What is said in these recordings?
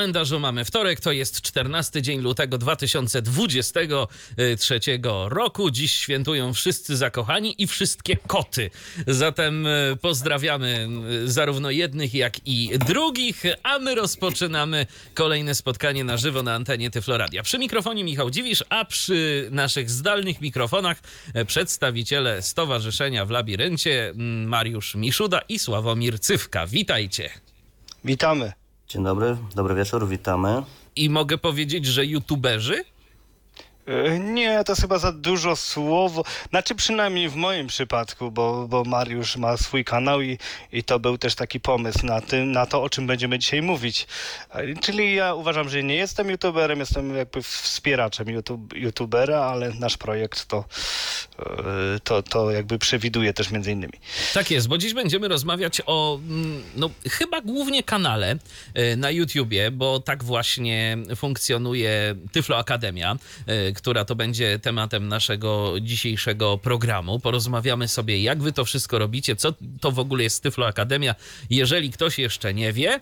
Kalendarzu mamy wtorek, to jest 14 dzień lutego 2023 roku. Dziś świętują wszyscy zakochani i wszystkie koty. Zatem e, pozdrawiamy e, zarówno jednych, jak i drugich, a my rozpoczynamy kolejne spotkanie na żywo na antenie Tyfloradia. Przy mikrofonie Michał Dziwisz, a przy naszych zdalnych mikrofonach e, przedstawiciele Stowarzyszenia w Labiryncie Mariusz Miszuda i Sławomir Cywka. Witajcie. Witamy. Dzień dobry, dobry wieczór, witamy. I mogę powiedzieć, że youtuberzy? E, Nie, to chyba za dużo słowo. Znaczy przynajmniej w moim przypadku, bo, bo Mariusz ma swój kanał i, i to był też taki pomysł na, tym, na to, o czym będziemy dzisiaj mówić. E, Czyli ja uważam, że nie jestem youtuberem, jestem jakby wspieraczem YouTube, youtubera, ale nasz projekt to, e, to, to jakby przewiduje też między innymi. Tak jest, bo dziś będziemy rozmawiać o, mm, no chyba głównie kanale na YouTubie, bo tak właśnie funkcjonuje Tyflo Akademia, która to będzie tematem naszego dzisiejszego programu. Porozmawiamy sobie, jak wy to wszystko robicie, co to w ogóle jest Tyflo Akademia, jeżeli ktoś jeszcze nie wie. E,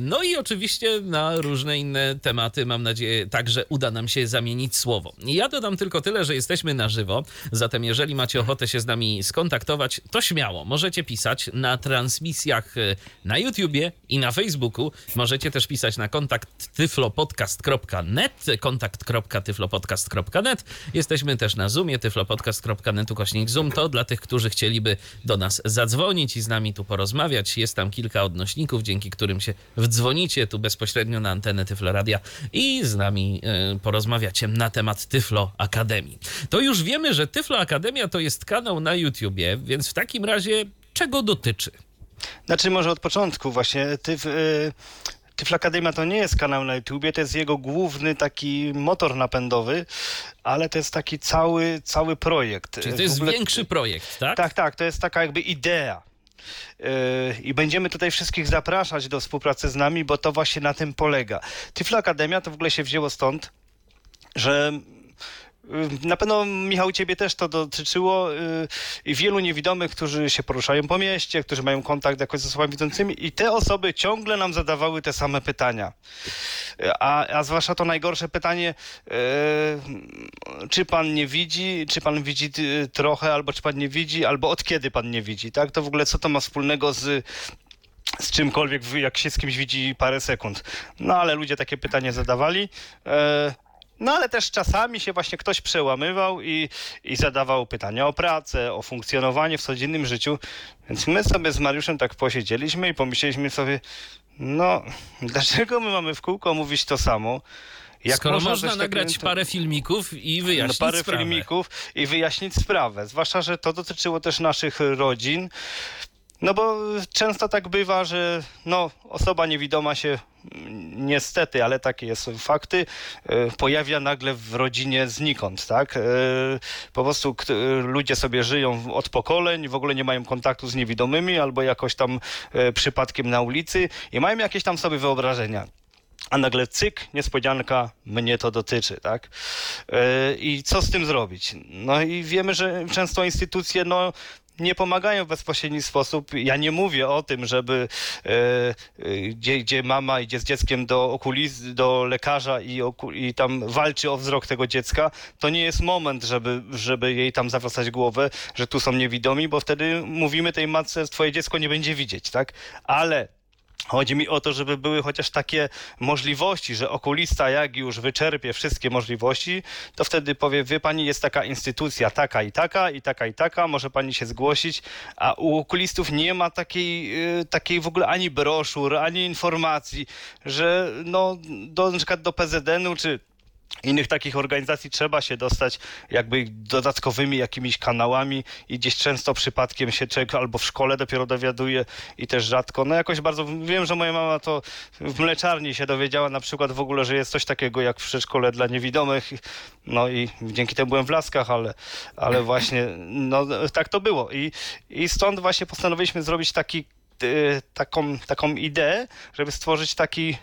No i oczywiście na różne inne tematy, mam nadzieję, także uda nam się zamienić słowo. Ja dodam tylko tyle, że jesteśmy na żywo, zatem jeżeli macie ochotę się z nami skontaktować, to śmiało, możecie pisać na transmisjach e, na YouTubie i na Facebooku. Możecie też pisać na kontakt tyflopodcast.net, kontakt.tyflopodcast.net. Jesteśmy też na Zoomie, tyflopodcast.net ukośnik Zoom. To dla tych, którzy chcieliby do nas zadzwonić i z nami tu porozmawiać. Jest tam kilka odnośników, dzięki którym się wdzwonicie tu bezpośrednio na antenę Tyfloradia i z nami e, porozmawiacie na temat Tyflo Akademii. To już wiemy, że Tyflo Akademia to jest kanał na YouTubie, więc w takim razie czego dotyczy? Znaczy może od początku właśnie. Tyf, y, Tyfl Akademia to nie jest kanał na YouTubie, to jest jego główny taki motor napędowy, ale to jest taki cały, cały projekt. Czyli to jest ogóle- większy projekt, tak? Tak, tak, to jest taka jakby idea. Yy, I będziemy tutaj wszystkich zapraszać do współpracy z nami, bo to właśnie na tym polega. Tyflo Akademia to w ogóle się wzięło stąd, że na pewno Michał ciebie też to dotyczyło i wielu niewidomych, którzy się poruszają po mieście, którzy mają kontakt jakoś z osobami widzącymi i te osoby ciągle nam zadawały te same pytania. A, a zwłaszcza to najgorsze pytanie, czy pan nie widzi, czy pan widzi y, trochę, albo czy pan nie widzi, albo od kiedy pan nie widzi, tak? To w ogóle co to ma wspólnego z z czymkolwiek, jak się z kimś widzi parę sekund. No ale ludzie takie pytanie zadawali. No ale też czasami się właśnie ktoś przełamywał i, i zadawał pytania o pracę, o funkcjonowanie w codziennym życiu. Więc my sobie z Mariuszem tak posiedzieliśmy i pomyśleliśmy sobie, no dlaczego my mamy w kółko mówić to samo? Jak Skoro można, takiego- nagrać parę filmików i wyjaśnić no, parę sprawę. filmików i wyjaśnić sprawę. Zwłaszcza, że to dotyczyło też naszych rodzin. No bo często tak bywa, że no, osoba niewidoma się mm, niestety, ale takie są fakty, e, pojawia nagle w rodzinie znikąd, tak? E, Po prostu kt- ludzie sobie żyją od pokoleń, w ogóle nie mają kontaktu z niewidomymi albo jakoś tam e, przypadkiem na ulicy i mają jakieś tam sobie wyobrażenia a nagle cyk, niespodzianka, mnie to dotyczy, tak? I co z tym zrobić? No i wiemy, że często instytucje, no, nie pomagają w bezpośredni sposób. Ja nie mówię o tym, żeby e, e, gdzie, gdzie mama idzie z dzieckiem do okulis, do lekarza i, oku, i tam walczy o wzrok tego dziecka. To nie jest moment, żeby, żeby jej tam zawracać głowę, że tu są niewidomi, bo wtedy mówimy tej matce, twoje dziecko nie będzie widzieć, tak? Ale Chodzi mi o to, żeby były chociaż takie możliwości, że okulista jak już wyczerpie wszystkie możliwości, to wtedy powie, wie pani, jest taka instytucja taka i taka i taka i taka, może pani się zgłosić, a u okulistów nie ma takiej, y, takiej w ogóle ani broszur, ani informacji, że no, do, na przykład do PZN-u czy innych takich organizacji trzeba się dostać jakby dodatkowymi jakimiś kanałami i gdzieś często przypadkiem się człowiek albo w szkole dopiero dowiaduje i też rzadko. No jakoś bardzo, wiem, że moja mama to w mleczarni się dowiedziała na przykład w ogóle, że jest coś takiego jak w przedszkole dla niewidomych. No i dzięki temu byłem w Laskach, ale, ale właśnie no tak to było. I, i stąd właśnie postanowiliśmy zrobić taki taką, taką ideę, żeby stworzyć taki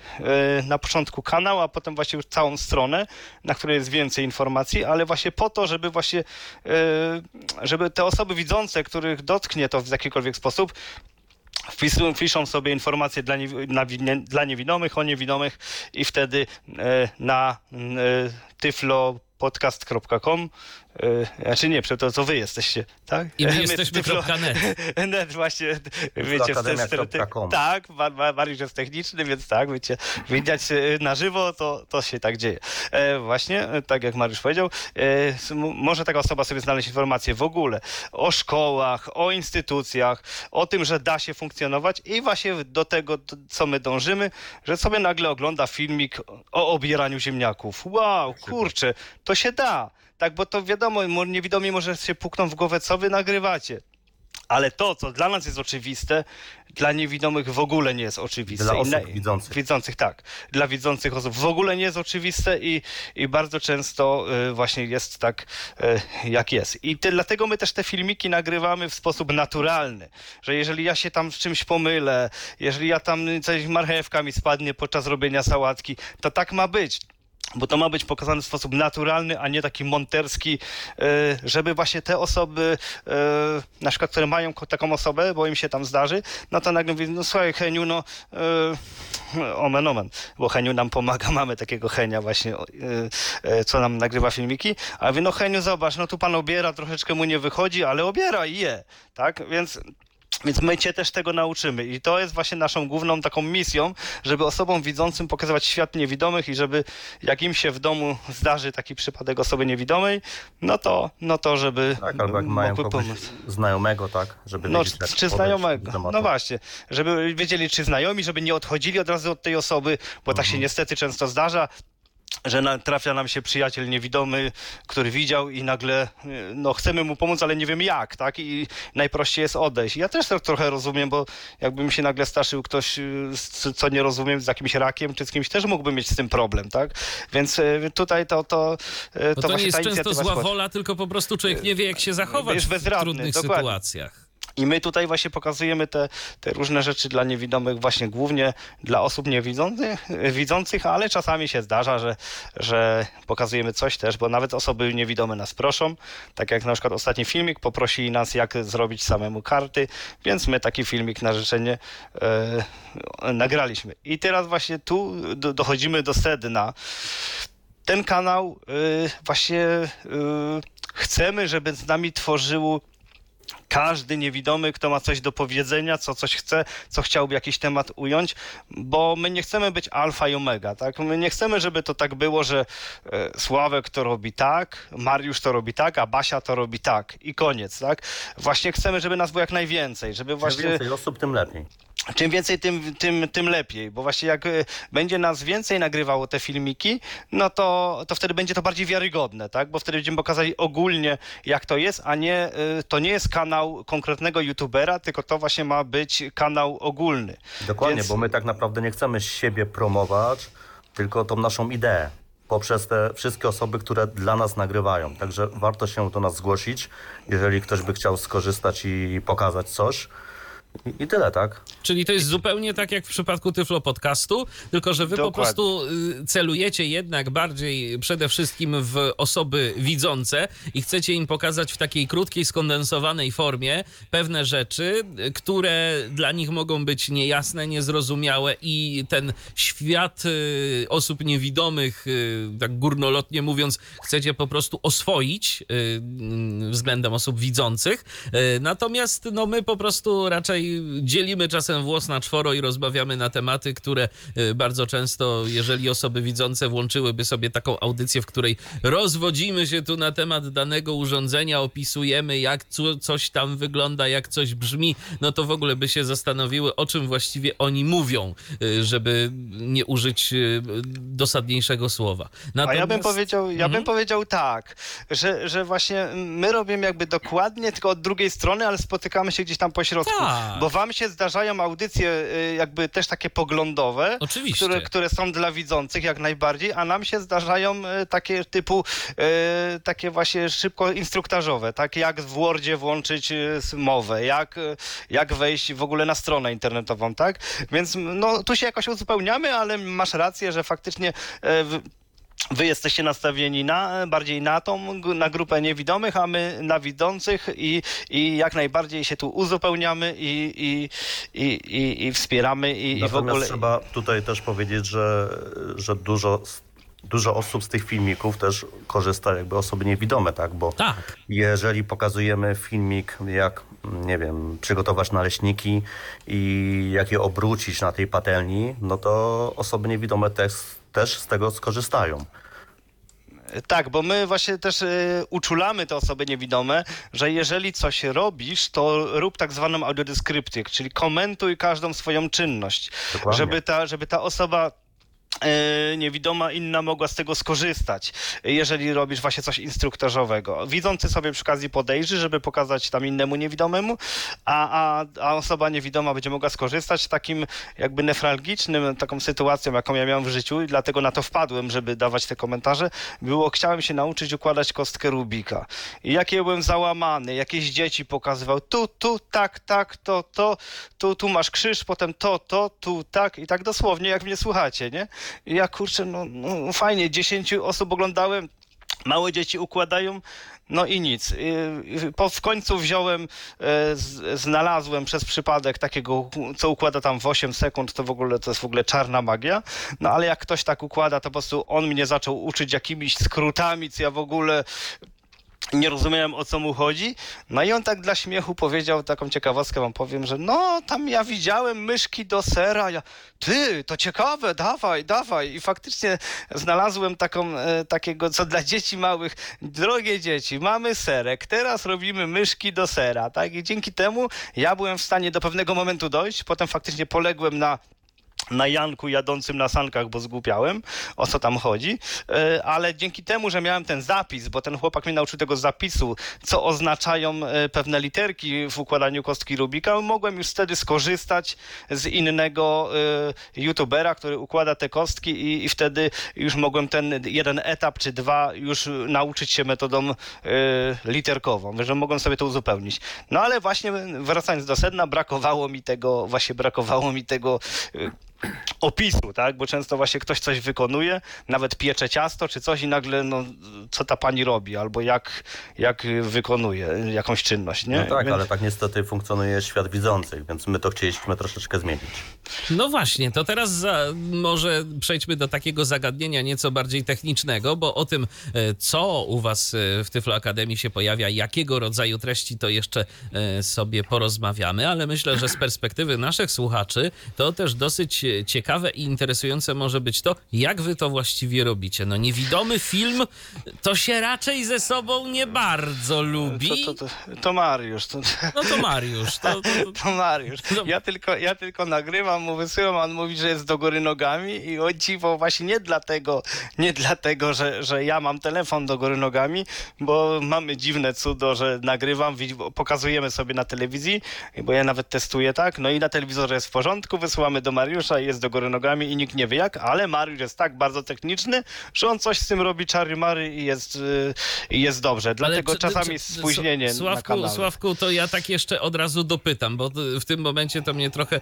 y, na początku kanał, a potem właśnie już całą stronę, na której jest więcej informacji, ale właśnie po to, żeby właśnie, y, żeby te osoby widzące, których dotknie to w jakikolwiek sposób, wpisują, piszą sobie informacje dla, nie, dla niewidomych, o niewidomych i wtedy na tyflopodcast.com znaczy nie, to co wy jesteście, tak? I my My jesteśmy kropka net. Właśnie, wiecie, w ten Tyfloakademia.com. Tak, Mar- Mar- Mariusz jest techniczny, więc tak, wiecie, widać e, na żywo, to, to się tak dzieje. E, właśnie, e, tak jak Mariusz powiedział, e, może taka osoba sobie znaleźć informacje w ogóle o szkołach, o instytucjach, o tym, że da się funkcjonować i właśnie do tego, co my dążymy, że sobie nagle ogląda filmik o obieraniu ziemniaków. Wow, kurczę, to się da. Tak, bo to wiadomo, mo- niewidomi może się pukną w głowę, co wy nagrywacie. Ale to, co dla nas jest oczywiste, dla niewidomych w ogóle nie jest oczywiste. Dla I osób na- widzących. Widzących, tak. Dla widzących osób w ogóle nie jest oczywiste i, i bardzo często y, właśnie jest tak, y, jak jest. I te, dlatego my też te filmiki nagrywamy w sposób naturalny, że jeżeli ja się tam z czymś pomylę, jeżeli ja tam coś marchewka mi spadnie podczas robienia sałatki, to tak ma być. Bo to ma być pokazane w sposób naturalny, a nie taki monterski, e, żeby właśnie te osoby, e, na przykład, które mają taką osobę, bo im się tam zdarzy, no to nagle mówię, no słuchaj Heniu, no e, omen, omen, bo Heniu nam pomaga, mamy takiego Henia właśnie, co nam nagrywa filmiki, a mówię, no Heniu zobacz, no tu pan obiera, troszeczkę mu nie wychodzi, ale obiera i je, tak, więc... Więc my cię też tego nauczymy i to jest właśnie naszą główną taką misją, żeby osobom widzącym pokazywać świat niewidomych i żeby jak im się w domu zdarzy taki przypadek osoby niewidomej, no to, no to żeby Tak, albo jak mają pomóc. znajomego, tak, żeby No, wiedzieć, czy, znajomego. No właśnie, żeby wiedzieli, czy znajomi, żeby nie odchodzili od razu od tej osoby, bo tak się Mhm. niestety często zdarza. Że na, trafia nam się przyjaciel niewidomy, który widział i nagle, y, no chcemy mu pomóc, ale nie wiem jak, tak? I najprościej jest odejść. Ja też to trochę rozumiem, bo jakby mi się nagle staszył ktoś, y, co nie rozumiem, z jakimś rakiem, czy z kimś też mógłby mieć z tym problem, tak? Więc y, tutaj to, to, No to, to nie jest często zła wola, tylko po prostu człowiek nie wie, jak się zachować w trudnych dokładnie. sytuacjach. I my tutaj właśnie pokazujemy te, te różne rzeczy dla niewidomych, właśnie głównie dla osób niewidzących, widzących, ale czasami się zdarza, że, że pokazujemy coś też, bo nawet osoby niewidome nas proszą. Tak jak na przykład ostatni filmik poprosili nas, jak zrobić samemu karty, więc my taki filmik na życzenie e, nagraliśmy. I teraz właśnie tu do, dochodzimy do sedna. Ten kanał y, właśnie y, chcemy, żeby z nami tworzył każdy niewidomy, kto ma coś do powiedzenia, co coś chce, co chciałby jakiś temat ująć, bo my nie chcemy być alfa i omega, tak? My nie chcemy, żeby to tak było, że e, Sławek to robi tak, Mariusz to robi tak, a Basia to robi tak i koniec, tak? Właśnie chcemy, żeby nas było jak najwięcej, żeby Im właśnie więcej osób, tym lepiej. czym więcej, tym, tym, tym lepiej, bo właśnie jak y, będzie nas więcej nagrywało te filmiki, no to, to wtedy będzie to bardziej wiarygodne, tak? Bo wtedy będziemy pokazali ogólnie, jak to jest, a nie, y, to nie jest kanał konkretnego youtubera, tylko to właśnie ma być kanał ogólny. Dokładnie, Więc- bo my tak naprawdę nie chcemy siebie promować, tylko tą naszą ideę poprzez te wszystkie osoby, które dla nas nagrywają. Także warto się do nas zgłosić, jeżeli ktoś by chciał skorzystać i pokazać coś. I, tyle, tak? Czyli to jest zupełnie tak jak w przypadku Tyflo Podcastu, tylko że wy po Dokładnie. prostu y, celujecie jednak bardziej przede wszystkim w osoby widzące i chcecie im pokazać w takiej krótkiej, skondensowanej formie pewne rzeczy, y, które dla nich mogą być niejasne, niezrozumiałe i ten świat y, osób niewidomych, tak górnolotnie mówiąc, chcecie po prostu oswoić względem osób widzących. Natomiast no, my po prostu raczej dzielimy czasem włos na czworo i rozmawiamy na tematy, które y, bardzo często, jeżeli osoby widzące włączyłyby sobie taką audycję, w której rozwodzimy się tu na temat danego urządzenia, opisujemy jak co, coś tam wygląda, jak coś brzmi, no to w ogóle by się zastanowiły, o czym właściwie oni mówią, y, żeby nie użyć y, dosadniejszego słowa. A ja bym Natomiast- powiedział, ja Mhm. bym powiedział tak, że, że właśnie my robimy jakby dokładnie, tylko od drugiej strony, ale spotykamy się gdzieś tam po środku. Tak. Tak. bo wam się zdarzają audycje y, jakby też takie poglądowe, Oczywiście. które, które są dla widzących jak najbardziej, a nam się zdarzają y, takie typu y, takie właśnie szybko instruktażowe, tak jak w Wordzie włączyć mowę, jak, jak wejść w ogóle na stronę internetową, tak? Więc no tu się jakoś uzupełniamy, ale masz rację, że faktycznie Wy jesteście nastawieni na, bardziej na tą, na grupę niewidomych, a my na widzących i, i jak najbardziej się tu uzupełniamy i, i, i, i, i wspieramy i, i w Natomiast ogóle... trzeba tutaj też powiedzieć, że, że dużo, dużo osób z tych filmików też korzysta jakby osoby niewidome, tak? Bo Tak. jeżeli pokazujemy filmik, jak, nie wiem, przygotować naleśniki i jak je obrócić na tej patelni, no to osoby niewidome też, też z tego skorzystają. Tak, bo my właśnie też y, uczulamy te osoby niewidome, że jeżeli coś robisz, to rób tak zwaną audiodeskrypcję, czyli komentuj każdą swoją czynność, Dokładnie. żeby ta, żeby ta osoba niewidoma inna mogła z tego skorzystać, jeżeli robisz właśnie coś instruktażowego. Widzący sobie przy okazji podejrzy, żeby pokazać tam innemu niewidomemu, a, a, a osoba niewidoma będzie mogła skorzystać takim jakby nefralgicznym, taką sytuacją, jaką ja miałem w życiu i dlatego na to wpadłem, żeby dawać te komentarze, było chciałem się nauczyć układać kostkę Rubika. I jak ja byłem załamany, jakieś dzieci pokazywał, tu, tu, tak, tak, to, to, tu, tu masz krzyż, potem to, to, tu, tak i tak dosłownie, jak mnie słuchacie, nie? Ja kurczę, no, no fajnie, 10 osób oglądałem, małe dzieci układają, no i nic. I- i Po, w końcu wziąłem, e, znalazłem przez przypadek takiego, co układa tam w 8 sekund, to w ogóle to jest w ogóle czarna magia. No ale jak ktoś tak układa, to po prostu on mnie zaczął uczyć jakimiś skrótami, co ja w ogóle nie rozumiałem o co mu chodzi. No i on tak dla śmiechu powiedział taką ciekawostkę wam powiem, że no tam ja widziałem myszki do sera. Ja, ty, to ciekawe, dawaj, dawaj. I faktycznie znalazłem taką, e, takiego, co dla dzieci małych, drogie dzieci, mamy serek, teraz robimy myszki do sera, tak? I dzięki temu ja byłem w stanie do pewnego momentu dojść, potem faktycznie poległem na na Janku jadącym na sankach, bo zgłupiałem, o co tam chodzi, E, ale dzięki temu, że miałem ten zapis, bo ten chłopak mnie nauczył tego zapisu, co oznaczają e, pewne literki w układaniu kostki Rubika, mogłem już wtedy skorzystać z innego e, youtubera, który układa te kostki i, i wtedy już mogłem ten jeden etap czy dwa już nauczyć się metodą literkową, że mogłem sobie to uzupełnić. No ale właśnie wracając do sedna, brakowało mi tego, właśnie brakowało mi tego opisu, tak? Bo często właśnie ktoś coś wykonuje, nawet piecze ciasto czy coś i nagle, no, co ta pani robi, albo jak, jak wykonuje jakąś czynność, nie? No tak, Więc- ale tak niestety funkcjonuje świat widzących, więc my to chcieliśmy troszeczkę zmienić. No właśnie, to teraz za, może przejdźmy do takiego zagadnienia nieco bardziej technicznego, bo o tym, e, co u Was e, w Tyflo Akademii się pojawia, jakiego rodzaju treści, to jeszcze e, sobie porozmawiamy, ale myślę, że z perspektywy naszych słuchaczy to też dosyć ciekawe i interesujące może być to, jak Wy to właściwie robicie. No niewidomy film to się raczej ze sobą nie bardzo lubi. To, to, to, to Mariusz, to, No to Mariusz, to, Mariusz. Ja tylko, ja tylko nagrywam, mu wysyłam, on mówi, że jest do góry nogami i o dziwo właśnie nie dlatego, nie dlatego, że, że ja mam telefon do góry nogami, bo mamy dziwne cudo, że nagrywam, pokazujemy sobie na telewizji, bo ja nawet testuję tak, no i na telewizorze jest w porządku, wysyłamy do Mariusza i jest do góry nogami i nikt nie wie jak, ale Mariusz jest tak bardzo techniczny, że on coś z tym robi czary mary i jest, y, i jest dobrze. Dlatego czy- czasami jest spóźnienie na Sławku, kanale. Sławku, to ja tak jeszcze od razu dopytam, bo w tym momencie to mnie trochę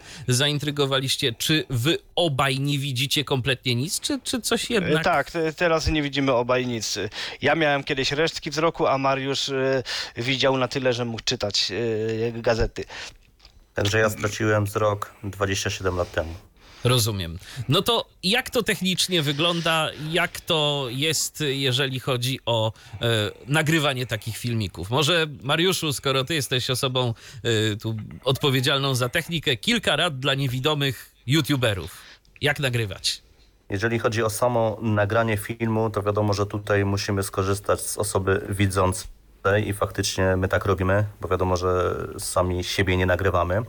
Czy wy obaj nie widzicie kompletnie nic, czy, czy coś E, jednak? Tak, te- teraz nie widzimy obaj nic. Ja miałem kiedyś resztki wzroku, a Mariusz e, widział na tyle, że mógł czytać e, gazety. Także ja straciłem wzrok 27 lat temu. Rozumiem. No to jak to technicznie wygląda? Jak to jest, jeżeli chodzi o e, nagrywanie takich filmików? Może Mariuszu, skoro ty jesteś osobą e, tu odpowiedzialną za technikę, kilka rad dla niewidomych youtuberów. Jak nagrywać? Jeżeli chodzi o samo nagranie filmu, to wiadomo, że tutaj musimy skorzystać z osoby widzącej i faktycznie my tak robimy, bo wiadomo, że sami siebie nie nagrywamy.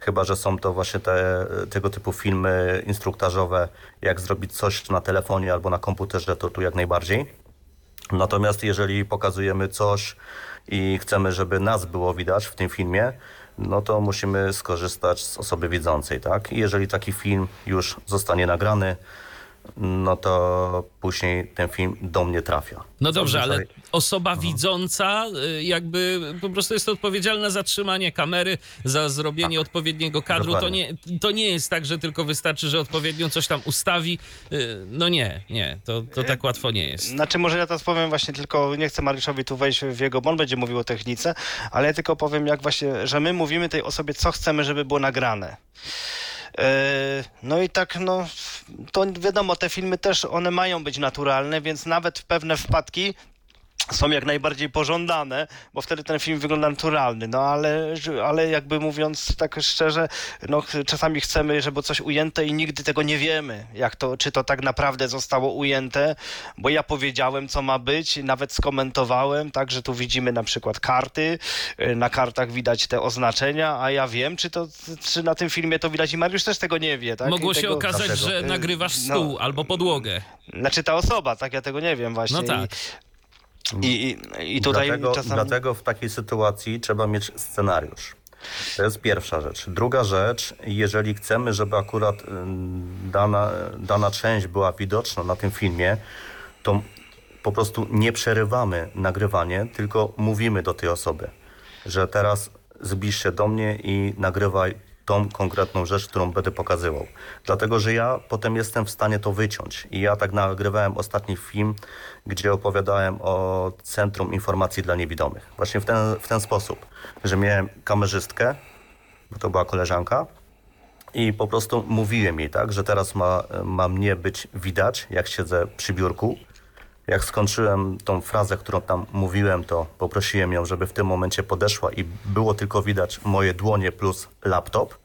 Chyba, że są to właśnie te, tego typu filmy instruktażowe, jak zrobić coś na telefonie albo na komputerze, to tu jak najbardziej. Natomiast jeżeli pokazujemy coś i chcemy, żeby nas było widać w tym filmie, no to musimy skorzystać z osoby widzącej, tak? I jeżeli taki film już zostanie nagrany, no to później ten film do mnie trafia. No dobrze, ale osoba widząca y, jakby po prostu jest odpowiedzialna za trzymanie kamery, za zrobienie odpowiedniego kadru. To nie, to nie jest tak, że tylko wystarczy, że odpowiednio coś tam ustawi. Y, No nie, nie, to, to tak łatwo nie jest. Znaczy, może ja teraz powiem właśnie tylko, nie chcę Mariuszowi tu wejść w jego, bo on będzie mówił o technice, ale ja tylko powiem, jak właśnie, że my mówimy tej osobie, co chcemy, żeby było nagrane. E, No i tak, no, to wiadomo, te filmy też, one mają być naturalne, więc nawet pewne wpadki są jak najbardziej pożądane, bo wtedy ten film wygląda naturalny, no ale, ale jakby mówiąc tak szczerze, no czasami chcemy, żeby coś ujęte i nigdy tego nie wiemy, jak to, czy to tak naprawdę zostało ujęte, bo ja powiedziałem, co ma być, nawet skomentowałem, tak, że tu widzimy na przykład karty, y, na kartach widać te oznaczenia, a ja wiem, czy to, czy na tym filmie to widać i Mariusz też tego nie wie, tak? Mogło I się tego, okazać, Dlaczego? że nagrywasz No. stół albo podłogę. Znaczy ta osoba, tak, ja tego nie wiem właśnie. No tak. I, i, i, i tutaj dlatego, czasami... dlatego w takiej sytuacji trzeba mieć scenariusz. To jest pierwsza rzecz. Druga rzecz, jeżeli chcemy, żeby akurat ym, dana, dana część była widoczna na tym filmie, to po prostu nie przerywamy nagrywanie, tylko mówimy do tej osoby, że teraz zbliż się do mnie i nagrywaj tą konkretną rzecz, którą będę pokazywał. Dlatego, że ja potem jestem w stanie to wyciąć. I ja tak nagrywałem ostatni film, gdzie opowiadałem o Centrum Informacji dla Niewidomych. Właśnie w ten, w ten sposób, że miałem kamerzystkę, bo to była koleżanka, i po prostu mówiłem jej, tak, że teraz ma, ma mnie być widać, jak siedzę przy biurku. Jak skończyłem tą frazę, którą tam mówiłem, to poprosiłem ją, żeby w tym momencie podeszła i było tylko widać moje dłonie plus laptop.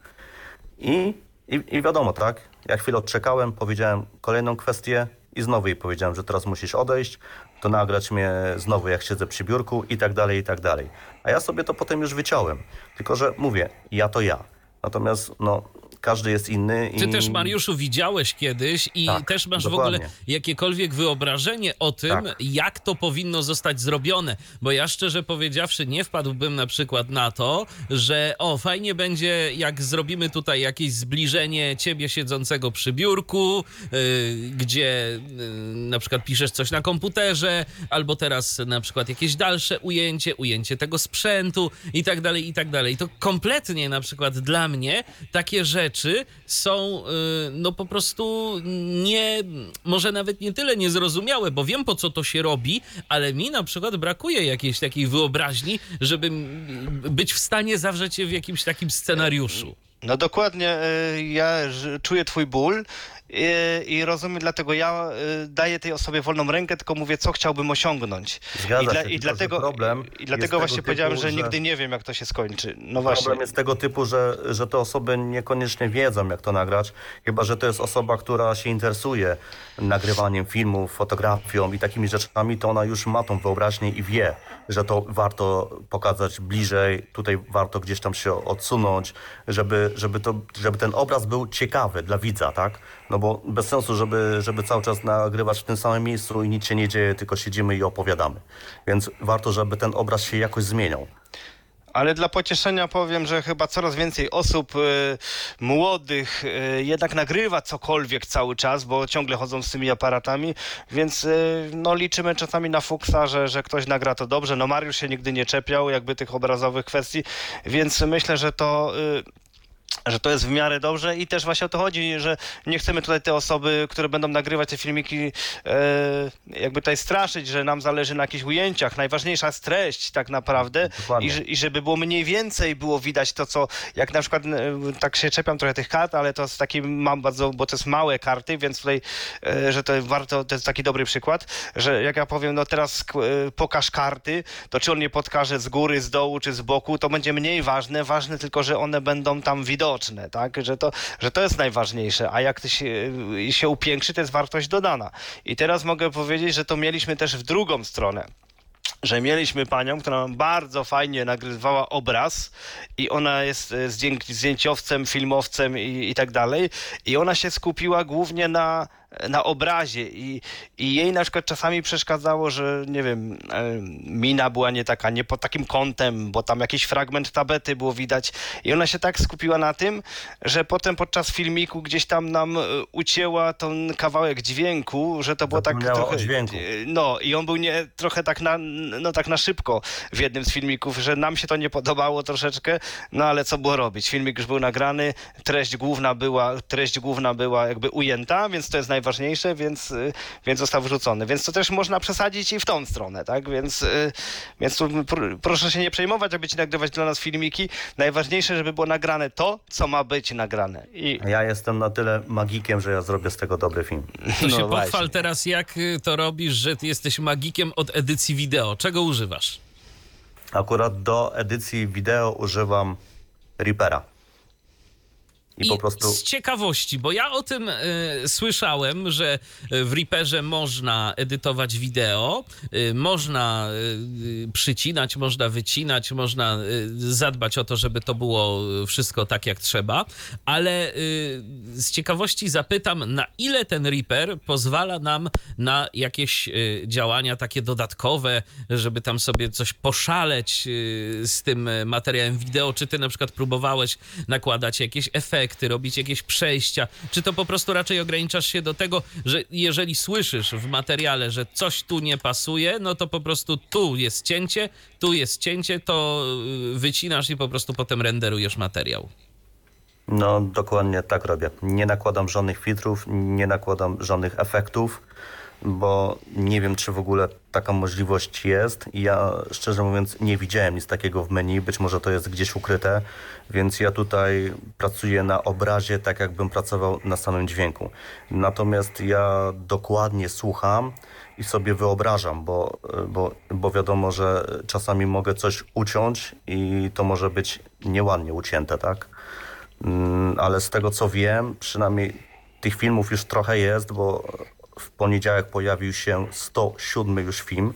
I, i, i wiadomo, tak, ja chwilę odczekałem, powiedziałem kolejną kwestię i znowu jej powiedziałem, że teraz musisz odejść, to nagrać mnie znowu, jak siedzę przy biurku i tak dalej, i tak dalej. A ja sobie to potem już wyciąłem. Tylko, że mówię, ja to ja. Natomiast, no, każdy jest inny. Ty i... też, Mariuszu, widziałeś kiedyś i Tak, też masz w dokładnie. ogóle jakiekolwiek wyobrażenie o tym, Tak. jak to powinno zostać zrobione. Bo ja szczerze powiedziawszy, nie wpadłbym na przykład na to, że o, fajnie będzie, jak zrobimy tutaj jakieś zbliżenie ciebie siedzącego przy biurku, yy, gdzie yy, na przykład piszesz coś na komputerze, albo teraz na przykład jakieś dalsze ujęcie, ujęcie tego sprzętu i tak dalej, i tak dalej. To kompletnie na przykład dla mnie takie rzeczy są y, no po prostu nie, może nawet nie tyle niezrozumiałe, bo wiem po co to się robi, ale mi na przykład brakuje jakiejś takiej wyobraźni, żeby m- być w stanie zawrzeć je w jakimś takim scenariuszu. No dokładnie, y, ja czuję twój ból i, i rozumiem, dlatego ja y, daję tej osobie wolną rękę, tylko mówię, co chciałbym osiągnąć. Zgadza I, dla, się, i dlatego, problem i dlatego tego właśnie typu, powiedziałem, że, że- nigdy nie wiem, jak to się skończy. No właśnie. Problem jest tego typu, że, że te osoby niekoniecznie wiedzą, jak to nagrać, chyba że to jest osoba, która się interesuje nagrywaniem filmów, fotografią i takimi rzeczami, to ona już ma tą wyobraźnię i wie, że to warto pokazać bliżej, tutaj warto gdzieś tam się odsunąć, żeby, żeby, to, żeby ten obraz był ciekawy dla widza, tak? No bo bez sensu, żeby, żeby cały czas nagrywać w tym samym miejscu i nic się nie dzieje, tylko siedzimy i opowiadamy. Więc warto, żeby ten obraz się jakoś zmieniał. Ale dla pocieszenia powiem, że chyba coraz więcej osób y, młodych y, jednak nagrywa cokolwiek cały czas, bo ciągle chodzą z tymi aparatami, więc y, no, liczymy czasami na fuksa, że, że ktoś nagra to dobrze. No Mariusz się nigdy nie czepiał jakby tych obrazowych kwestii, więc myślę, że to... Że to jest w miarę dobrze i też właśnie o to chodzi, że nie chcemy tutaj te osoby, które będą nagrywać te filmiki, e, jakby tutaj straszyć, że nam zależy na jakichś ujęciach. Najważniejsza jest treść tak naprawdę i, i żeby było mniej więcej było widać to, co, jak na przykład, e, tak się czepiam trochę tych kart, ale to jest taki, mam bardzo, bo to jest małe karty, więc tutaj, e, że to warto, to jest taki dobry przykład, że jak ja powiem, no teraz pokaż karty, to czy on nie podkaże z góry, z dołu, czy z boku, to będzie mniej ważne, ważne tylko, że one będą tam widoczne, tak, że to, że to jest najważniejsze, a jak to się, e, się upiększy, to jest wartość dodana. I teraz mogę powiedzieć, że to mieliśmy też w drugą stronę że mieliśmy panią, która bardzo fajnie nagrywała obraz i ona jest e, zdję- zdjęciowcem, filmowcem i, i tak dalej. I ona się skupiła głównie na na obrazie i, i jej na przykład czasami przeszkadzało, że nie wiem, e, mina była nie taka, nie pod takim kątem, bo tam jakiś fragment tabety było widać i ona się tak skupiła na tym, że potem podczas filmiku gdzieś tam nam e, ucięła ten kawałek dźwięku, że to było tak trochę... dźwięku. e, No i on był nie, trochę tak na, no tak na szybko w jednym z filmików, że nam się to nie podobało troszeczkę, no ale co było robić? Filmik już był nagrany, treść główna była, treść główna była jakby ujęta, więc to jest najważniejsze, więc, y, więc został wrzucony. Więc to też można przesadzić i w tą stronę, tak? Więc, y, więc tu pr- proszę się nie przejmować, aby ci nagrywać dla nas filmiki. Najważniejsze, żeby było nagrane to, co ma być nagrane. I Ja jestem na tyle magikiem, że ja zrobię z tego dobry film. To się No pochwal właśnie. teraz, jak y, to robisz, że ty jesteś magikiem od edycji wideo. Czego używasz? Akurat do edycji wideo używam Reapera. I, po prostu z ciekawości, bo ja o tym y, słyszałem, że w Reaperze można edytować wideo, y, można y, przycinać, można wycinać, można zadbać o to, żeby to było wszystko tak jak trzeba, ale z ciekawości zapytam, na ile ten Reaper pozwala nam na jakieś działania takie dodatkowe, żeby tam sobie coś poszaleć z tym materiałem wideo, czy ty na przykład próbowałeś nakładać jakieś efekty, robić jakieś przejścia, czy to po prostu raczej ograniczasz się do tego, że jeżeli słyszysz w materiale, że coś tu nie pasuje, no to po prostu tu jest cięcie, tu jest cięcie, to y, wycinasz i po prostu potem renderujesz materiał. No, dokładnie tak robię. Nie nakładam żadnych filtrów, nie nakładam żadnych efektów, bo nie wiem, czy w ogóle taka możliwość jest. Ja, szczerze mówiąc, nie widziałem nic takiego w menu. Być może to jest gdzieś ukryte, więc ja tutaj pracuję na obrazie, tak jakbym pracował na samym dźwięku. Natomiast ja dokładnie słucham i sobie wyobrażam, bo, bo, bo wiadomo, że czasami mogę coś uciąć i to może być nieładnie ucięte, tak? Mm, ale z tego co wiem, przynajmniej tych filmów już trochę jest, bo w poniedziałek pojawił się 107 już film.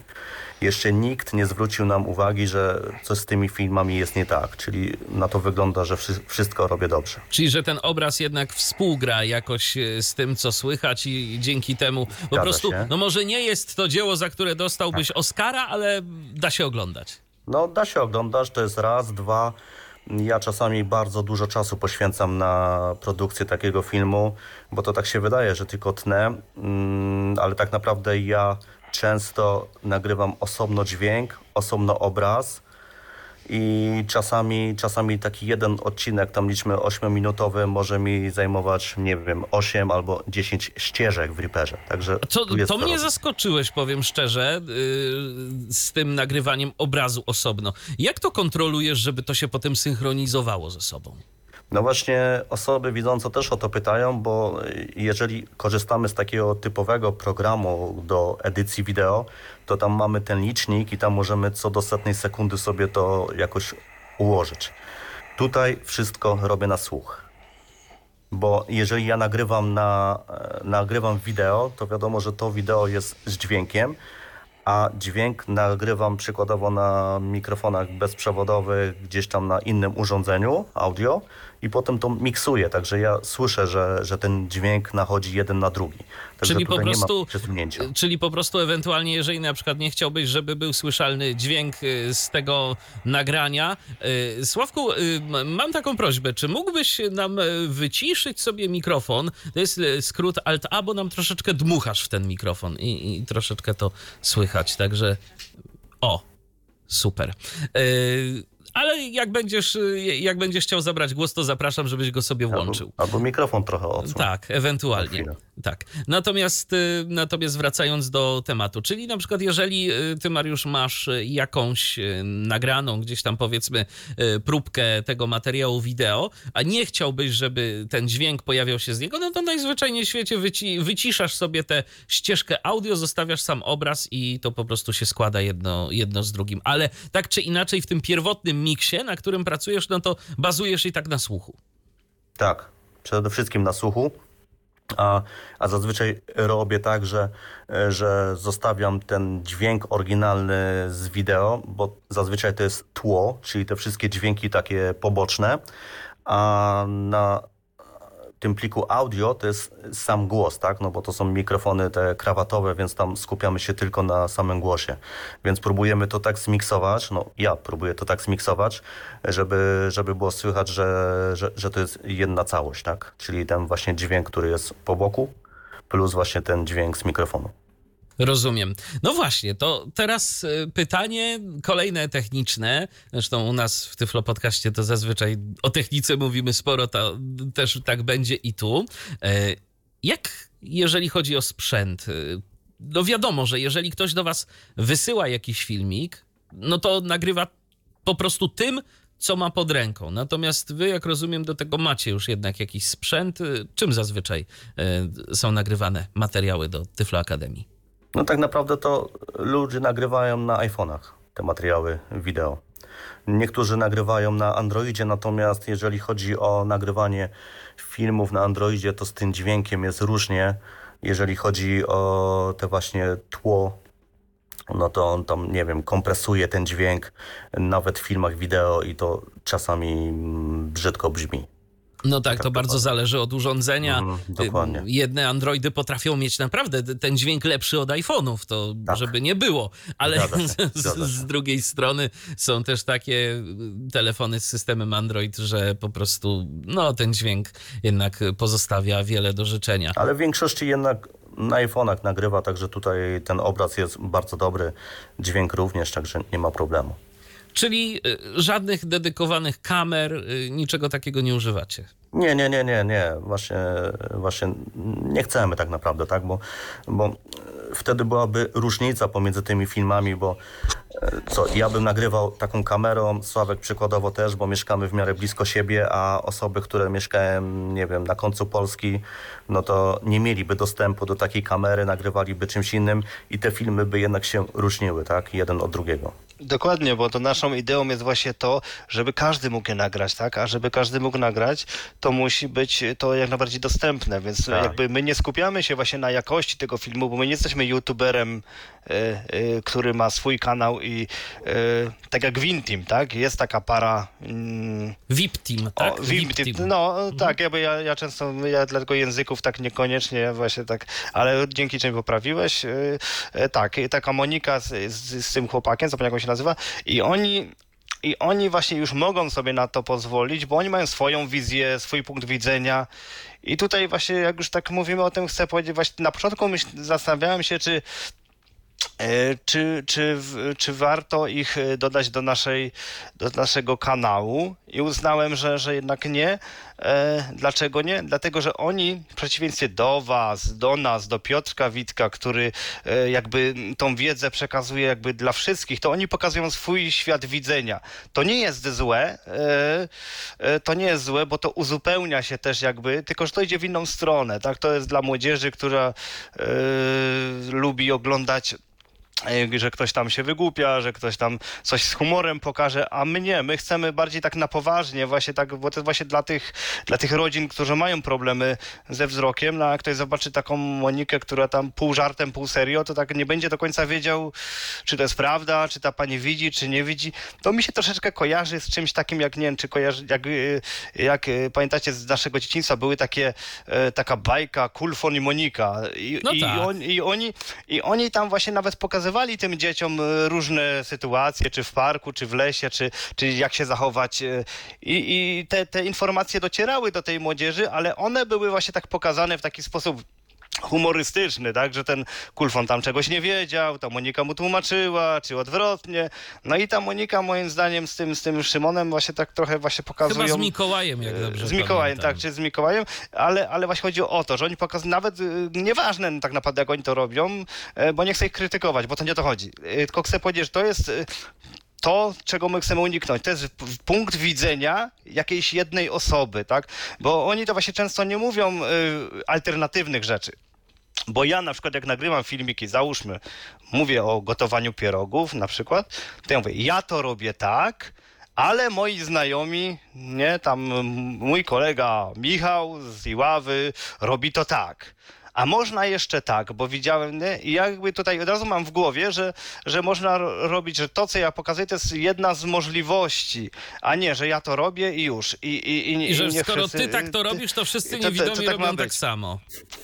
Jeszcze nikt nie zwrócił nam uwagi, że coś z tymi filmami jest nie tak, czyli na to wygląda, że wszy- wszystko robię dobrze. Czyli, że ten obraz jednak współgra jakoś e, z tym, co słychać i dzięki temu po Zgadza prostu, się. no może nie jest to dzieło, za które dostałbyś Oscara, ale da się oglądać. No, da się oglądać, to jest raz, dwa. Ja czasami bardzo dużo czasu poświęcam na produkcję takiego filmu, bo to tak się wydaje, że tylko tnę, mm, ale tak naprawdę ja często nagrywam osobno dźwięk, osobno obraz i czasami, czasami taki jeden odcinek, tam liczmy 8-minutowy, może mi zajmować, nie wiem, 8 albo 10 ścieżek w Reaperze. Także To, to mnie zaskoczyłeś, powiem szczerze, yy, z tym nagrywaniem obrazu osobno. Jak to kontrolujesz, żeby to się potem synchronizowało ze sobą? No właśnie osoby widzące też o to pytają, bo jeżeli korzystamy z takiego typowego programu do edycji wideo, to tam mamy ten licznik i tam możemy co do setnej sekundy sobie to jakoś ułożyć. Tutaj wszystko robię na słuch. Bo jeżeli ja nagrywam na, e, nagrywam wideo, to wiadomo, że to wideo jest z dźwiękiem, a dźwięk nagrywam przykładowo na mikrofonach bezprzewodowych, gdzieś tam na innym urządzeniu audio i potem to miksuję, także ja słyszę, że, że ten dźwięk nachodzi jeden na drugi. Także Czyli po prostu, czyli po prostu ewentualnie, jeżeli na przykład nie chciałbyś, żeby był słyszalny dźwięk y, z tego nagrania. y, Sławku, y, mam taką prośbę, czy mógłbyś nam wyciszyć sobie mikrofon? To jest skrót Alt-A, bo nam troszeczkę dmuchasz w ten mikrofon i, i troszeczkę to słychać, także o, super. Y, Ale jak będziesz, y, jak będziesz chciał zabrać głos, to zapraszam, żebyś go sobie włączył. Albo, albo mikrofon trochę odsłon. Tak, ewentualnie. Tak. Natomiast, y, natomiast wracając do tematu, czyli na przykład jeżeli y, ty, Mariusz, masz jakąś nagraną gdzieś tam powiedzmy próbkę tego materiału wideo, a nie chciałbyś, żeby ten dźwięk pojawiał się z niego, no to najzwyczajniej w świecie wyci wyciszasz sobie tę ścieżkę audio, zostawiasz sam obraz i to po prostu się składa jedno, jedno z drugim. Ale tak czy inaczej w tym pierwotnym miksie, na którym pracujesz, no to bazujesz i tak na słuchu. Tak, przede wszystkim na słuchu. A, a zazwyczaj robię tak, że, że zostawiam ten dźwięk oryginalny z wideo, bo zazwyczaj to jest tło, czyli te wszystkie dźwięki takie poboczne, a na tym pliku audio to jest sam głos, tak? No bo to są mikrofony te krawatowe, więc tam skupiamy się tylko na samym głosie. Więc próbujemy to tak zmiksować, no ja próbuję to tak zmiksować, żeby, żeby było słychać, że, że, że to jest jedna całość, tak? Czyli ten właśnie dźwięk, który jest po boku, plus właśnie ten dźwięk z mikrofonu. Rozumiem. No właśnie, to teraz y, pytanie kolejne techniczne. Zresztą u nas w Tyflo Podcaście to zazwyczaj o technice mówimy sporo, to też tak będzie i tu. E, jak jeżeli chodzi o sprzęt? y, No wiadomo, że jeżeli ktoś do was wysyła jakiś filmik, no to nagrywa po prostu tym, co ma pod ręką. Natomiast wy, jak rozumiem, do tego macie już jednak jakiś sprzęt. Y, Czym zazwyczaj są nagrywane materiały do Tyflo Akademii? No tak naprawdę to ludzie nagrywają na iPhone'ach te materiały wideo. Niektórzy nagrywają na Androidzie, natomiast jeżeli chodzi o nagrywanie filmów na Androidzie, to z tym dźwiękiem jest różnie. Jeżeli chodzi o te właśnie tło, no to on tam, nie wiem, kompresuje ten dźwięk nawet w filmach wideo i to czasami mm, brzydko brzmi. No tak, to bardzo zależy od urządzenia. Mhm, dokładnie. Y, Jedne Androidy potrafią mieć naprawdę ten dźwięk lepszy od iPhone'ów, to Tak. żeby nie było. Ale Zgadza się, z, zgadza się. z drugiej strony są też takie y, telefony z systemem Android, że po prostu no ten dźwięk jednak pozostawia wiele do życzenia. Ale w większości jednak na iPhone'ach nagrywa, także tutaj ten obraz jest bardzo dobry, dźwięk również, także nie ma problemu. Czyli y, żadnych dedykowanych kamer, y, niczego takiego nie używacie. Nie, nie, nie, nie, nie. Właśnie, właśnie nie chcemy tak naprawdę, tak? Bo, bo e, wtedy byłaby różnica pomiędzy tymi filmami, bo co, ja bym nagrywał taką kamerą, Sławek przykładowo też, bo mieszkamy w miarę blisko siebie, a osoby, które mieszkają, nie wiem, na końcu Polski, no to nie mieliby dostępu do takiej kamery, nagrywaliby czymś innym i te filmy by jednak się różniły, tak? Jeden od drugiego. Dokładnie, bo to naszą ideą jest właśnie to, żeby każdy mógł je nagrać, tak? A żeby każdy mógł nagrać, to musi być to jak najbardziej dostępne, więc Tak. jakby my nie skupiamy się właśnie na jakości tego filmu, bo my nie jesteśmy youtuberem, e, e, który ma swój kanał i e, tak jak Wintim, tak? Jest taka para... Mm, VIP Team, tak? o, VIP, no tak, jakby ja, ja często, ja dlatego języków tak niekoniecznie właśnie tak, ale dzięki czemu poprawiłeś, tak, i taka Monika z, z, z tym chłopakiem, zapomniałem jak się nazywa, i oni i oni właśnie już mogą sobie na to pozwolić, bo oni mają swoją wizję, swój punkt widzenia. I tutaj właśnie, jak już tak mówimy o tym, chcę powiedzieć, właśnie na początku myśl, zastanawiałem się, czy E, czy, czy, czy warto ich e, dodać do, naszej, do naszego kanału i uznałem, że, że jednak nie. E, dlaczego nie? Dlatego, że oni w przeciwieństwie do was, do nas, do Piotrka Witka, który e, jakby tą wiedzę przekazuje jakby dla wszystkich, to oni pokazują swój świat widzenia. To nie jest złe, e, to nie jest złe, bo to uzupełnia się też jakby, tylko że to idzie w inną stronę, tak? To jest dla młodzieży, która lubi oglądać że ktoś tam się wygłupia, że ktoś tam coś z humorem pokaże, a my nie, my chcemy bardziej tak na poważnie, właśnie tak, bo to właśnie dla tych, dla tych rodzin, którzy mają problemy ze wzrokiem, no a jak ktoś zobaczy taką Monikę, która tam pół żartem, pół serio, to tak nie będzie do końca wiedział, czy to jest prawda, czy ta pani widzi, czy nie widzi. To mi się troszeczkę kojarzy z czymś takim, jak nie wiem, czy kojarzy, jak, y, jak y, pamiętacie z naszego dzieciństwa, były takie, e, taka bajka Kulfon i Monika i, No i, tak. on, i, oni, i oni tam właśnie nawet pokazywali tym dzieciom e, różne sytuacje, czy w parku, czy w lesie, czy, czy jak się zachować. e, I, i te, te informacje docierały do tej młodzieży, ale one były właśnie tak pokazane w taki sposób humorystyczny, tak, że ten Kulfon tam czegoś nie wiedział, ta Monika mu tłumaczyła, czy odwrotnie. No i ta Monika moim zdaniem z tym, z tym Szymonem właśnie tak trochę właśnie pokazują... Chyba z Mikołajem, jak dobrze Z Mikołajem, pamiętam. tak, czy z Mikołajem, ale, ale właśnie chodzi o to, że oni pokazują, nawet y, nieważne tak naprawdę jak oni to robią, e, bo nie chcę ich krytykować, bo to nie o to chodzi. E, Tylko chcę powiedzieć, że to jest y, to, czego my chcemy uniknąć. To jest punkt widzenia jakiejś jednej osoby, tak? Bo oni to właśnie często nie mówią y, alternatywnych rzeczy. Bo ja na przykład jak nagrywam filmiki, załóżmy, mówię o gotowaniu pierogów na przykład, to ja mówię, ja to robię tak, ale moi znajomi, nie, tam mój kolega Michał z Iławy robi to tak. A można jeszcze tak, bo widziałem, nie? i jakby tutaj od razu mam w głowie, że, że można ro- robić, że to, co ja pokazuję, to jest jedna z możliwości, a nie, że ja to robię i już. I, i, i, I że skoro wszyscy- ty tak to robisz, to wszyscy to- to- to niewidomi tak robią tak być. samo.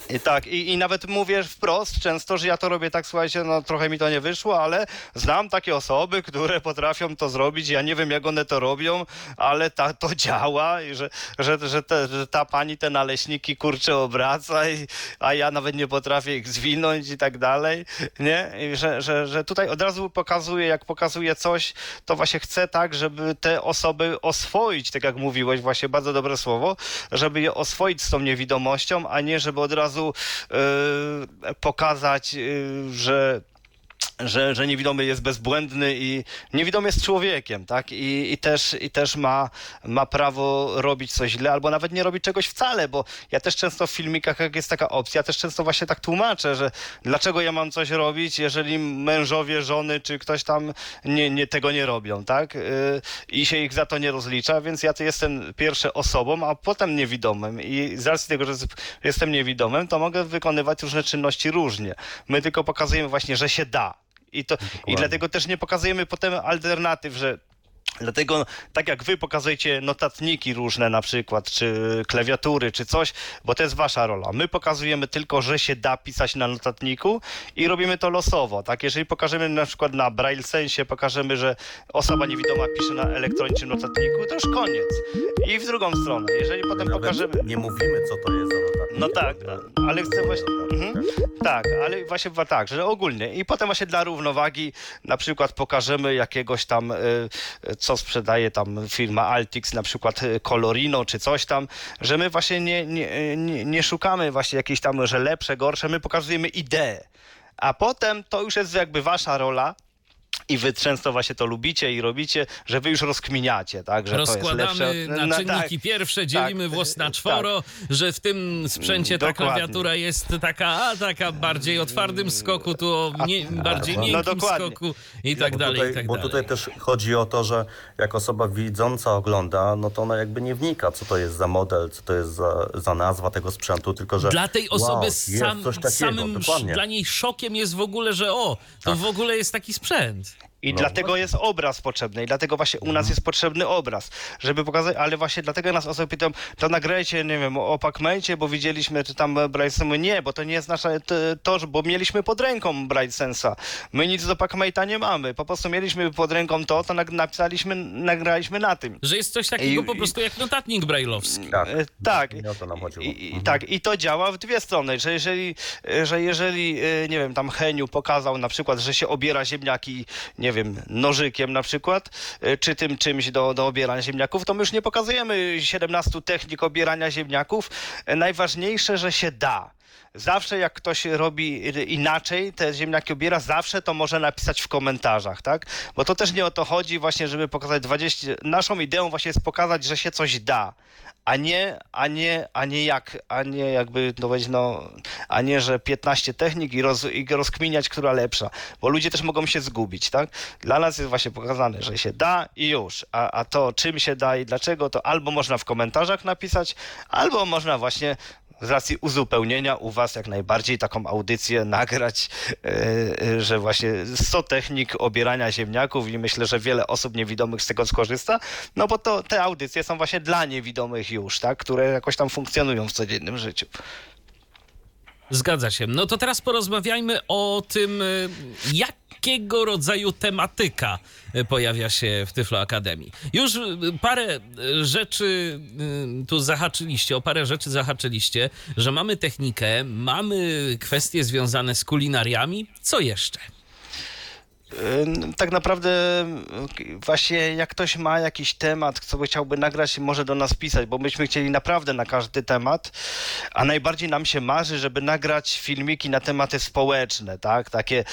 I tak, i, i nawet mówię wprost często, że ja to robię tak, słuchajcie, no trochę mi to nie wyszło, ale znam takie osoby, które potrafią to zrobić. Ja nie wiem, jak one to robią, ale ta, to działa i że, że, że, te, że ta pani te naleśniki kurczę obraca, i, a ja nawet nie potrafię ich zwinąć i tak dalej, nie? Że, że, że tutaj od razu pokazuję, jak pokazuję coś, to właśnie chcę tak, żeby te osoby oswoić, tak jak mówiłeś, właśnie bardzo dobre słowo, żeby je oswoić z tą niewidomością, a nie żeby od razu yy, pokazać, yy, że że, że niewidomy jest bezbłędny i niewidomy jest człowiekiem, tak? I, i, też, i też ma, ma prawo robić coś źle, albo nawet nie robić czegoś wcale, bo ja też często w filmikach, jak jest taka opcja, ja też często właśnie tak tłumaczę, że dlaczego ja mam coś robić, jeżeli mężowie, żony, czy ktoś tam nie, nie, tego nie robią, tak? Yy, I się ich za to nie rozlicza, więc ja to jestem pierwsze osobą, a potem niewidomym i z racji tego, że jestem niewidomym, to mogę wykonywać różne czynności różnie. My tylko pokazujemy właśnie, że się da. I, to, I dlatego też nie pokazujemy potem alternatyw, że Dlatego, tak jak wy pokazujecie notatniki różne na przykład, czy klawiatury, czy coś, bo to jest wasza rola. My pokazujemy tylko, że się da pisać na notatniku i robimy to losowo, tak? Jeżeli pokażemy na przykład na Braille Sensie, pokażemy, że osoba niewidoma pisze na elektronicznym notatniku, to już koniec. I w drugą stronę, jeżeli potem Nawet pokażemy... Nie mówimy, co to jest za notatnik. No tak, prawda? ale chcę właśnie. Mhm, tak, ale właśnie tak, że ogólnie. I potem właśnie dla równowagi na przykład pokażemy jakiegoś tam, y, co sprzedaje tam firma Altix, na przykład y, Colorino czy coś tam, że my właśnie nie, nie, nie, nie szukamy właśnie jakiejś tam, że lepsze, gorsze, my pokazujemy ideę. A potem to już jest jakby wasza rola. I wy często właśnie to lubicie i robicie, że wy już rozkminiacie, tak? Że to jest Rozkładamy lepsze. na No, czynniki tak. pierwsze, dzielimy tak, włos na tak. czworo, że w tym sprzęcie ta Dokładnie. klawiatura jest taka, a taka bardziej o twardym skoku, tu o nie, bardziej no miękkim dokładnie. skoku i tak bo dalej, tutaj, i tak Bo dalej. tutaj też chodzi o to, że jak osoba widząca ogląda, no to ona jakby nie wnika, co to jest za model, co to jest za, za nazwa tego sprzętu, tylko że Dla tej osoby wow, sam, takiego, samym dokładnie. dla niej szokiem jest w ogóle, że o, to w ogóle jest taki sprzęt. friends. I No dlatego jest obraz potrzebny, i dlatego właśnie u Mhm. nas jest potrzebny obraz, żeby pokazać, ale właśnie dlatego nas osoby pytają, to nagrajcie, nie wiem, o Pacmate, bo widzieliśmy, czy tam Brightsense, nie, bo to nie jest nasza, to, bo mieliśmy pod ręką Brightsensa, my nic do Pacmate'a nie mamy, po prostu mieliśmy pod ręką to, to napisaliśmy, nagraliśmy na tym. Że jest coś takiego I- po prostu jak notatnik brajlowski. Tak, E, tak. I o to nam chodziło. I, Mhm. Tak, i to działa w dwie strony, że jeżeli, że jeżeli, e, nie wiem, tam Heniu pokazał na przykład, że się obiera ziemniaki, nie wiem, nożykiem na przykład, e, czy tym czymś do, do obierania ziemniaków, to my już nie pokazujemy 17 technik obierania ziemniaków. E, Najważniejsze, że się da. Zawsze jak ktoś robi inaczej, te ziemniaki obiera, zawsze to może napisać w komentarzach, tak? Bo to też nie o to chodzi właśnie, żeby pokazać 20... Naszą ideą właśnie jest pokazać, że się coś da, a nie, a nie, a nie jak, a nie jakby, no no, a nie, że 15 technik i, roz, i rozkminiać, która lepsza, bo ludzie też mogą się zgubić, tak? Dla nas jest właśnie pokazane, że się da i już, a, a to czym się da i dlaczego, to albo można w komentarzach napisać, albo można właśnie z racji uzupełnienia u Was jak najbardziej taką audycję nagrać, e, e, że właśnie 100 technik obierania ziemniaków i myślę, że wiele osób niewidomych z tego skorzysta, no bo to te audycje są właśnie dla niewidomych już, tak, które jakoś tam funkcjonują w codziennym życiu. Zgadza się. No to teraz porozmawiajmy o tym, y, jakiego rodzaju tematyka y, pojawia się w Tyflo Akademii. Już y, parę y, rzeczy tu zahaczyliście, o parę rzeczy zahaczyliście, że mamy technikę, mamy kwestie związane z kulinariami. Co jeszcze? Tak naprawdę właśnie jak ktoś ma jakiś temat, co by chciałby nagrać, może do nas pisać, bo myśmy chcieli naprawdę na każdy temat, a najbardziej nam się marzy, żeby nagrać filmiki na tematy społeczne, tak? Takie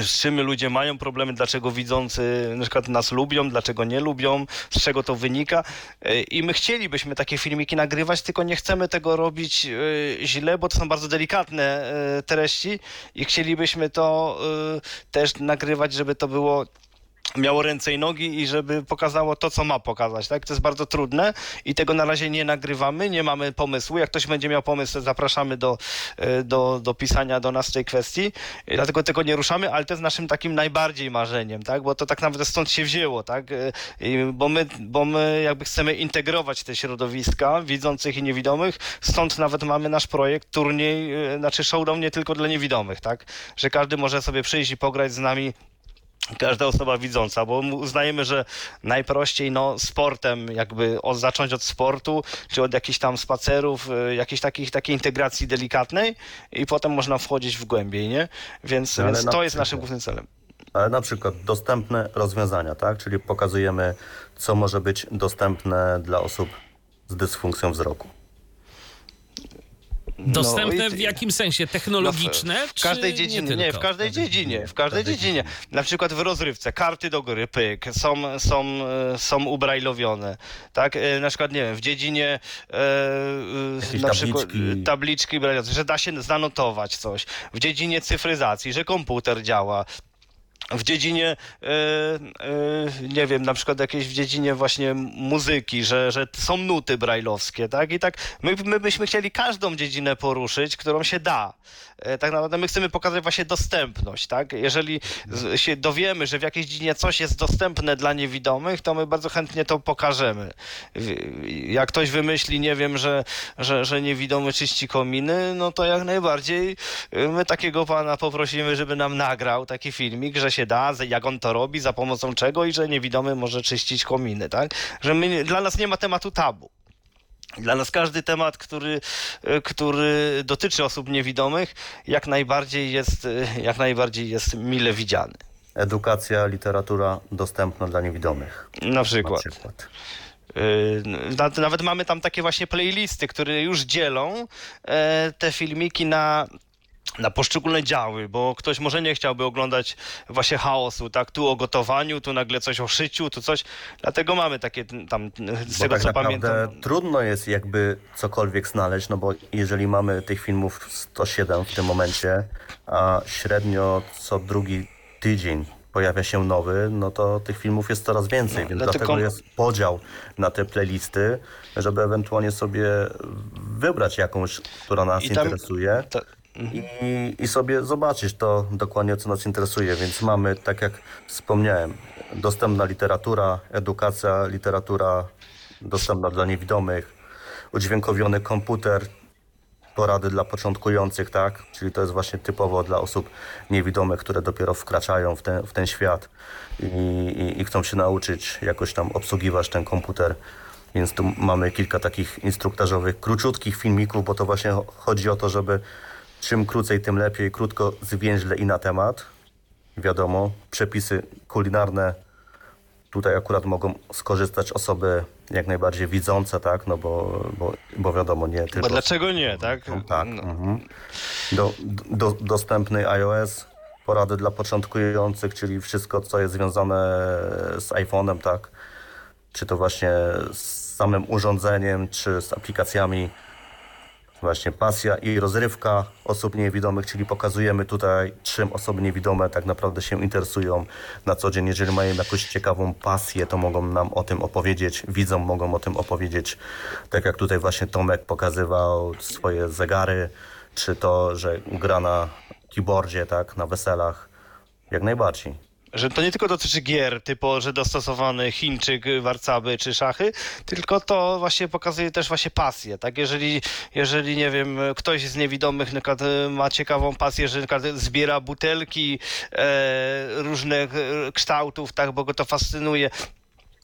z czym ludzie mają problemy, dlaczego widzący na przykład nas lubią, dlaczego nie lubią, z czego to wynika. Y, I my chcielibyśmy takie filmiki nagrywać, tylko nie chcemy tego robić y, źle, bo to są bardzo delikatne treści i chcielibyśmy to też nagrywać, żeby to było miało ręce i nogi i żeby pokazało to, co ma pokazać, tak? To jest bardzo trudne i tego na razie nie nagrywamy, nie mamy pomysłu. Jak ktoś będzie miał pomysł, zapraszamy do, e, do, do pisania do nas tej kwestii. Dlatego tego nie ruszamy, ale to jest naszym takim najbardziej marzeniem, tak? Bo to tak naprawdę stąd się wzięło, tak? E, i- Bo my, bo my jakby chcemy integrować te środowiska widzących i niewidomych, stąd nawet mamy nasz projekt, turniej, e, znaczy showdown nie tylko dla niewidomych, tak? Że każdy może sobie przyjść i pograć z nami każda osoba widząca, bo uznajemy, że najprościej no, sportem, jakby od, zacząć od sportu, czy od jakichś tam spacerów, y, jakiejś takich, takiej integracji delikatnej i potem można wchodzić w głębiej, nie? Więc, No, więc to jest naszym głównym celem. Ale na przykład dostępne rozwiązania, tak? Czyli pokazujemy, co może być dostępne dla osób z dysfunkcją wzroku. Dostępne No w jakim sensie? No, Technologiczne? w, w każdej czy dziedzinie, nie, nie, w każdej dziedzinie, w każdej dziedzinie. Na przykład w rozrywce, karty do gry, pyk, są, są, e, są ubrajlowione, tak? E, Na przykład, nie wiem, w dziedzinie e, e, na przykład tabliczki. tabliczki brajlowskie, że da się zanotować coś. W dziedzinie cyfryzacji, że komputer działa. W dziedzinie, e, e, nie wiem, na przykład jakieś w dziedzinie właśnie muzyki, że, że są nuty brajlowskie, tak? I tak my, my byśmy chcieli każdą dziedzinę poruszyć, którą się da. E, Tak naprawdę my chcemy pokazać właśnie dostępność, tak? Jeżeli się dowiemy, że w jakiejś dziedzinie coś jest dostępne dla niewidomych, to my bardzo chętnie to pokażemy. Jak ktoś wymyśli, nie wiem, że, że, że niewidomy czyści kominy, no to jak najbardziej my takiego pana poprosimy, żeby nam nagrał taki filmik, że się da, za- jak on to robi, za pomocą czego i że niewidomy może czyścić kominy, tak? Że my, dla nas nie ma tematu tabu. Dla nas każdy temat, który, y, który dotyczy osób niewidomych, jak najbardziej jest, y, jak najbardziej jest mile widziany. Edukacja, literatura dostępna dla niewidomych. Na Na przykład. przykład. Yy, na- Nawet mamy tam takie właśnie playlisty, które już dzielą e, te filmiki na, na poszczególne działy, bo ktoś może nie chciałby oglądać właśnie chaosu, tak? Tu o gotowaniu, tu nagle coś o szyciu, tu coś. Dlatego mamy takie tam, z Bo tego tak co naprawdę pamiętam. trudno jest jakby cokolwiek znaleźć, no bo jeżeli mamy tych filmów 107 w tym momencie, a średnio co drugi tydzień pojawia się nowy, no to tych filmów jest coraz więcej, No, więc dlatego- dlatego jest podział na te playlisty, żeby ewentualnie sobie wybrać jakąś, która nas tam- interesuje. To, I, I sobie zobaczyć to dokładnie, co nas interesuje. Więc mamy, tak jak wspomniałem, dostępna literatura, edukacja, literatura dostępna dla niewidomych, udźwiękowiony komputer, porady dla początkujących, tak? Czyli to jest właśnie typowo dla osób niewidomych, które dopiero wkraczają w ten, w ten świat i, i, i chcą się nauczyć jakoś tam obsługiwać ten komputer. Więc tu mamy kilka takich instruktażowych, króciutkich filmików, bo to właśnie cho- chodzi o to, żeby czym krócej, tym lepiej, krótko, zwięźle i na temat. Wiadomo, przepisy kulinarne tutaj akurat mogą skorzystać osoby jak najbardziej widzące, tak? No bo, bo, bo wiadomo, nie tylko... bo dlaczego nie, tak? Tak. No. Mhm. Do, do, dostępny iOS, porady dla początkujących, czyli wszystko, co jest związane z iPhone'em, tak? Czy to właśnie z samym urządzeniem, czy z aplikacjami. Właśnie pasja i rozrywka osób niewidomych, czyli pokazujemy tutaj, czym osoby niewidome tak naprawdę się interesują na co dzień. Jeżeli mają jakąś ciekawą pasję, to mogą nam o tym opowiedzieć, widzą, mogą o tym opowiedzieć. Tak jak tutaj właśnie Tomek pokazywał swoje zegary, czy to, że gra na keyboardzie, tak, na weselach. Jak najbardziej. Że to nie tylko dotyczy gier, typu, że dostosowany Chińczyk, warcaby czy szachy, tylko to właśnie pokazuje też właśnie pasję, tak? Jeżeli, jeżeli nie wiem, ktoś z niewidomych na e, ma ciekawą pasję, że na zbiera butelki e, różnych e, kształtów, tak, bo go to fascynuje,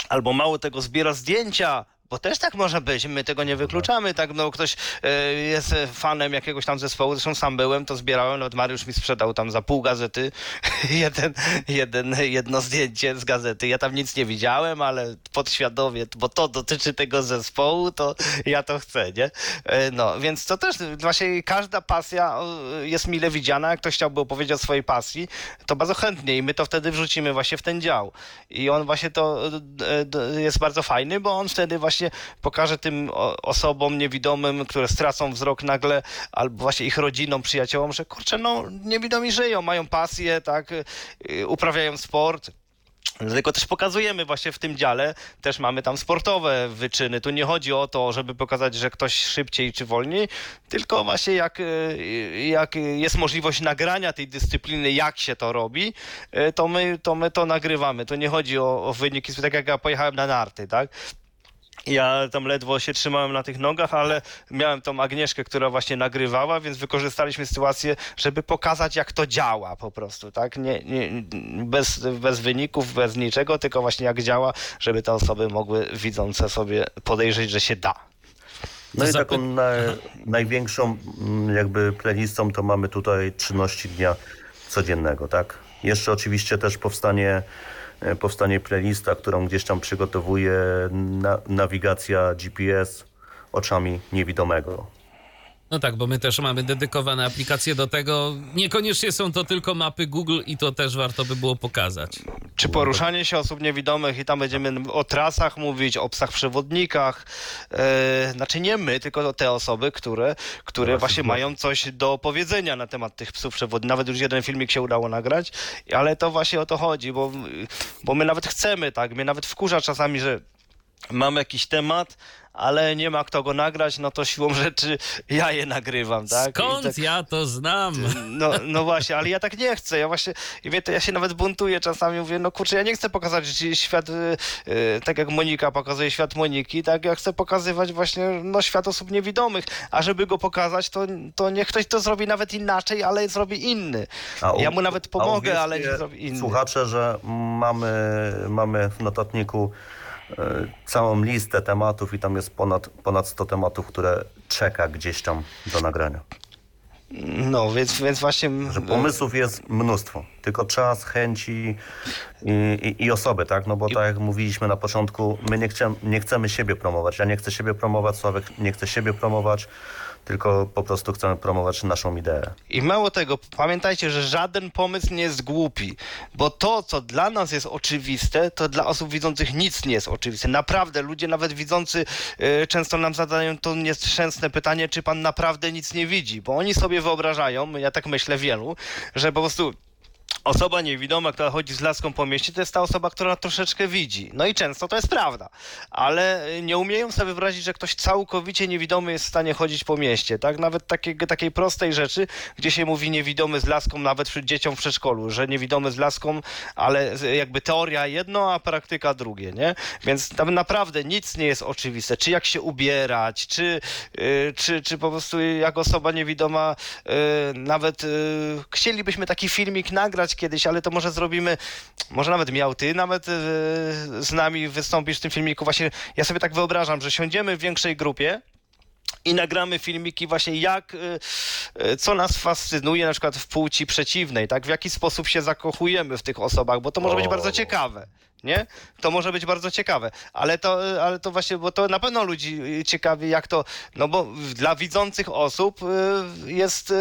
albo mało tego, zbiera zdjęcia, bo też tak może być, my tego nie wykluczamy, tak, no ktoś e, jest fanem jakiegoś tam zespołu, zresztą sam byłem, to zbierałem, nawet Mariusz mi sprzedał tam za pół gazety. Jeden, jeden, jedno zdjęcie z gazety, ja tam nic nie widziałem, ale podświadomie, bo to dotyczy tego zespołu, to ja to chcę, nie? E, no, więc to też właśnie każda pasja e, jest mile widziana, jak ktoś chciałby opowiedzieć o swojej pasji, to bardzo chętnie. I my to wtedy wrzucimy właśnie w ten dział. I on właśnie to jest bardzo fajny, bo on wtedy właśnie pokaże tym osobom niewidomym, które stracą wzrok nagle, albo właśnie ich rodzinom, przyjaciołom, że kurczę, no niewidomi żyją, mają pasję, tak, y, uprawiają sport, Dlatego też pokazujemy właśnie w tym dziale, też mamy tam sportowe wyczyny. Tu nie chodzi o to, żeby pokazać, że ktoś szybciej czy wolniej, tylko właśnie jak, y, jak jest możliwość nagrania tej dyscypliny, jak się to robi, y, to my to, my to nagrywamy. To nie chodzi o, o wyniki, tak jak ja pojechałem na narty, tak? Ja tam ledwo się trzymałem na tych nogach, ale miałem tą Agnieszkę, która właśnie nagrywała, więc wykorzystaliśmy sytuację, żeby pokazać, jak to działa po prostu, tak? Nie, nie, bez, bez wyników, bez niczego, tylko właśnie jak działa, żeby te osoby mogły widzące sobie podejrzeć, że się da. No i taką na, największą mm, jakby playlistą to mamy tutaj czynności dnia codziennego, tak? Jeszcze oczywiście też powstanie, powstanie playlista, którą gdzieś tam przygotowuje na, nawigacja GPS oczami niewidomego. No tak, bo my też mamy dedykowane aplikacje do tego. Niekoniecznie są to tylko mapy Google i to też warto by było pokazać. Czy poruszanie się osób niewidomych i tam będziemy o trasach mówić, o psach przewodnikach. E, znaczy nie my, tylko te osoby, które, które Dobra, właśnie super. mają coś do powiedzenia na temat tych psów przewodników. Nawet już jeden filmik się udało nagrać, ale to właśnie o to chodzi, bo, bo my nawet chcemy, tak? Mnie nawet wkurza czasami, że mam jakiś temat, ale nie ma kto go nagrać, no to siłą rzeczy ja je nagrywam, tak? Skąd tak... ja to znam? No, no właśnie, ale ja tak nie chcę. Ja właśnie, i wie, to ja się nawet buntuję czasami, mówię, no kurczę, ja nie chcę pokazać świat, y, y, tak jak Monika pokazuje świat Moniki, tak ja chcę pokazywać właśnie no, świat osób niewidomych, a żeby go pokazać, to, to niech ktoś to zrobi nawet inaczej, ale zrobi inny. u- ja mu nawet pomogę, ale niech zrobi inny. Słuchacze, że mamy, mamy w notatniku całą listę tematów i tam jest ponad, ponad 100 tematów, które czeka gdzieś tam do nagrania. No, więc, więc właśnie... Że pomysłów jest mnóstwo, tylko czas, chęci i, i, i osoby, tak? No bo tak jak mówiliśmy na początku, my nie, chcemy, nie chcemy siebie promować. Ja nie chcę siebie promować, Sławek nie chce siebie promować, tylko po prostu chcemy promować naszą ideę. I mało tego, pamiętajcie, że żaden pomysł nie jest głupi, bo to, co dla nas jest oczywiste, to dla osób widzących nic nie jest oczywiste. Naprawdę, ludzie nawet widzący y, często nam zadają to nieszczęsne pytanie, czy pan naprawdę nic nie widzi, bo oni sobie wyobrażają, ja tak myślę wielu, że po prostu Osoba niewidoma, która chodzi z laską po mieście, to jest ta osoba, która troszeczkę widzi. No i często to jest prawda, ale nie umieją sobie wyobrazić, że ktoś całkowicie niewidomy jest w stanie chodzić po mieście, tak? Nawet takiej, takiej prostej rzeczy, gdzie się mówi niewidomy z laską nawet dzieciom w przedszkolu, że niewidomy z laską, ale jakby teoria jedno, a praktyka drugie, nie? Więc tam naprawdę nic nie jest oczywiste. Czy jak się ubierać, czy, yy, czy, czy po prostu jak osoba niewidoma yy, nawet yy, chcielibyśmy taki filmik nagrać kiedyś, ale to może zrobimy, może nawet miał ty nawet yy, z nami wystąpisz w tym filmiku. Właśnie ja sobie tak wyobrażam, że siądziemy w większej grupie, i nagramy filmiki właśnie jak, y, y, co nas fascynuje na przykład w płci przeciwnej, tak? W jaki sposób się zakochujemy w tych osobach, bo to może być O. bardzo ciekawe, nie? To może być bardzo ciekawe, ale to, y, ale to właśnie, bo to na pewno ludzi y, ciekawi jak to, no bo dla widzących osób y, jest,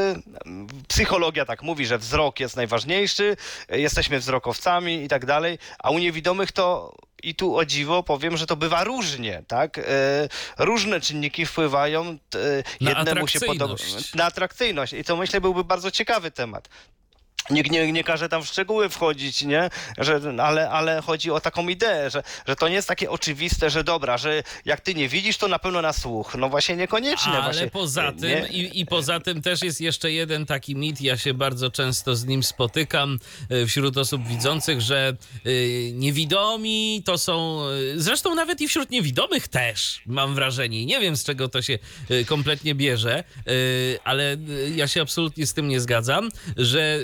psychologia tak mówi, że wzrok jest najważniejszy, jesteśmy wzrokowcami i tak dalej, a u niewidomych to i tu o dziwo powiem, że to bywa różnie, tak? E, różne czynniki wpływają. E, jednemu się podoba. Na atrakcyjność. I to myślę byłby bardzo ciekawy temat. Nikt nie, nie każe tam w szczegóły wchodzić, nie? Że, ale, ale chodzi o taką ideę, że, że to nie jest takie oczywiste, że dobra, że jak ty nie widzisz, to na pewno na słuch. No właśnie niekoniecznie. Ale właśnie, poza tym, i, i poza tym też jest jeszcze jeden taki mit, ja się bardzo często z nim spotykam e, wśród osób widzących, że y, niewidomi to są, y, zresztą nawet i wśród niewidomych też, mam wrażenie, nie wiem z czego to się kompletnie bierze, ale ja się absolutnie z tym nie zgadzam, że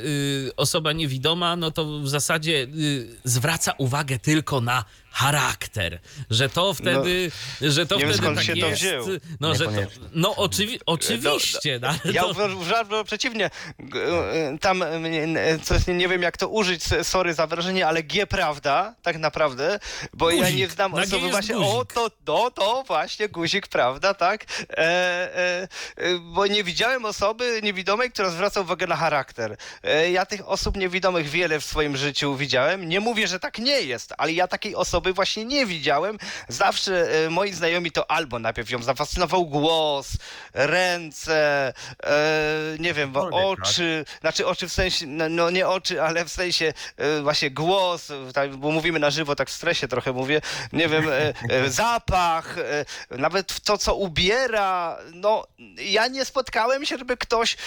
osoba niewidoma, no to w zasadzie y, zwraca uwagę tylko na charakter, że to wtedy, że to nie wiem, wtedy skąd tak się to jest, wzięło. no, że to, no oczywi oczywiście, no, ale Ja to, uważam, przeciwnie. E, Tam e, e, coś nie wiem, jak to użyć, sorry za wrażenie, ale G prawda, tak naprawdę, bo ja Guzik. nie znam osoby właśnie. guzik. O, to, no, to właśnie guzik, prawda, tak? E, e, bo nie widziałem osoby niewidomej, która zwraca uwagę na charakter. E, ja tych osób niewidomych wiele w swoim życiu widziałem. Nie mówię, że tak nie jest, ale ja takiej osoby osoby właśnie nie widziałem. Zawsze e, moi znajomi to albo najpierw ją zafascynował głos, ręce, e, nie wiem, Cokolwiek, oczy, znaczy oczy w sensie, no, no nie oczy, ale w sensie e, właśnie głos, tak, bo mówimy na żywo, tak w stresie trochę mówię, nie wiem, zapach, nawet to, co ubiera, no ja nie spotkałem się, żeby ktoś,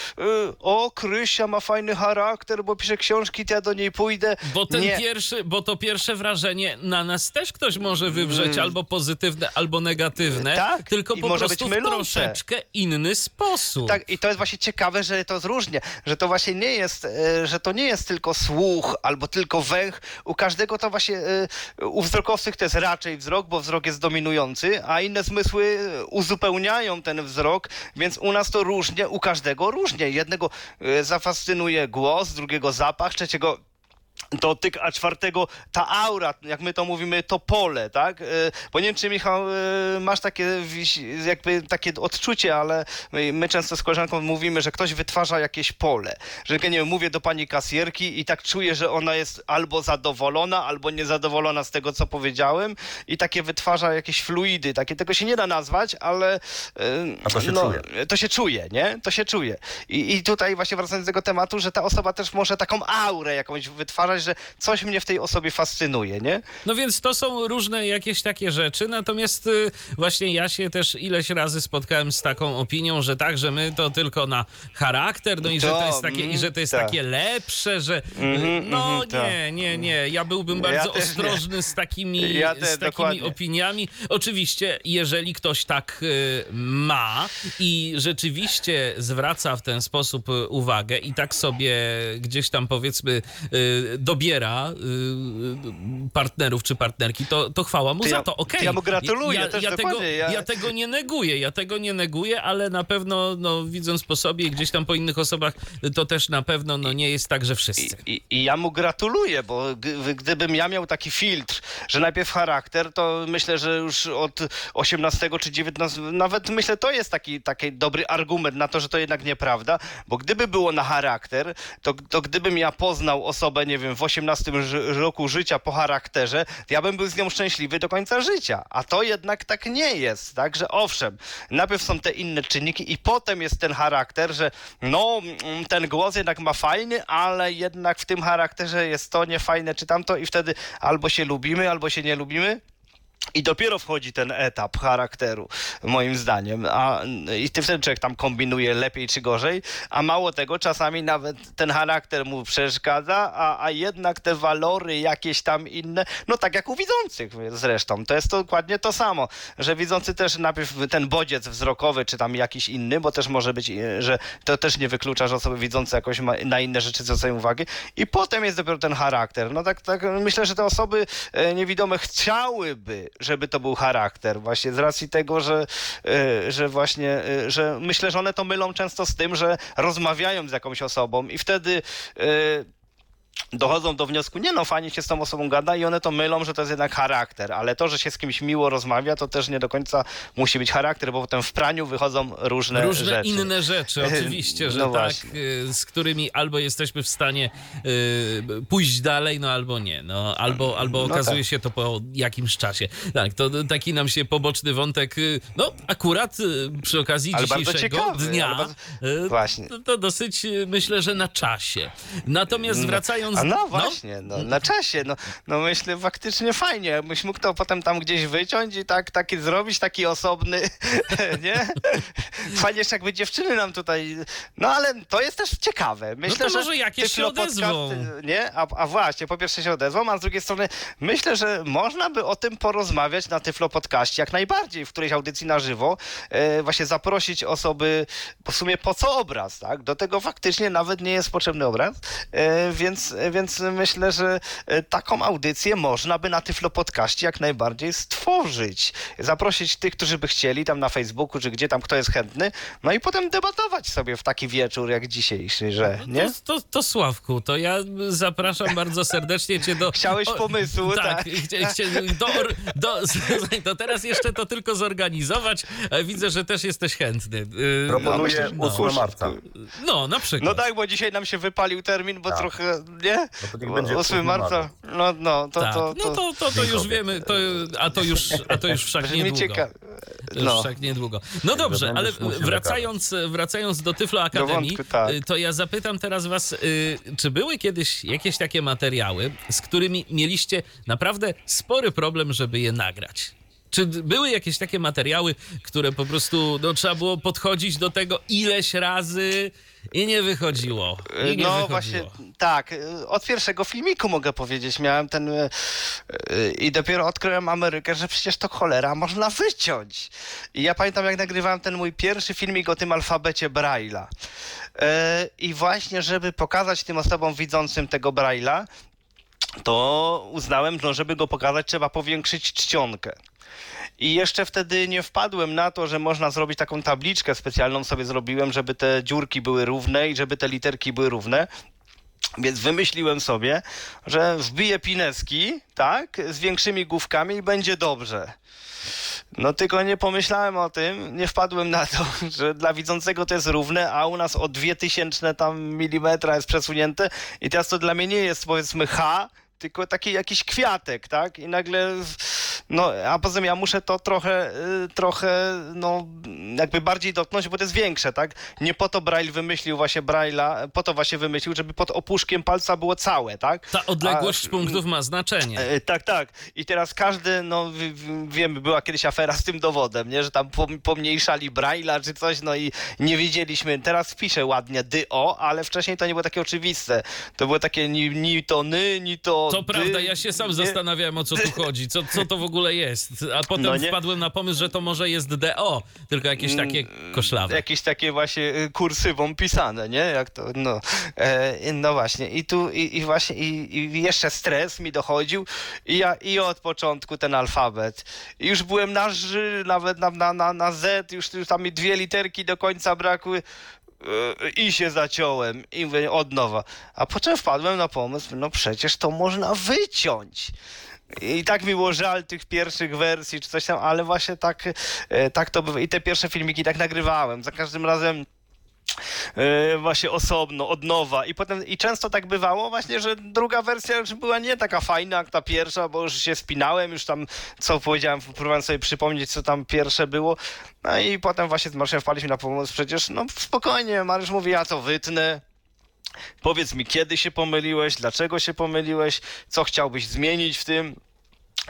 o Krysia ma fajny charakter, bo pisze książki, to ja do niej pójdę. Bo ten nie. pierwszy, bo to pierwsze wrażenie na nas też ktoś może wywrzeć albo pozytywne, albo negatywne, Tak, tylko i po prostu w troszeczkę inny sposób. Tak, i to jest właśnie ciekawe, że to różnie, że to właśnie nie jest, e, że to nie jest tylko słuch albo tylko węch. U każdego to właśnie, e, u wzrokowcych to jest raczej wzrok, bo wzrok jest dominujący, a inne zmysły uzupełniają ten wzrok, więc u nas to różnie, u każdego różnie. Jednego e, zafascynuje głos, drugiego zapach, trzeciego dotyk, a czwartego ta aura, jak my to mówimy, to pole, tak? E, Bo nie wiem, czy Michał, e, masz takie jakby takie odczucie, ale my, my często z koleżanką mówimy, że ktoś wytwarza jakieś pole. Że nie wiem, mówię do pani kasjerki i tak czuję, że ona jest albo zadowolona, albo niezadowolona z tego, co powiedziałem i takie wytwarza jakieś fluidy, takie tego się nie da nazwać, ale e, A to się czuje. to się czuje, nie? To się czuje. I, I tutaj właśnie wracając do tego tematu, że ta osoba też może taką aurę jakąś wytwarzać, że coś mnie w tej osobie fascynuje, nie? No więc to są różne jakieś takie rzeczy, natomiast y, właśnie ja się też ileś razy spotkałem z taką opinią, że tak, że my to tylko na charakter, no i że to To, jest takie, i że to jest mm, takie lepsze, że Mhm, no mhm, tak. nie, nie, nie, ja byłbym Ja bardzo też nie. ostrożny z takimi, Ja też, z takimi dokładnie. opiniami. Oczywiście, jeżeli ktoś tak y, ma i rzeczywiście zwraca w ten sposób y, uwagę i tak sobie gdzieś tam powiedzmy y, dobiera y, partnerów czy partnerki, to, to chwała mu za to. Okej. to ja mu gratuluję ja, też ja, tego, ja- ja tego nie neguję, ja tego nie neguję, ale na pewno, no, widząc po sobie i gdzieś tam po innych osobach, to też na pewno no, nie jest tak, że wszyscy. I, i, I ja mu gratuluję, bo gdybym ja miał taki filtr, że najpierw charakter, to myślę, że już od 18 czy 19, nawet myślę, to jest taki, taki dobry argument na to, że to jednak nieprawda, bo gdyby było na charakter, to, to gdybym ja poznał osobę, nie wiem, w 18 ży- roku życia po charakterze, ja bym był z nią szczęśliwy do końca życia. A to jednak tak nie jest, tak, że owszem, najpierw są te inne czynniki i potem jest ten charakter, że no, mm, ten głos jednak ma fajny, ale jednak w tym charakterze jest to niefajne czy tamto i wtedy albo się lubimy, albo się nie lubimy. I dopiero wchodzi ten etap charakteru, moim zdaniem. A, I ty wtedy człowiek tam kombinuje lepiej czy gorzej, a mało tego, czasami nawet ten charakter mu przeszkadza, a, a jednak te walory jakieś tam inne, no tak jak u widzących zresztą, to jest dokładnie to samo, że widzący też najpierw ten bodziec wzrokowy, czy tam jakiś inny, bo też może być, że to też nie wyklucza, że osoby widzące jakoś ma, na inne rzeczy zwracają uwagę i potem jest dopiero ten charakter. No tak, tak myślę, że te osoby e, niewidome chciałyby, żeby to był charakter, właśnie z racji tego, że, e, że właśnie, e, że myślę, że one to mylą często z tym, że rozmawiają z jakąś osobą i wtedy e, dochodzą do wniosku, nie no, fajnie się z tą osobą gada i one to mylą, że to jest jednak charakter, ale to, że się z kimś miło rozmawia, to też nie do końca musi być charakter, bo potem w praniu wychodzą różne, Różne rzeczy. inne rzeczy, oczywiście, że No tak, właśnie. y, z którymi albo jesteśmy w stanie y, pójść dalej, no albo nie, no albo, albo No okazuje tak. się to po jakimś czasie. Tak, to taki nam się poboczny wątek, y, no akurat y, przy okazji Ale dzisiejszego ciekawy, dnia, bardzo- Właśnie. to, to dosyć myślę, że na czasie. Natomiast wracając... A no właśnie, no, na czasie, no, no myślę faktycznie fajnie, jakbyś mógł to potem tam gdzieś wyciąć i tak, taki zrobić, taki osobny, nie? Fajnie jeszcze jakby dziewczyny nam tutaj, no ale to jest też ciekawe. Myślę, to że może jakieś się odezwą. Nie? A, a właśnie, po pierwsze się odezwą, a z drugiej strony myślę, że można by o tym porozmawiać na Tyflo Podcaście, jak najbardziej, w którejś audycji na żywo, e, właśnie zaprosić osoby, w sumie po co obraz, tak? Do tego faktycznie nawet nie jest potrzebny obraz, e, więc, więc myślę, że e, taką audycję można by na Tyflo Podcaście jak najbardziej stworzyć. Zaprosić tych, którzy by chcieli, tam na Facebooku, czy gdzie tam kto jest chętny, no i potem debatować sobie w taki wieczór jak dzisiejszy, że, nie? To, to, to Sławku, to ja zapraszam bardzo serdecznie cię do... Chciałeś pomysłu, tak. chcia- chcia- do, do, to teraz jeszcze to tylko zorganizować. E, Widzę, że też jesteś chętny. Y, Proponuję że- 8 marca. No, na przykład. No tak, bo dzisiaj nam się wypalił termin, bo Tak. trochę, nie? Nie? No to niech będzie 8 marca, no, no, to, tak. to, no to, to, to już wiemy, to, a, to już, a to już wszak niedługo. ciekawe. To już No. wszak niedługo. No dobrze, ale wracając, wracając do Tyflo Akademii, wątku, tak. to ja zapytam teraz was, y, czy były kiedyś jakieś takie materiały, z którymi mieliście naprawdę spory problem, żeby je nagrać? Czy były jakieś takie materiały, które po prostu no, trzeba było podchodzić do tego ileś razy i nie wychodziło? I nie no wychodziło. właśnie, tak. y, Od pierwszego filmiku mogę powiedzieć, miałem ten. y, y, I dopiero odkryłem Amerykę, że przecież to cholera można wyciąć. I ja pamiętam, jak nagrywałem ten mój pierwszy filmik o tym alfabecie Braille'a. Y, I właśnie, żeby pokazać tym osobom widzącym tego Braille'a, to uznałem, że żeby go pokazać, trzeba powiększyć czcionkę. I jeszcze wtedy nie wpadłem na to, że można zrobić taką tabliczkę specjalną sobie zrobiłem, żeby te dziurki były równe i żeby te literki były równe. Więc wymyśliłem sobie, że wbiję pineski, tak, z większymi główkami i będzie dobrze. No tylko nie pomyślałem o tym, nie wpadłem na to, że dla widzącego to jest równe, a u nas o 2000 tam milimetra jest przesunięte i teraz to dla mnie nie jest powiedzmy H, tylko taki jakiś kwiatek, tak? I nagle, no, a poza tym ja muszę to trochę, y, trochę, no, jakby bardziej dotknąć, bo to jest większe, tak? Nie po to Braille wymyślił właśnie Braille'a, po to właśnie wymyślił, żeby pod opuszkiem palca było całe, tak? Ta odległość A- punktów ma znaczenie. E, tak, tak. I teraz każdy, no w- w- wiemy, była kiedyś afera z tym dowodem, nie? że tam pom- pomniejszali Braille'a czy coś, no i nie wiedzieliśmy. Teraz wpiszę ładnie dy-o, ale wcześniej to nie było takie oczywiste. To było takie ni, ni to ny, ni to To dy, prawda, ja się sam nie? zastanawiałem o co tu chodzi, co, co to w ogóle jest. A potem No wpadłem na pomysł, że to może jest DO, tylko jakieś takie koszlawe. Jakieś takie właśnie y, kursywą pisane, nie? Jak to, no. E, no właśnie. I tu, i, i właśnie, i, i jeszcze stres mi dochodził i ja, i od początku ten alfabet. I już byłem na ży, nawet na, na, na, na Z, już, już tam mi dwie literki do końca brakły. e, I się zaciąłem i mówię od nowa. A potem wpadłem na pomysł, no przecież to można wyciąć. I tak mi było żal tych pierwszych wersji czy coś tam, ale właśnie tak, e, tak to bywa. I te pierwsze filmiki tak nagrywałem. Za każdym razem e, właśnie osobno, od nowa. I potem, i często tak bywało właśnie, że druga wersja już była nie taka fajna jak ta pierwsza, bo już się spinałem, już tam, co powiedziałem, próbowałem sobie przypomnieć, co tam pierwsze było. No i potem właśnie z Mariuszem wpadliśmy na pomoc. Przecież, no spokojnie, Mariusz mówi, ja to wytnę. Powiedz mi, kiedy się pomyliłeś, dlaczego się pomyliłeś, co chciałbyś zmienić w tym.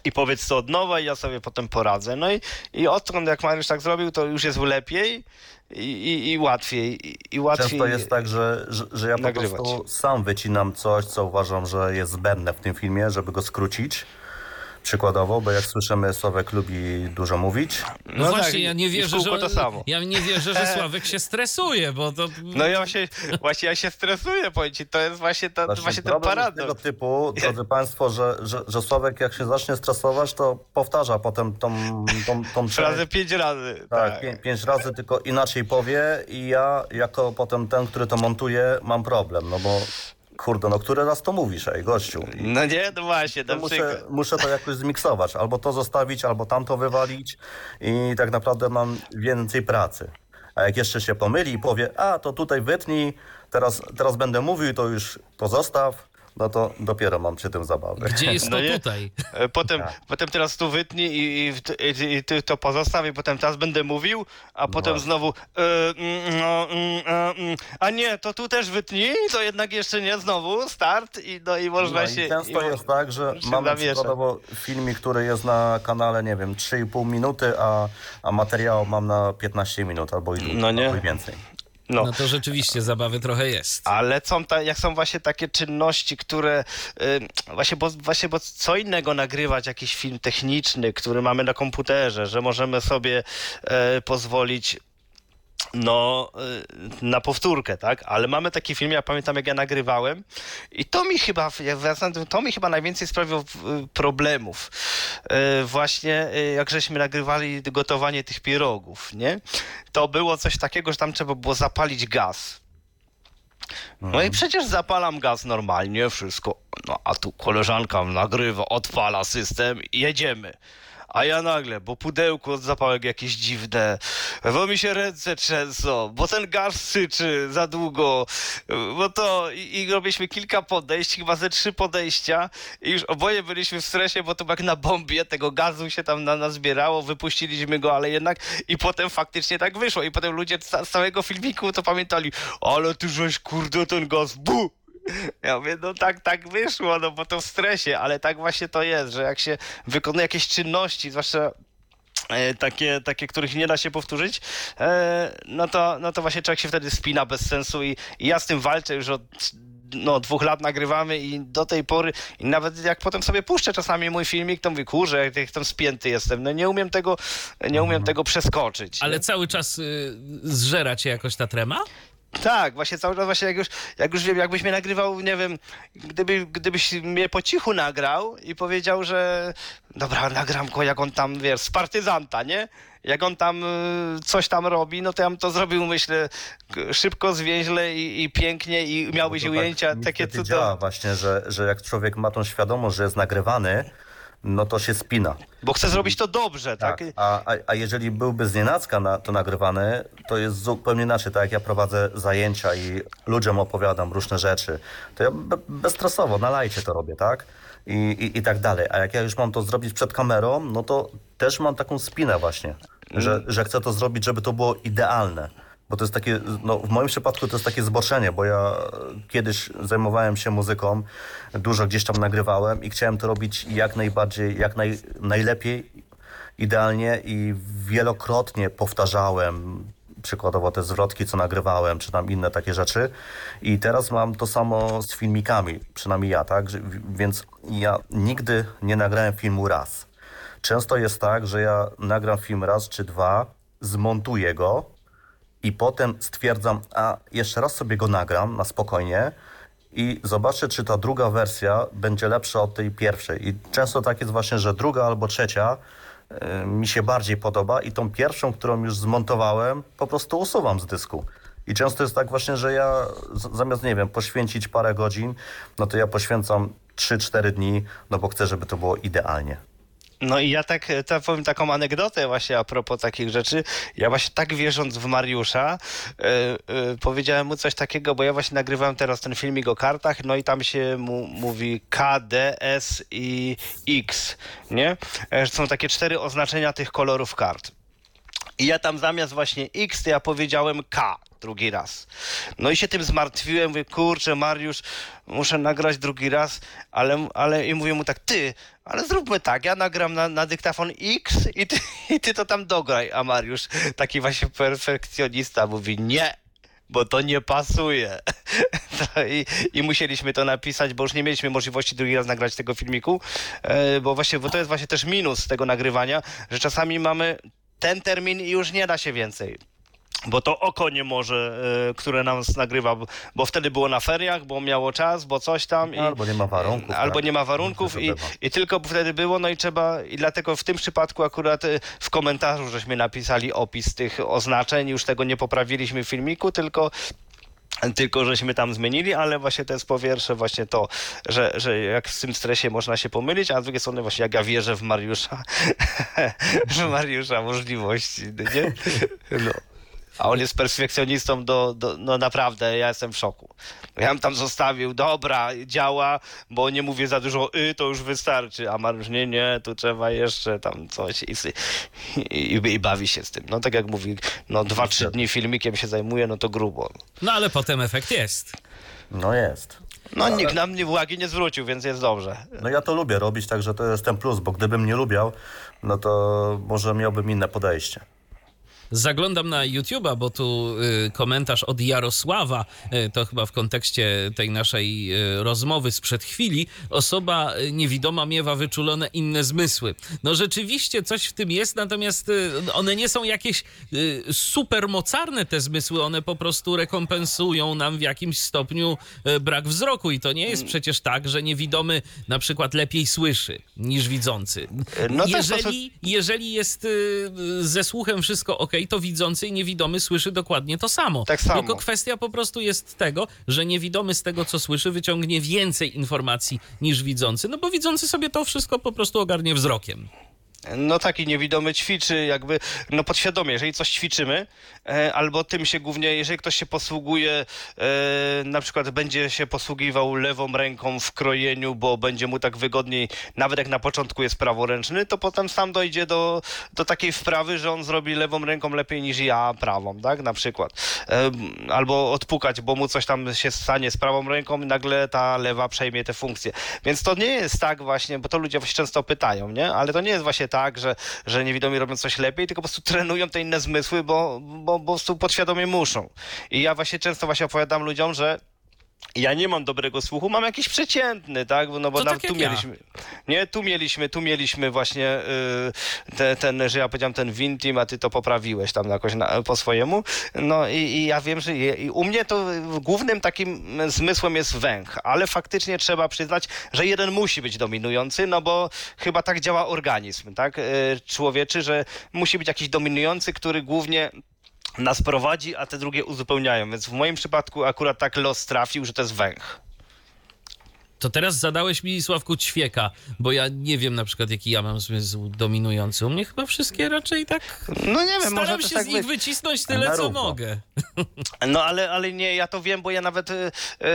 I powiedz to od nowa i ja sobie potem poradzę. No i, i odkąd jak Mariusz tak zrobił, to już jest lepiej i, i, i łatwiej. I, i łatwiej. Często jest tak, że, że, że ja po nagrywać. prostu sam wycinam coś, co uważam, że jest zbędne w tym filmie, żeby go skrócić. Przykładowo, bo jak słyszymy, Sławek lubi dużo mówić. No, No właśnie, tak, ja nie wierzę, że to samo. ja nie wierzę, że Sławek się stresuje, bo to No ja właśnie, właśnie ja się stresuję, powiem ci, to jest właśnie, to, Znaczy, właśnie ten paradoks. tego typu, drodzy Państwo, że, że, że Sławek jak się zacznie stresować, to powtarza potem tą, tą, tą Razy pięć razy. Tak, Tak. pię- pięć razy tylko inaczej powie i ja jako potem ten, który to montuje, mam problem, no bo kurde, no który raz to mówisz, ej gościu. I No nie, no właśnie, to muszę, muszę to jakoś zmiksować, albo to zostawić, albo tamto wywalić i tak naprawdę mam więcej pracy. A jak jeszcze się pomyli i powie, a to tutaj wytnij, teraz, teraz będę mówił, to już to zostaw, no to dopiero mam przy tym zabawę. gdzie jest to No nie? tutaj? E, Potem, Tak. potem teraz tu wytnij i, i, i, i ty to pozostaw i potem teraz będę mówił, a potem właśnie. znowu e, mm, no, mm, a, mm, a nie, to tu też wytnij, to jednak jeszcze nie, znowu start i, no, i można No się... i często i, jest tak, że mamy zawiesza. przykładowo filmik, który jest na kanale, nie wiem, 3,5 minuty, a, a materiał mam na 15 minut albo i, dłużej, No nie. albo i więcej. No. No to rzeczywiście zabawy trochę jest. Ale są ta, jak są właśnie takie czynności, które y, właśnie, bo, właśnie, bo co innego nagrywać jakiś film techniczny, który mamy na komputerze, że możemy sobie e, pozwolić no, y, na powtórkę, tak? Ale mamy taki film, ja pamiętam jak ja nagrywałem i to mi chyba, to mi chyba najwięcej sprawiło y, problemów. Y, Właśnie jak żeśmy nagrywali gotowanie tych pierogów, nie? To było coś takiego, że tam trzeba było zapalić gaz. No i przecież zapalam gaz normalnie, wszystko. No a tu koleżanka nagrywa, odpala system i jedziemy. A ja nagle, bo pudełko od zapałek jakieś dziwne, bo mi się ręce trzęsą, bo ten gaz syczy za długo, bo to i, i robiliśmy kilka podejść, chyba ze trzy podejścia. I już oboje byliśmy w stresie, bo to jak na bombie, tego gazu się tam na nas zbierało, wypuściliśmy go, ale jednak i potem faktycznie tak wyszło. I potem ludzie z całego filmiku to pamiętali, ale ty żeś kurde ten gaz, bu! Ja mówię, no tak, tak wyszło, no bo to w stresie, ale tak właśnie to jest, że jak się wykonuje jakieś czynności, zwłaszcza e, takie, takie, których nie da się powtórzyć, e, no, to, no to właśnie człowiek się wtedy spina bez sensu i, i ja z tym walczę już od no, dwóch lat nagrywamy i do tej pory, i nawet jak potem sobie puszczę czasami mój filmik, to mówię, kurze, jak, jak tam spięty jestem, no nie umiem tego, nie umiem tego przeskoczyć. Ale nie? cały czas y, zżera cię jakoś ta trema? Tak, właśnie cały czas właśnie jak już, jak już wiem, jakbyś mnie nagrywał, nie wiem, gdyby, gdybyś mnie po cichu nagrał i powiedział, że dobra, nagram go, jak on tam, wiesz, z partyzanta, nie? Jak on tam y, coś tam robi, no to ja bym to zrobił, myślę, szybko, zwięźle i, i pięknie i miałbyś Bo to ujęcia tak takie cudowne. działa właśnie, że, że jak człowiek ma tą świadomość, że jest nagrywany, no to się spina. Bo chcę zrobić to dobrze, tak? Tak. A, a, a jeżeli byłby z nienacka na, to nagrywane, to jest zupełnie inaczej. Tak jak ja prowadzę zajęcia i ludziom opowiadam różne rzeczy, to ja be, bezstresowo, na lajcie to robię, tak? I, i, I tak dalej. A jak ja już mam to zrobić przed kamerą, no to też mam taką spinę właśnie, że, że chcę to zrobić, żeby to było idealne. Bo to jest takie, no w moim przypadku to jest takie zboczenie, bo ja kiedyś zajmowałem się muzyką, dużo gdzieś tam nagrywałem i chciałem to robić jak najbardziej, jak naj, najlepiej, idealnie i wielokrotnie powtarzałem przykładowo te zwrotki, co nagrywałem, czy tam inne takie rzeczy. I teraz mam to samo z filmikami, przynajmniej ja, tak? Więc ja nigdy nie nagrałem filmu raz. Często jest tak, że ja nagram film raz czy dwa, zmontuję go, i potem stwierdzam, a jeszcze raz sobie go nagram na spokojnie i zobaczę, czy ta druga wersja będzie lepsza od tej pierwszej. I często tak jest właśnie, że druga albo trzecia y, mi się bardziej podoba i tą pierwszą, którą już zmontowałem, po prostu usuwam z dysku. I często jest tak właśnie, że ja zamiast, nie wiem, poświęcić parę godzin, no to ja poświęcam 3-4 dni, no bo chcę, żeby to było idealnie. No i ja tak e, ta, powiem taką anegdotę właśnie a propos takich rzeczy. Ja właśnie tak wierząc w Mariusza, e, e, powiedziałem mu coś takiego, bo ja właśnie nagrywałem teraz ten filmik o kartach, no i tam się mu mówi K, D, S i X, nie? Są takie cztery oznaczenia tych kolorów kart. I ja tam zamiast właśnie X, to ja powiedziałem K drugi raz. No i się tym zmartwiłem, mówię, kurczę, Mariusz, muszę nagrać drugi raz, ale, ale i mówię mu tak, ty, ale zróbmy tak, ja nagram na, na dyktafon X i ty, i ty to tam dograj, a Mariusz, taki właśnie perfekcjonista, mówi, nie, bo to nie pasuje. To I, I musieliśmy to napisać, bo już nie mieliśmy możliwości drugi raz nagrać tego filmiku, e, bo właśnie, bo to jest właśnie też minus tego nagrywania, że czasami mamy ten termin i już nie da się więcej. Bo to oko nie może, e, które nam nagrywa, bo- wtedy było na feriach, bo miało czas, bo coś tam. I, Albo nie ma warunków, Albo tak. nie ma warunków i, i tylko wtedy było, no i trzeba, i dlatego w tym przypadku akurat e, w komentarzu żeśmy napisali opis tych oznaczeń, już tego nie poprawiliśmy w filmiku, tylko tylko żeśmy tam zmienili, ale właśnie to jest po pierwsze właśnie to, że, że jak z tym stresie można się pomylić, a z drugiej strony właśnie jak ja wierzę w Mariusza, w Mariusza możliwości, nie? No. A on jest perfekcjonistą do, do, no naprawdę, ja jestem w szoku. Ja bym tam zostawił, dobra, działa, bo nie mówię za dużo y, to już wystarczy, a Mariusz, nie, nie, tu trzeba jeszcze tam coś i, i, i, i bawi się z tym. No tak jak mówi, no dwa, trzy dni filmikiem się zajmuje, no to grubo. No ale potem efekt jest. No jest. No nikt na mnie uwagi nie zwrócił, więc jest dobrze. No ja to lubię robić, także to jest ten plus, bo gdybym nie lubiał, no to może miałbym inne podejście. Zaglądam na YouTube'a, bo tu y, komentarz od Jarosława, y, to chyba w kontekście tej naszej y, rozmowy sprzed chwili. Osoba niewidoma miewa wyczulone inne zmysły. No rzeczywiście coś w tym jest, natomiast one nie są jakieś super mocarne te zmysły, one po prostu rekompensują nam w jakimś stopniu brak wzroku i to nie jest przecież tak, że niewidomy na przykład lepiej słyszy niż widzący. No tak, jeżeli, jeżeli jest ze słuchem wszystko ok, to widzący i niewidomy słyszy dokładnie to samo. Tak samo. Tylko kwestia po prostu jest tego, że niewidomy z tego, co słyszy, wyciągnie więcej informacji niż widzący, no bo widzący sobie to wszystko po prostu ogarnie wzrokiem. No taki niewidomy ćwiczy jakby, no podświadomie, jeżeli coś ćwiczymy, albo tym się głównie, jeżeli ktoś się posługuje, e, na przykład będzie się posługiwał lewą ręką w krojeniu, bo będzie mu tak wygodniej, nawet jak na początku jest praworęczny, to potem sam dojdzie do, do takiej wprawy, że on zrobi lewą ręką lepiej niż ja prawą, tak, na przykład. E, albo odpukać, bo mu coś tam się stanie z prawą ręką i nagle ta lewa przejmie te funkcje. Więc to nie jest tak właśnie, bo to ludzie właśnie często pytają, nie? Ale to nie jest właśnie tak, że, że niewidomi robią coś lepiej, tylko po prostu trenują te inne zmysły, bo, bo, bo po prostu podświadomie muszą. I ja właśnie często właśnie opowiadam ludziom, że ja nie mam dobrego słuchu, mam jakiś przeciętny, tak? No bo tak tu jak ja. mieliśmy. Nie, tu mieliśmy, tu mieliśmy właśnie y, te, ten, że ja powiedziałem ten Vintim, a ty to poprawiłeś tam jakoś na, po swojemu. No i, i ja wiem, że je, i u mnie to głównym takim zmysłem jest węch, ale faktycznie trzeba przyznać, że jeden musi być dominujący, no bo chyba tak działa organizm, tak? Y, człowieczy, że musi być jakiś dominujący, który głównie nas prowadzi, a te drugie uzupełniają. Więc w moim przypadku akurat tak los trafił, że to jest węch. To teraz zadałeś mi, Sławku, ćwieka, bo ja nie wiem na przykład, jaki ja mam zmysł dominujący. U mnie chyba wszystkie raczej tak... No nie wiem, może Staram też się tak z nich być. wycisnąć tyle, co mogę. No ale, ale nie, ja to wiem, bo ja nawet, y,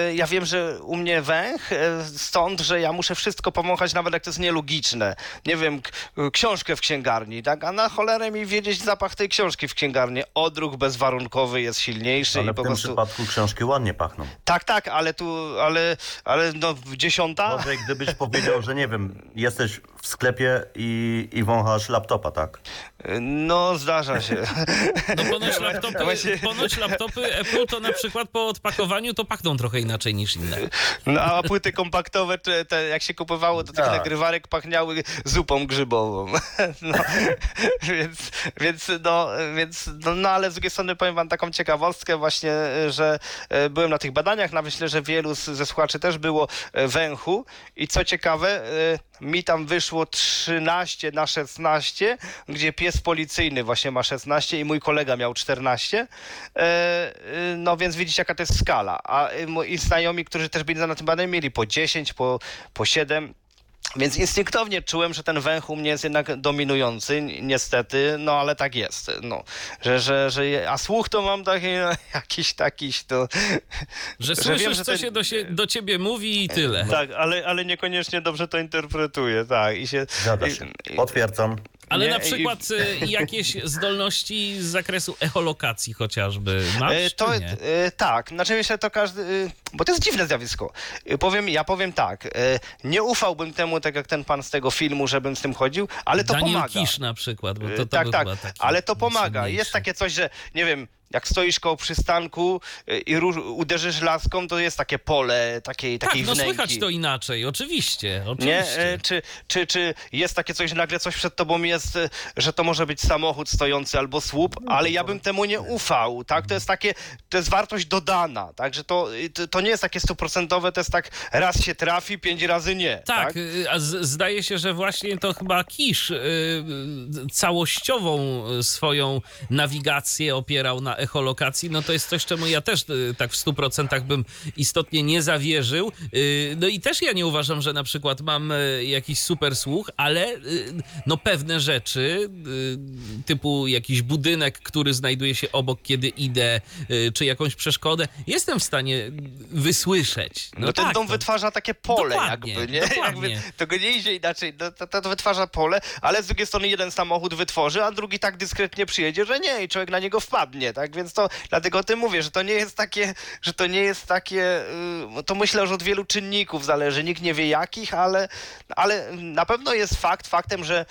y, ja wiem, że u mnie węch, y, stąd, że ja muszę wszystko pomąchać, nawet jak to jest nielogiczne. Nie wiem, książkę w księgarni, tak? A na cholerę mi wiedzieć zapach tej książki w księgarni. Odruch bezwarunkowy jest silniejszy Ale i w po tym prostu... przypadku książki ładnie pachną. Tak, tak, ale tu, ale, ale no dziesiąta... Może gdybyś powiedział, że nie wiem, jesteś w sklepie i, i wąchasz laptopa, tak? No zdarza się. No ponoć laptopy, Właśnie- ponoć laptopy Apple to na przykład po odpakowaniu to pachną trochę inaczej niż inne. No a płyty kompaktowe, te, jak się kupowało, to tych Tak. nagrywarek pachniały zupą grzybową. No, więc, więc, no, więc no, no, ale z drugiej strony powiem wam taką ciekawostkę właśnie, że e, byłem na tych badaniach, na myślę, że wielu ze słuchaczy też było e, węchu i co ciekawe, e, mi tam wyszło 13 na 16, gdzie pies policyjny właśnie ma 16 i mój kolega miał 14. E, e, No więc widzicie, jaka to jest skala. A e, moi znajomi, którzy też byli na tym badaniu, mieli po 10, po, po 7. Więc instynktownie czułem, że ten węch u mnie jest jednak dominujący, ni- niestety, no ale tak jest. No, że, że, że, a słuch to mam taki, no, jakiś takiś to. Że Że słyszysz, wiem, że co ten- się do, się do ciebie mówi i tyle. Tak, ale, ale niekoniecznie dobrze to interpretuję, tak. I się, Zgadza się. i- i- Potwierdzam. Ale Nie, na i- przykład y, jakieś zdolności z zakresu echolokacji chociażby masz, E, To, e, tak, znaczy myślę, to każdy, e, bo to jest dziwne zjawisko. E, Powiem, ja powiem tak, e, nie ufałbym temu, tak jak ten pan z tego filmu, żebym z tym chodził, ale to Daniel pomaga. Kisz na przykład, bo to, to tak, tak, taki ale to pomaga. Jest takie coś, że nie wiem, jak stoisz koło przystanku y, i uderzysz laską, to jest takie pole takiej, Tak, takiej no wnęki. słychać to inaczej, oczywiście, Nie? oczywiście. E, Czy, czy, czy jest takie coś, nagle coś przed tobą jest, e, że to może być samochód stojący albo słup, ale ja bym temu nie ufał, tak? To jest takie, to jest wartość dodana, tak? Że to, to- nie jest takie stuprocentowe, to jest tak raz się trafi, pięć razy nie. Tak, y, a zdaje się, że właśnie to chyba Kisz y, y, całościową swoją nawigację opierał na echolokacji. No to jest coś, czemu ja też y, tak w 100% bym istotnie nie zawierzył. Y, No i też ja nie uważam, że na przykład mam y, jakiś super słuch, ale no pewne rzeczy, typu jakiś budynek, który znajduje się obok, kiedy idę, czy jakąś przeszkodę, jestem w stanie wysłyszeć. No, ten tak, dom to- wytwarza takie pole Dokładnie, jakby, nie? dokładnie. Jakby, to go nie idzie inaczej, no, to, to, to wytwarza pole, ale z drugiej strony jeden samochód wytworzy, a drugi tak dyskretnie przyjedzie, że nie i człowiek na niego wpadnie, tak? Więc to, dlatego o tym mówię, że to nie jest takie, że to nie jest takie, y, to myślę, że od wielu czynników zależy, nikt nie wie jakich, ale, ale na pewno jest fakt, faktem, że,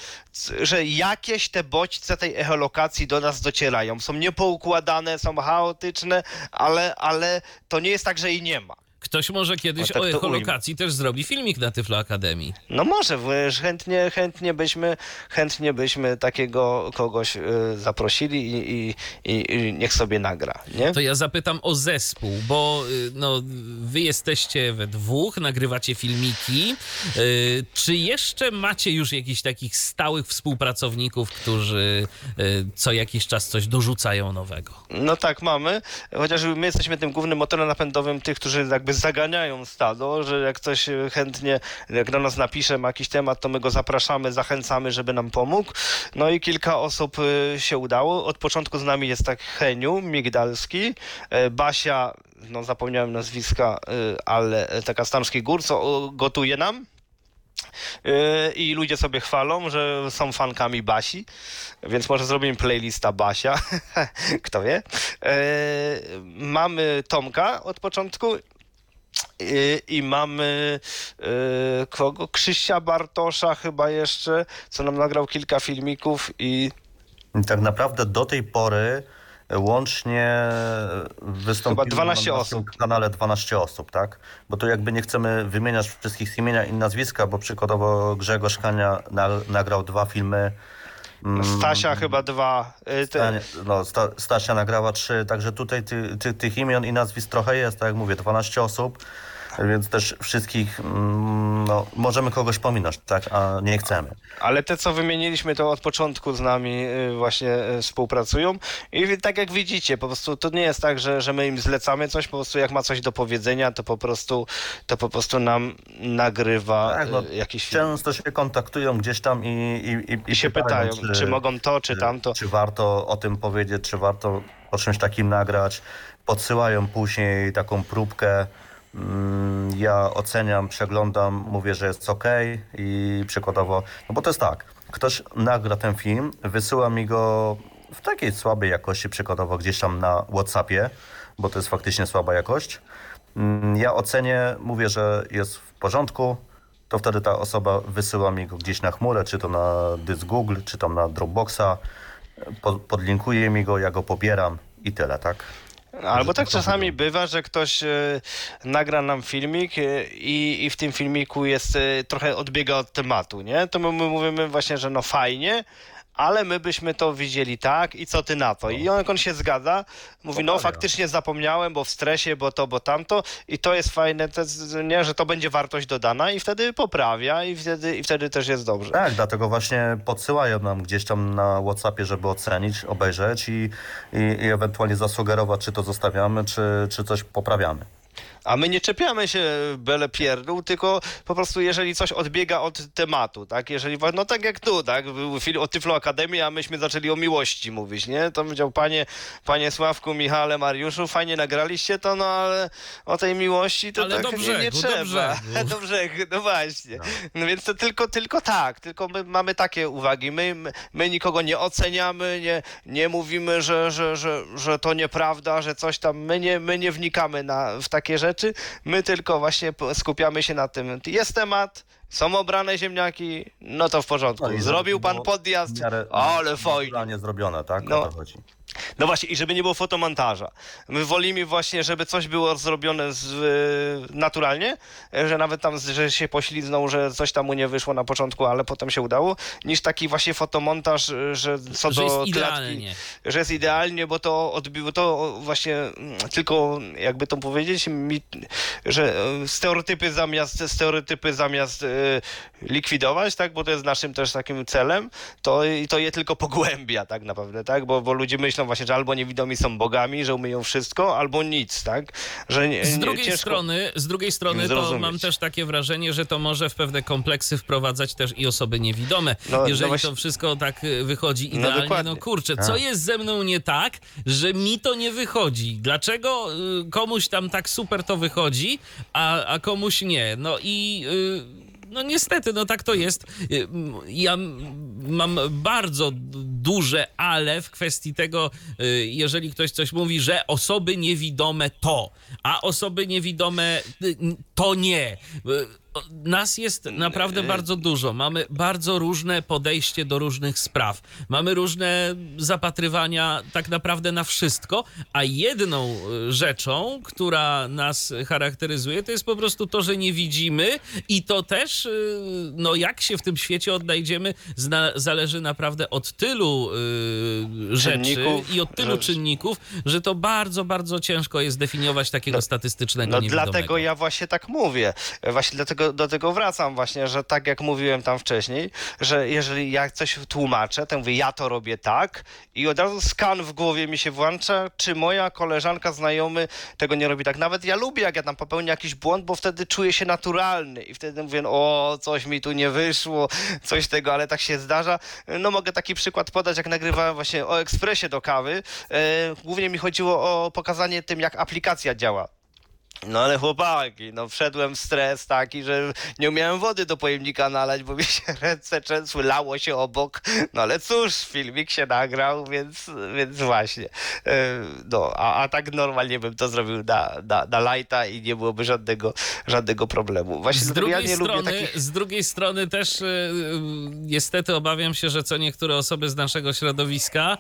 że jakieś te bodźce tej echolokacji do nas docierają. Są niepoukładane, są chaotyczne, ale, ale to nie jest tak, że jej nie ma. Ktoś może kiedyś O, tak o echolokacji też zrobi filmik na Tyflo Akademii. No może, chętnie, chętnie, byśmy, chętnie byśmy takiego kogoś y, zaprosili i, i, i, niech sobie nagra, nie? To ja zapytam o zespół, bo y, no, wy jesteście we dwóch, nagrywacie filmiki. Y, Czy jeszcze macie już jakichś takich stałych współpracowników, którzy co jakiś czas coś dorzucają nowego? No tak, mamy, chociaż my jesteśmy tym głównym motorem napędowym tych, którzy jakby zaganiają stado, że jak ktoś chętnie, jak do nas napisze, ma jakiś temat, to my go zapraszamy, zachęcamy, żeby nam pomógł. No i kilka osób e, się udało. Od początku z nami jest tak Heniu Migdalski, e, Basia, no zapomniałem nazwiska, e, ale taka Stamskiej Gór, co gotuje nam. I ludzie sobie chwalą, że są fankami Basi, więc może zrobimy playlista Basia, kto wie. Mamy Tomka od początku yy, i mamy yy, kogo? Krzysia Bartosza chyba jeszcze, co nam nagrał kilka filmików i I tak naprawdę do tej pory łącznie wystąpiło Chyba 12 na osób. kanale 12 osób, tak? Bo to jakby nie chcemy wymieniać wszystkich imienia i nazwiska, bo przykładowo Grzegorz Kania na, nagrał dwa filmy. Mm, Stasia chyba dwa. yy, te- no, Sta, Stasia nagrała trzy, także tutaj ty, ty, tych imion i nazwisk trochę jest, tak jak mówię, 12 osób, więc też wszystkich, mm, no, możemy kogoś pominąć, tak, a nie chcemy. Ale te, co wymieniliśmy, to od początku z nami y, właśnie y, współpracują. I tak jak widzicie, po prostu to nie jest tak, że, że my im zlecamy coś, po prostu jak ma coś do powiedzenia, to po prostu, to po prostu nam nagrywa Tak, no, y, jakiś film. Często się kontaktują gdzieś tam i, i, i, I się pytają, czy, mogą to, czy tamto. Czy warto o tym powiedzieć, czy warto o czymś takim nagrać. Podsyłają później taką próbkę. Mm, Ja oceniam, przeglądam, mówię, że jest ok i przykładowo, no bo to jest tak, ktoś nagra ten film, wysyła mi go w takiej słabej jakości, przykładowo gdzieś tam na Whatsappie, bo to jest faktycznie słaba jakość. Mm, Ja ocenię, mówię, że jest w porządku, to wtedy ta osoba wysyła mi go gdzieś na chmurę, czy to na dysk Google, czy tam na Dropboxa, po, podlinkuje mi go, ja go pobieram i tyle, tak? Albo tak czasami bywa, że ktoś e, nagra nam filmik e, i, i w tym filmiku jest e, trochę odbiega od tematu, nie? To my, my mówimy właśnie, że no fajnie, ale my byśmy to widzieli tak i co ty na to? I on, jak on się zgadza, mówi, no faktycznie zapomniałem, bo w stresie, bo to, bo tamto i to jest fajne, to, jest, nie, że to będzie wartość dodana i wtedy poprawia i wtedy, i wtedy też jest dobrze. Tak, dlatego właśnie podsyłają nam gdzieś tam na Whatsappie, żeby ocenić, obejrzeć i, i, i ewentualnie zasugerować, czy to zostawiamy, czy, czy coś poprawiamy. A my nie czepiamy się byle pierdół, tylko po prostu jeżeli coś odbiega od tematu, tak? Jeżeli, no tak jak tu, tak? Był film o Tyflo Akademii, a myśmy zaczęli o miłości mówić, nie? To powiedział, panie, panie Sławku, Michale, Mariuszu, fajnie nagraliście to, no ale o tej miłości to Ale tak do nie, brzegu, nie do trzeba. brzegu. Do brzegu, no właśnie. No więc to tylko, tylko tak, tylko my mamy takie uwagi. My, my, my nikogo nie oceniamy, nie, nie mówimy, że, że, że, że to nieprawda, że coś tam. My nie, my nie wnikamy na, w takie rzeczy. My tylko właśnie skupiamy się na tym. Jest temat, są obrane ziemniaki, no to w porządku. No Zrobił pan podjazd, ale fajnie. naturalnie zrobione, tak? No. O to chodzi. No właśnie, i żeby nie było fotomontaża. My wolimy właśnie, żeby coś było zrobione z, y, naturalnie, e, że nawet tam, że się poślizgnął, że coś tam mu nie wyszło na początku, ale potem się udało, niż taki właśnie fotomontaż, y, że co Że do jest klatki, idealnie. że jest idealnie, bo to odbiło, to właśnie mm, tylko, jakby to powiedzieć, mi, że e, stereotypy zamiast, stereotypy zamiast e, likwidować, tak, bo to jest naszym też takim celem, to, i to je tylko pogłębia tak naprawdę, tak, bo, bo ludzie myślą właśnie, że albo niewidomi są bogami, że umieją wszystko, albo nic, tak, że nie, Z drugiej ciężko- strony, z drugiej strony to mam też takie wrażenie, że to może w pewne kompleksy wprowadzać też i osoby niewidome. No, no Jeżeli właśnie- to wszystko tak y, wychodzi No idealnie, no, dokładnie. kurczę, co Tak. jest ze mną nie tak, że mi to nie wychodzi? Dlaczego y, komuś tam tak super to wychodzi, a, a komuś nie? No i... y, no niestety, no tak to jest. Y, Ja mam bardzo duże ale w kwestii tego, y, jeżeli ktoś coś mówi, że osoby niewidome to, a osoby niewidome y, to nie. Nas jest naprawdę bardzo dużo. Mamy bardzo różne podejście do różnych spraw. Mamy różne zapatrywania tak naprawdę na wszystko, a jedną y, rzeczą, która nas charakteryzuje, to jest po prostu to, że nie widzimy i to też, y, no jak się w tym świecie odnajdziemy, zna, zależy naprawdę od tylu y, rzeczy Czynników, i od tylu że- czynników, że to bardzo, bardzo ciężko jest definiować takiego statystycznego No dlatego ja właśnie tak mówię. Właśnie dlatego do tego wracam właśnie, że tak jak mówiłem tam wcześniej, że jeżeli ja coś tłumaczę, to mówię, ja to robię tak i od razu skan w głowie mi się włącza, czy moja koleżanka, znajomy tego nie robi tak. Nawet ja lubię, jak ja tam popełnię jakiś błąd, bo wtedy czuję się naturalny i wtedy mówię, o, coś mi tu nie wyszło, coś tego, ale tak się zdarza. No mogę taki przykład podać, jak nagrywałem właśnie o ekspresie do kawy. E, głównie mi chodziło o pokazanie tym, jak aplikacja działa. No ale chłopaki, no wszedłem w stres taki, że nie umiałem wody do pojemnika nalać, bo mi się ręce trzęsły, lało się obok. No ale cóż, filmik się nagrał, więc, więc właśnie. E, No, a, a tak normalnie bym to zrobił na, na, na lighta i nie byłoby żadnego, żadnego problemu. Właśnie Z dlatego ja drugiej, nie lubię strony, takich... z drugiej strony też y, niestety obawiam się, że co niektóre osoby z naszego środowiska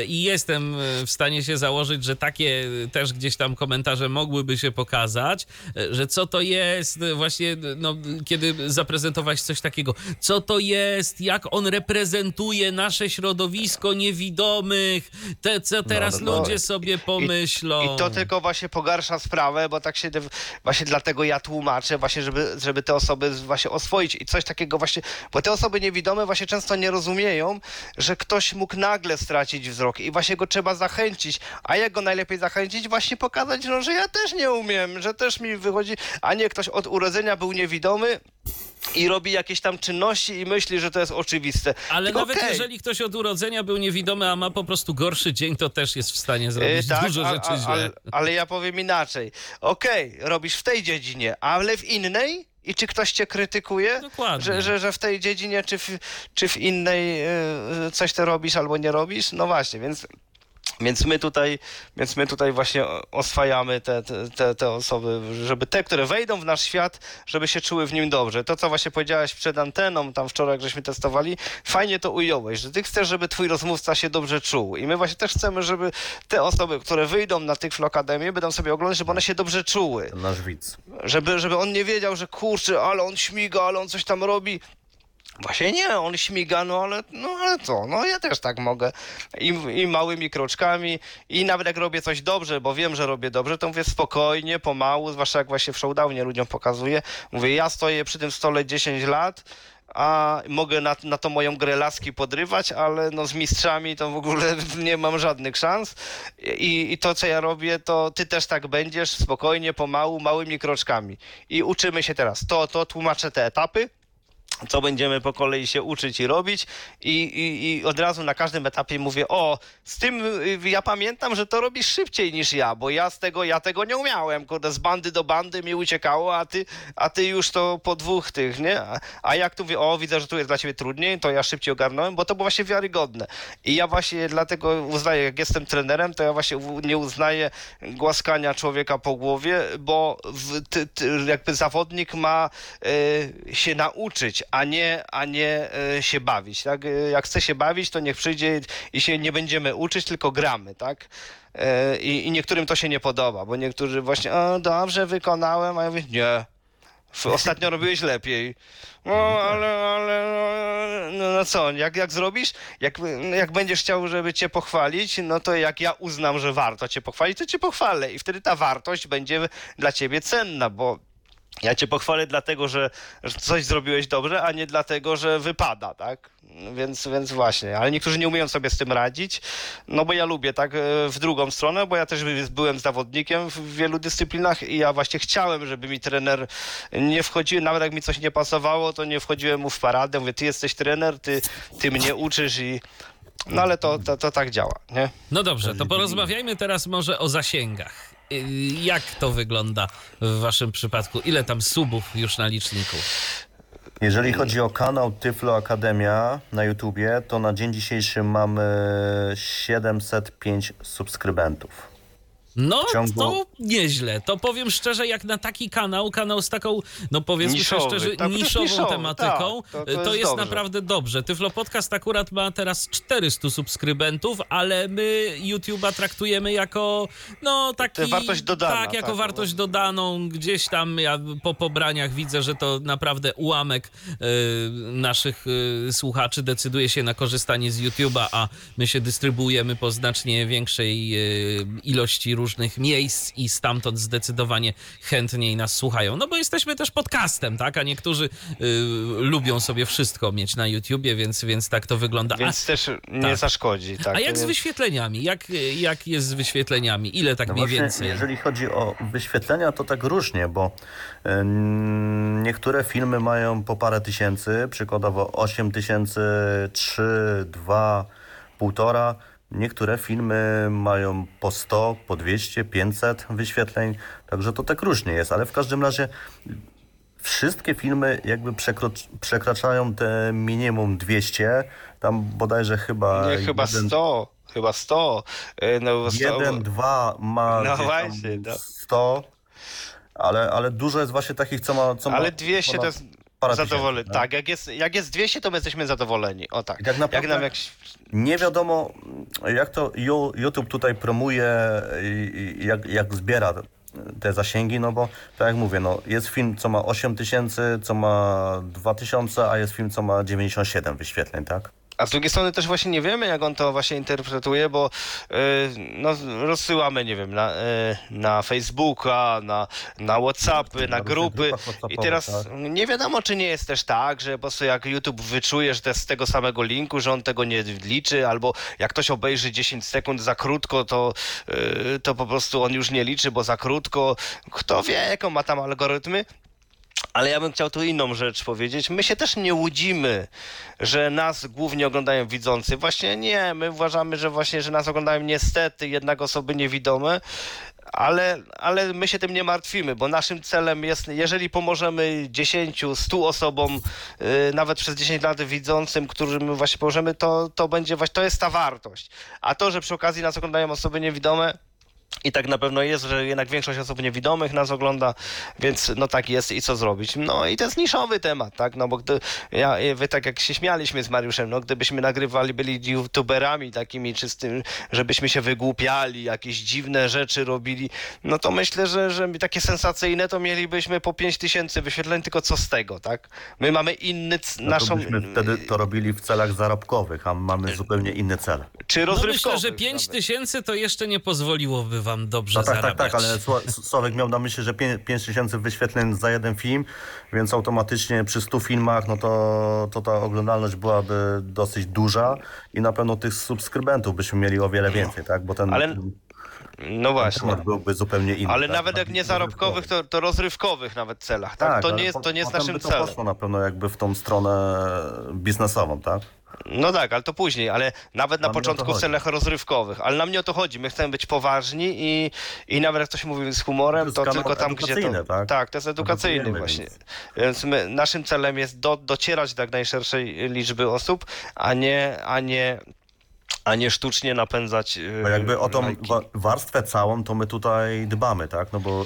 y, i jestem w stanie się założyć, że takie też gdzieś tam komentarze mogłyby się pokazać, y, że co to jest y, właśnie, y, no, kiedy zaprezentować coś takiego, co to jest, jak on reprezentuje nasze środowisko niewidomych, te, co teraz no. ludzie sobie pomyślą. I to tylko właśnie pogarsza sprawę, bo tak się właśnie dlatego ja tłumaczę, właśnie żeby, żeby te osoby właśnie oswoić i coś takiego właśnie, bo te osoby niewidome właśnie często nie rozumieją, że ktoś mógł nagle stracić wzrok i właśnie go trzeba zachęcić, a jak go najlepiej zachęcić? Właśnie pokazać, no, że ja też nie umiem, że też mi wychodzi, a nie ktoś od urodzenia był niewidomy, i robi jakieś tam czynności i myśli, że to jest oczywiste. Ale Tylko nawet okej. jeżeli ktoś od urodzenia był niewidomy, a ma po prostu gorszy dzień, to też jest w stanie zrobić Yy, tak, dużo a- rzeczy a, źle. Ale, ale ja powiem inaczej. Okej, robisz w tej dziedzinie, ale w innej? I czy ktoś cię krytykuje? Że, że, że w tej dziedzinie, czy w, czy w innej yy, coś ty robisz albo nie robisz? No właśnie, więc. Więc my tutaj, więc my tutaj właśnie oswajamy te, te- te, osoby, żeby te, które wejdą w nasz świat, żeby się czuły w nim dobrze. To, co właśnie powiedziałaś przed anteną, tam wczoraj, jak żeśmy testowali, fajnie to ująłeś, że ty chcesz, żeby twój rozmówca się dobrze czuł. I my właśnie też chcemy, żeby te osoby, które wyjdą na tych Akademię, będą sobie oglądać, żeby one się dobrze czuły. Nasz widz. Żeby, żeby on nie wiedział, że kurczę, ale on śmiga, ale on coś tam robi. Właśnie nie, on śmiga, no ale, no ale co, no ja też tak mogę. I, I małymi kroczkami, i nawet jak robię coś dobrze, bo wiem, że robię dobrze, to mówię spokojnie, pomału, zwłaszcza jak właśnie w showdownie ludziom pokazuję. Mówię, ja stoję przy tym stole 10 lat, a mogę na, na to moją grę laski podrywać, ale no z mistrzami to w ogóle nie mam żadnych szans. I, I to, co ja robię, to ty też tak będziesz, spokojnie, pomału, małymi kroczkami. I uczymy się teraz. To, to tłumaczę te etapy co będziemy po kolei się uczyć i robić i, i, i od razu na każdym etapie mówię, o, z tym y, ja pamiętam, że to robisz szybciej niż ja, bo ja z tego, ja tego nie umiałem, kurde, z bandy do bandy mi uciekało, a ty, a ty już to po dwóch tych, nie? A, a jak tu o, widzę, że tu jest dla ciebie trudniej, to ja szybciej ogarnąłem, bo to było właśnie wiarygodne. I ja właśnie dlatego uznaję, jak jestem trenerem, to ja właśnie nie uznaję głaskania człowieka po głowie, bo w, ty, ty, jakby zawodnik ma y, się nauczyć, a nie, a nie y, się bawić. Tak? Y, Jak chce się bawić, to niech przyjdzie i się nie będziemy uczyć, tylko gramy, tak? Y, I, I niektórym to się nie podoba, bo niektórzy właśnie, o, dobrze wykonałem, a ja mówię, nie. Ostatnio robiłeś lepiej. No, ale, ale, no, no co, jak, jak zrobisz, jak, jak będziesz chciał, żeby cię pochwalić, no to jak ja uznam, że warto cię pochwalić, to cię pochwalę i wtedy ta wartość będzie dla ciebie cenna, bo ja cię pochwalę dlatego, że, że coś zrobiłeś dobrze, a nie dlatego, że wypada, tak? Więc, więc właśnie, ale niektórzy nie umieją sobie z tym radzić, no bo ja lubię tak e, w drugą stronę, bo ja też byłem zawodnikiem w wielu dyscyplinach i ja właśnie chciałem, żeby mi trener nie wchodził, nawet jak mi coś nie pasowało, to nie wchodziłem mu w paradę, mówię, ty jesteś trener, ty, ty mnie uczysz i no ale to, to, to tak działa, nie? No dobrze, to porozmawiajmy teraz może o zasięgach. Y, Jak to wygląda w waszym przypadku? Ile tam subów już na liczniku? Jeżeli chodzi o kanał Tyflo Akademia na YouTubie, to na dzień dzisiejszy mamy 705 subskrybentów. No, ciągu- to nieźle. To powiem szczerze, jak na taki kanał, kanał z taką, no powiedzmy Niszowy, szczerze, tak, niszową niszowy, tematyką, tak, to- to, to jest, jest dobrze. naprawdę dobrze. Tyflo Podcast akurat ma teraz 400 subskrybentów, ale my YouTube'a traktujemy jako, no taki... To wartość dodana, Tak, jako tak, wartość no. dodaną. Gdzieś tam ja po pobraniach widzę, że to naprawdę ułamek e, naszych e, słuchaczy decyduje się na korzystanie z YouTube'a, a my się dystrybuujemy po znacznie większej e, ilości różnych miejsc i stamtąd zdecydowanie chętniej nas słuchają. No bo jesteśmy też podcastem, tak? A niektórzy e, lubią sobie wszystko mieć na YouTubie, więc, więc tak to wygląda. Więc też nie tak. zaszkodzi. Tak, a, a jak z wyświetleniami? Jak, jak jest z wyświetleniami? Ile tak No mniej właśnie, więcej? Jeżeli chodzi o wyświetlenia, to tak różnie, bo e, niektóre filmy mają po parę tysięcy, przykładowo 8 tysięcy, 3, 2, 1,5. Niektóre filmy mają po 100, po 200, 500 wyświetleń, także to tak różnie jest, ale w każdym razie wszystkie filmy jakby przekraczają te minimum 200, tam bodajże chyba... Nie, chyba jeden- 100. Chyba 100. E, No, bo 100 Jeden, dwa ma No właśnie, no. 100, ale, ale dużo jest właśnie takich, co ma... Co ma Ale 200 to ponad jest parę zadowolenie. tysięcy, Tak, jak jest, jak jest 200, to my jesteśmy zadowoleni. O tak. I tak naprawdę- jak nam jak... Nie wiadomo, jak to YouTube tutaj promuje, jak, jak zbiera te zasięgi, no bo tak jak mówię, no, jest film, co ma 8 tysięcy, co ma 2000, a jest film, co ma 97 wyświetleń, tak? A z drugiej strony też właśnie nie wiemy, jak on to właśnie interpretuje, bo y, no, rozsyłamy, nie wiem, na, y, na Facebooka, na, na Whatsappy, na grupy. I teraz tak. nie wiadomo, czy nie jest też tak, że po prostu jak YouTube wyczuje, że to jest z tego samego linku, że on tego nie liczy, albo jak ktoś obejrzy 10 sekund za krótko, to, y, to po prostu on już nie liczy, bo za krótko. Kto wie, jaką ma tam algorytmy. Ale ja bym chciał tu inną rzecz powiedzieć. My się też nie łudzimy, że nas głównie oglądają widzący. Właśnie nie, my uważamy, że właśnie, że nas oglądają niestety jednak osoby niewidome, ale, ale my się tym nie martwimy, bo naszym celem jest, jeżeli pomożemy 10, 100 osobom, yy, nawet przez 10 lat widzącym, którym właśnie pomożemy, to, to będzie właśnie, to jest ta wartość. A to, że przy okazji nas oglądają osoby niewidome, i tak na pewno jest, że jednak większość osób niewidomych nas ogląda, więc no tak jest i co zrobić. No i to jest niszowy temat, tak? No bo gdy ja, wy tak jak się śmialiśmy z Mariuszem, no gdybyśmy nagrywali, byli youtuberami takimi czystym, żebyśmy się wygłupiali, jakieś dziwne rzeczy robili, no to myślę, że, że takie sensacyjne to mielibyśmy po 5 tysięcy wyświetleń, tylko co z tego, tak? My mamy inny, c- No naszą... to byśmy wtedy to robili w celach zarobkowych, a mamy zupełnie inny cel. Czy No rozrywkowy. myślę, że 5 tysięcy to jeszcze nie pozwoliłoby wam dobrze No tak, tak, zarabiać. tak, ale Sła- Sławek miał na myśli, że 5 tysięcy wyświetleń za jeden film, więc automatycznie przy 100 filmach, no to, to ta oglądalność byłaby dosyć duża i na pewno tych subskrybentów byśmy mieli o wiele więcej, tak? Bo ten, Ale- ten No właśnie. byłby zupełnie inny. Ale tak? nawet jak nie zarobkowych, to, to rozrywkowych nawet celach, tak? Tak, to, ale nie jest, to nie jest naszym by to celem. poszło na pewno jakby w tą stronę biznesową, tak? No tak, ale to później, ale nawet na to początku w celach rozrywkowych. Ale nam nie o to chodzi. My chcemy być poważni i, i nawet jak to się mówi z humorem, To to, tylko tam, gdzie to. edukacyjny, tak? to jest edukacyjny właśnie. więc- my, naszym celem jest do, docierać do jak najszerszej liczby osób, a nie, a nie, a nie sztucznie napędzać. yy, Bo jakby o tą wa- warstwę całą, to my tutaj dbamy, tak? No bo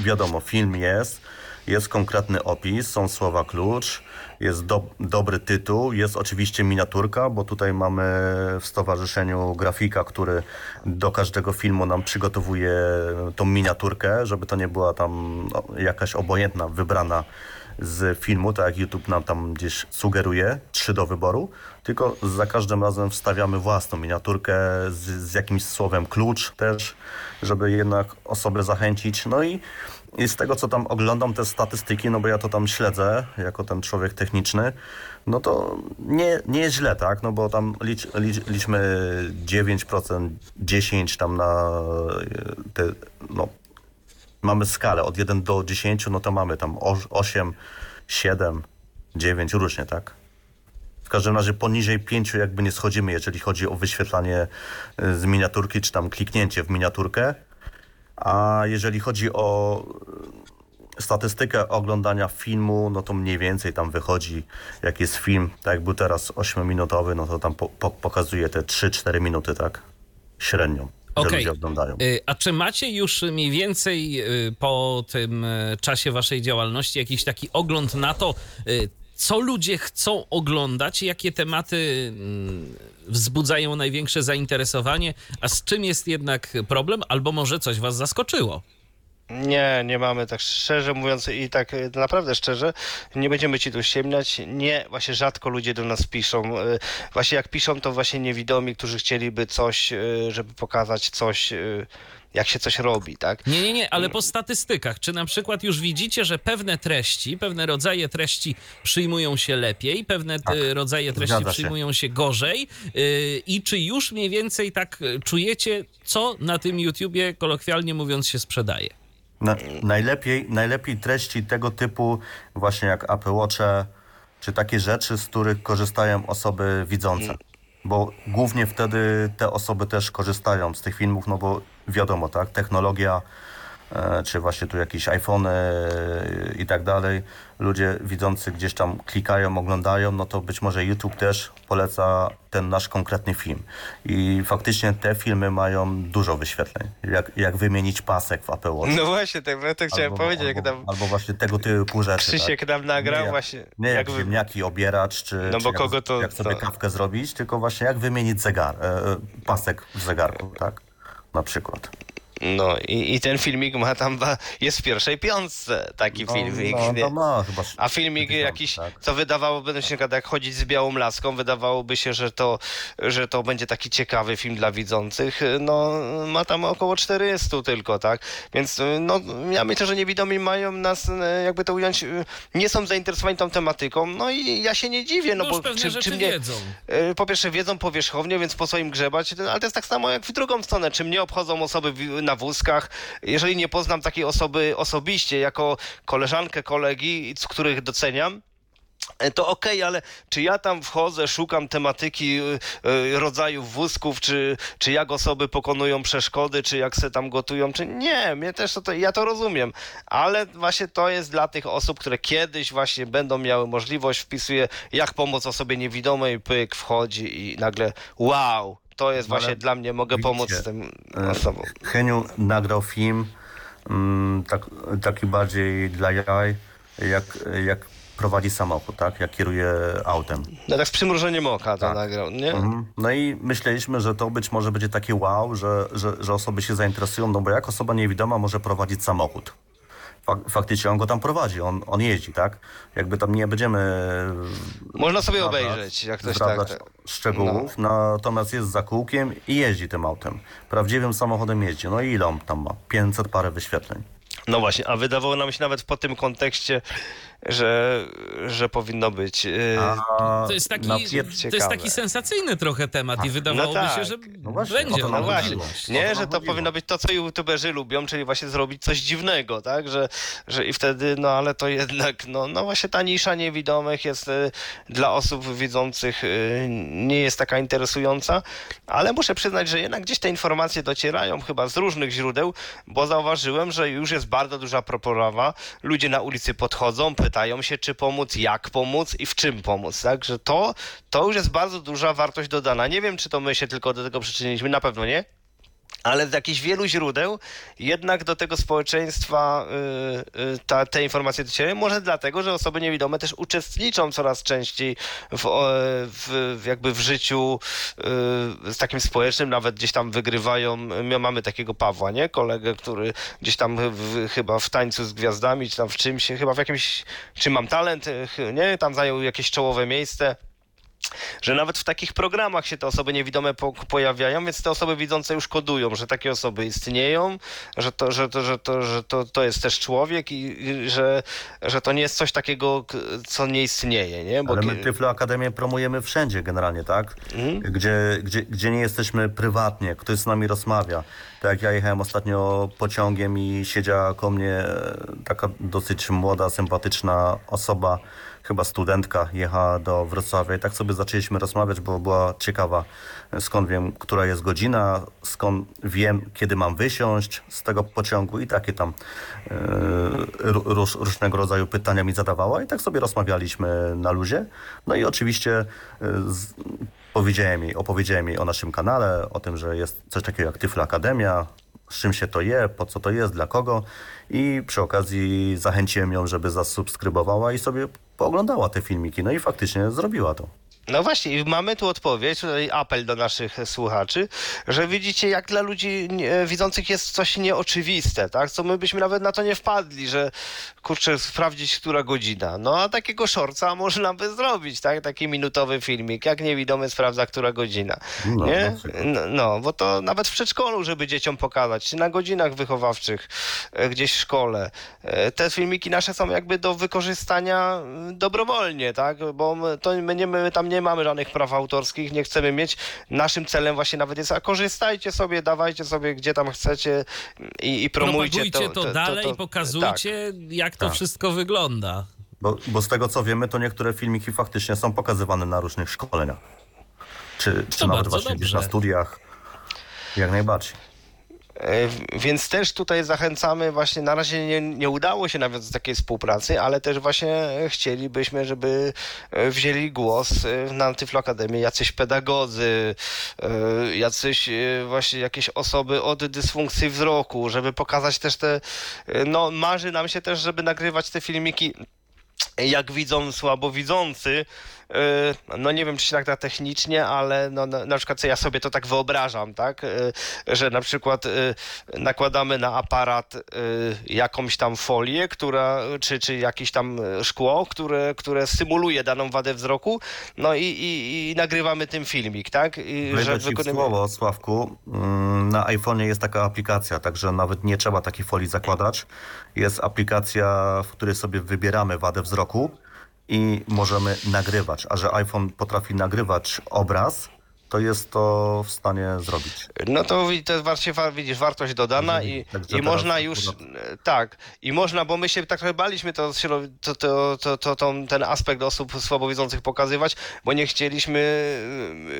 wiadomo, film jest, jest konkretny opis, są słowa klucz, jest do, dobry tytuł, jest oczywiście miniaturka, bo tutaj mamy w stowarzyszeniu grafika, który do każdego filmu nam przygotowuje tą miniaturkę, żeby to nie była tam no, jakaś obojętna, wybrana z filmu, tak jak YouTube nam tam gdzieś sugeruje, trzy do wyboru, tylko za każdym razem wstawiamy własną miniaturkę z, z jakimś słowem klucz też, żeby jednak osobę zachęcić. No i, i z tego, co tam oglądam te statystyki, no bo ja to tam śledzę jako ten człowiek techniczny, no to nie, nie jest źle, tak? No bo tam licz, licz, liczmy 9%, 10% tam na e, te, no, mamy skalę od 1 do 10, no to mamy tam 8, 7, 9, różnie, tak? W każdym razie poniżej 5 jakby nie schodzimy, jeżeli chodzi o wyświetlanie y, z miniaturki, czy tam kliknięcie w miniaturkę. A jeżeli chodzi o y, statystykę oglądania filmu, no to mniej więcej tam wychodzi, jak jest film, tak jak był teraz 8-minutowy, no to tam po, po, pokazuje te 3-4 minuty, tak? Średnią. że Okej. ludzie oglądają. Y, A czy macie już mniej więcej y, po tym y, czasie waszej działalności jakiś taki ogląd na to, y, co ludzie chcą oglądać, jakie tematy mm, wzbudzają największe zainteresowanie, a z czym jest jednak problem, albo może coś was zaskoczyło? Nie, nie mamy tak szczerze mówiąc i tak e, naprawdę szczerze, nie będziemy ci tu ściemniać. Nie, właśnie rzadko ludzie do nas piszą. E, Właśnie jak piszą, to właśnie niewidomi, którzy chcieliby coś, e, żeby pokazać coś, jak się coś robi, tak? Nie, nie, nie, ale po statystykach, czy na przykład już widzicie, że pewne treści, pewne rodzaje treści przyjmują się lepiej, pewne y, rodzaje treści się. przyjmują się gorzej y, i czy już mniej więcej tak y, czujecie, co na tym YouTubie, kolokwialnie mówiąc, się sprzedaje? Na, najlepiej, najlepiej treści tego typu, właśnie jak Apple Watche, czy takie rzeczy, z których korzystają osoby widzące. Bo głównie wtedy te osoby też korzystają z tych filmów, no bo wiadomo, tak, technologia, czy właśnie tu jakieś iPhony e, i tak dalej, ludzie widzący gdzieś tam klikają, oglądają, no to być może YouTube też poleca ten nasz konkretny film. I faktycznie te filmy mają dużo wyświetleń. Jak, jak wymienić pasek w Apple Watch. No właśnie, tak ja to chciałem Albo- powiedzieć, jak albo, tam albo właśnie tego typu rzeczy. Krzysiek tak? nam nagrał nie, jak- właśnie. Nie jak wy- ziemniaki obieracz, czy, No czy bo jak, kogo to- jak sobie to- kawkę zrobić, tylko właśnie jak wymienić zegar, e, e, pasek w zegarku, tak? Na przykład. No i, i ten filmik ma tam, jest w pierwszej piątce taki filmik. no, nie? to ma chyba A filmik tysiąc, jakiś, tak? co wydawałoby się, na przykład jak chodzić z białą laską, wydawałoby się, że to, że to będzie taki ciekawy film dla widzących, no ma tam około 400 tylko, tak? Więc no ja myślę, że niewidomi mają nas, jakby to ująć, nie są zainteresowani tą tematyką, no i ja się nie dziwię, no No bo czy, czy mnie, wiedzą. E, po pierwsze wiedzą powierzchownie, więc po co im grzebać, ale to jest tak samo jak w drugą stronę. Czy mnie obchodzą osoby wi- na wózkach? Jeżeli nie poznam takiej osoby osobiście, jako koleżankę, kolegi, z których doceniam, e, to okej, ale czy ja tam wchodzę, szukam tematyki y, y, rodzajów wózków, czy, czy jak osoby pokonują przeszkody, czy jak se tam gotują, czy nie, mnie też to, to, ja to rozumiem, ale właśnie to jest dla tych osób, które kiedyś właśnie będą miały możliwość, wpisuję jak pomóc osobie niewidomej, pyk, wchodzi i nagle wow, to jest ale właśnie dla mnie, mogę widzicie, pomóc tym e, osobom. Heniu nagrał film mm, tak, taki bardziej dla jaj, jak, jak prowadzi samochód, tak? Jak kieruje autem. No tak z przymrużeniem oka to Tak. nagrał, nie? Mhm. No i myśleliśmy, że to być może będzie takie wow, że, że, że osoby się zainteresują, no bo jak osoba niewidoma może prowadzić samochód? Fak- Faktycznie on go tam prowadzi, on, on jeździ, tak? Jakby tam nie będziemy Można sobie zdradzać- obejrzeć, jak ktoś tak... szczegółów, natomiast jest za kółkiem i jeździ tym autem. Prawdziwym samochodem jeździ. No i ile on tam ma? 500 parę wyświetleń. No właśnie, a wydawało nam się nawet po tym kontekście, że, że powinno być. Yy, A To jest taki, na to jest taki sensacyjny trochę temat i wydawałoby no tak. się, że No właśnie, będzie to no właśnie, nie, że to powinno być to, co youtuberzy lubią, czyli właśnie zrobić coś dziwnego, tak? Że, że i wtedy, no ale to jednak, no, no właśnie ta nisza niewidomych jest y, dla osób widzących y, nie jest taka interesująca, ale muszę przyznać, że jednak gdzieś te informacje docierają chyba z różnych źródeł, bo zauważyłem, że już jest bardzo duża proporawa. Ludzie na ulicy podchodzą, pytają się, czy pomóc, jak pomóc i w czym pomóc, tak? Że to, to już jest bardzo duża wartość dodana. Nie wiem, czy to my się tylko do tego przyczyniliśmy, na pewno nie. Ale z jakichś wielu źródeł jednak do tego społeczeństwa y, y, ta, te informacje docierają. Może dlatego, że osoby niewidome też uczestniczą coraz częściej w, w, jakby w życiu y, z takim społecznym, nawet gdzieś tam wygrywają. My mamy takiego Pawła, nie? Kolegę, który gdzieś tam w, chyba w tańcu z gwiazdami, czy tam w czymś, chyba w jakimś, czy mam talent, nie? Tam zajął jakieś czołowe miejsce że nawet w takich programach się te osoby niewidome po, pojawiają, więc te osoby widzące już kodują, że takie osoby istnieją, że to, że to, że to, że to, to jest też człowiek i, i że, że to nie jest coś takiego, co nie istnieje, nie? Ale my Tyflo Akademię promujemy wszędzie generalnie, tak? Gdzie, gdzie, gdzie nie jesteśmy prywatnie, ktoś z nami rozmawia. Tak jak ja jechałem ostatnio pociągiem i siedziała koło mnie e, taka dosyć młoda, sympatyczna osoba, chyba studentka, jechała do Wrocławia i tak sobie zaczęliśmy rozmawiać, bo była ciekawa, e, skąd wiem, która jest godzina, skąd wiem, kiedy mam wysiąść z tego pociągu i takie tam ró- róż, różnego rodzaju pytania mi zadawała i tak sobie rozmawialiśmy na luzie. No i oczywiście e, z, powiedziałem jej, opowiedziałem jej o naszym kanale, o tym, że jest coś takiego jak Tyflo Akademia, z czym się to je, po co to jest, dla kogo i przy okazji zachęciłem ją, żeby zasubskrybowała i sobie pooglądała te filmiki. No i faktycznie zrobiła to. No właśnie, i mamy tu odpowiedź, tutaj apel do naszych słuchaczy, że widzicie, jak dla ludzi widzących jest coś nieoczywiste, tak? Co my byśmy nawet na to nie wpadli, że kurczę, sprawdzić, która godzina. No a takiego shortsa można by zrobić, tak? Taki minutowy filmik, jak niewidomy sprawdza, która godzina. No, nie? No, no, bo to nawet w przedszkolu, żeby dzieciom pokazać, czy na godzinach wychowawczych e, gdzieś w szkole. E, Te filmiki nasze są jakby do wykorzystania mm, dobrowolnie, tak? Bo my, to my, nie, my tam nie mamy żadnych praw autorskich, nie chcemy mieć. Naszym celem właśnie nawet jest, a korzystajcie sobie, dawajcie sobie gdzie tam chcecie i, i promujcie Propagujcie to, dalej, tak. pokazujcie, jak to Tak. wszystko wygląda. Bo, bo z tego co wiemy, to niektóre filmiki faktycznie są pokazywane na różnych szkoleniach. Czy, czy To nawet właśnie gdzieś dobrze. na studiach. Jak najbardziej. Więc też tutaj zachęcamy, właśnie na razie nie, nie udało się nawiązać takiej współpracy, ale też właśnie chcielibyśmy, żeby e, wzięli głos e, na Tyflo Akademii jacyś pedagodzy, e, jacyś właśnie jakieś osoby od dysfunkcji wzroku, żeby pokazać też te, no marzy nam się też, żeby nagrywać te filmiki jak widzą słabowidzący, no nie wiem, czy się tak da technicznie, ale no, na, na przykład co ja sobie to tak wyobrażam, tak, yy, że na przykład yy, nakładamy na aparat jakąś tam folię, która, czy, czy jakieś tam szkło, które, które symuluje daną wadę wzroku, no i, i, i nagrywamy tym filmik, tak, i, Wejdę ci w wykonujemy- słowo, Sławku. Mm, Na iPhone'ie jest taka aplikacja, także nawet nie trzeba takiej folii zakładać. Jest aplikacja, w której sobie wybieramy wadę wzroku i możemy nagrywać. A że iPhone potrafi nagrywać obraz, to jest to w stanie zrobić. No to to właśnie, widzisz, wartość dodana i, Także i można już, tak, i można, bo my się tak trochę baliśmy to, to, to, to, to, to, ten aspekt osób słabowidzących pokazywać, bo nie chcieliśmy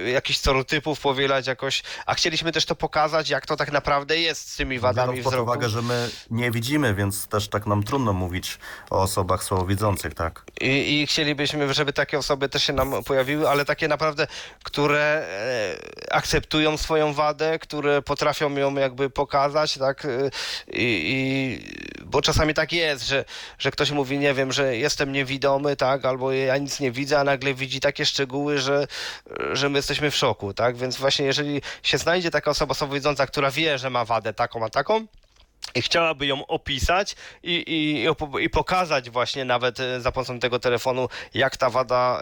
e, jakichś stereotypów powielać jakoś, a chcieliśmy też to pokazać, jak to tak naprawdę jest z tymi wadami Biorąc wzroku. uwagę, że my nie widzimy, więc też tak nam trudno mówić o osobach słabowidzących, tak? I, I chcielibyśmy, żeby takie osoby też się nam pojawiły, ale takie naprawdę, które akceptują swoją wadę, które potrafią ją jakby pokazać, tak? E, I, i, bo czasami tak jest, że, że ktoś mówi, nie wiem, że jestem niewidomy, tak? Albo ja nic nie widzę, a nagle widzi takie szczegóły, że, że my jesteśmy w szoku, tak? Więc właśnie jeżeli się znajdzie taka osoba słabowidząca, która wie, że ma wadę taką, a taką, chciałaby ją opisać i, i, i i pokazać właśnie nawet e, za pomocą tego telefonu, jak ta wada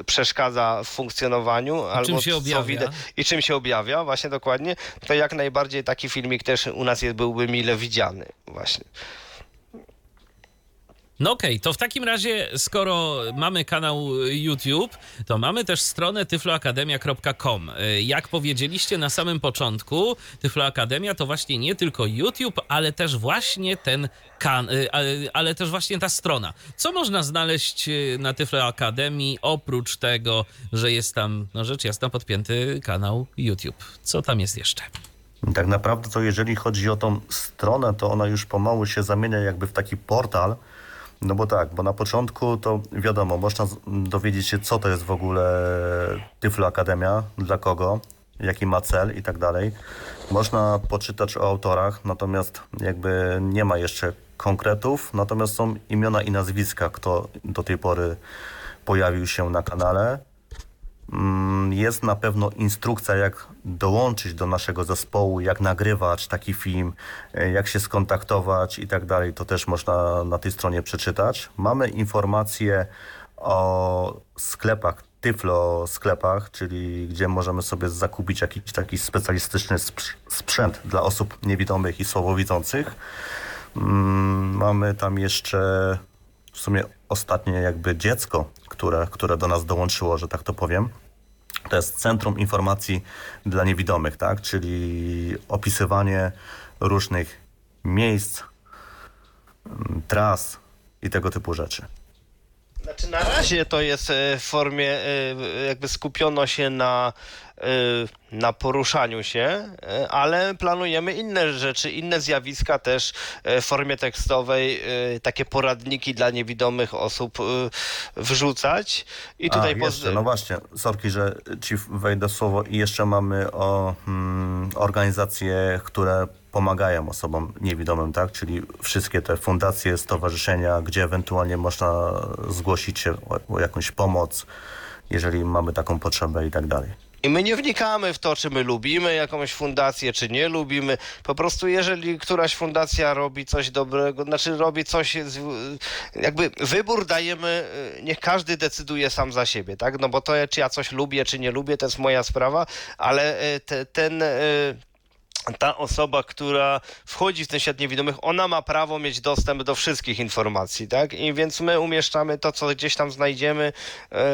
y, przeszkadza w funkcjonowaniu. albo się co widać- I czym się objawia, właśnie dokładnie, to jak najbardziej taki filmik też u nas jest, byłby mile widziany właśnie. No okej, to w takim razie, skoro mamy kanał YouTube, to mamy też stronę tyfloakademia.com. Y, Jak powiedzieliście na samym początku, Tyfloakademia to właśnie nie tylko YouTube, ale też właśnie ten kan, y, ale, też właśnie ta strona. Co można znaleźć y, na Tyfloakademii oprócz tego, że jest tam, no rzecz jasna, podpięty kanał YouTube? Co tam jest jeszcze? Tak naprawdę to jeżeli chodzi o tą stronę, to ona już pomału się zamienia jakby w taki portal. No bo tak, bo na początku to wiadomo, można dowiedzieć się, co to jest w ogóle Tyflo Akademia, dla kogo, jaki ma cel i tak dalej. Można poczytać o autorach, natomiast jakby nie ma jeszcze konkretów, natomiast są imiona i nazwiska, kto do tej pory pojawił się na kanale. Mm, Jest na pewno instrukcja, jak dołączyć do naszego zespołu, jak nagrywać taki film, e, jak się skontaktować i tak dalej. To też można na tej stronie przeczytać. Mamy informacje o sklepach, Tyflo sklepach, czyli gdzie możemy sobie zakupić jakiś taki specjalistyczny sprz- sprzęt dla osób niewidomych i słabowidzących. Mm, Mamy tam jeszcze w sumie ostatnie jakby dziecko, które, które do nas dołączyło, że tak to powiem. To jest Centrum Informacji dla Niewidomych, tak? Czyli opisywanie różnych miejsc, mm, tras i tego typu rzeczy. Znaczy na razie to jest e, w formie, e, jakby skupiono się na, e, na poruszaniu się, ale planujemy inne rzeczy, inne zjawiska też w formie tekstowej, takie poradniki dla niewidomych osób wrzucać. I tutaj A, jeszcze, no właśnie, sorki, że ci wejdę słowo i jeszcze mamy o mm, organizacje, które pomagają osobom niewidomym, tak? Czyli wszystkie te fundacje, stowarzyszenia, gdzie ewentualnie można zgłosić się o, o jakąś pomoc, jeżeli mamy taką potrzebę i tak dalej. I my nie wnikamy w to, czy my lubimy jakąś fundację, czy nie lubimy. Po prostu jeżeli któraś fundacja robi coś dobrego, znaczy robi coś, jakby wybór dajemy, y, niech każdy decyduje sam za siebie, tak? No bo to, czy ja coś lubię, czy nie lubię, to jest moja sprawa, ale y, te, ten... ta osoba, która wchodzi w ten świat niewidomych, ona ma prawo mieć dostęp do wszystkich informacji, tak? I więc my umieszczamy to, co gdzieś tam znajdziemy, e,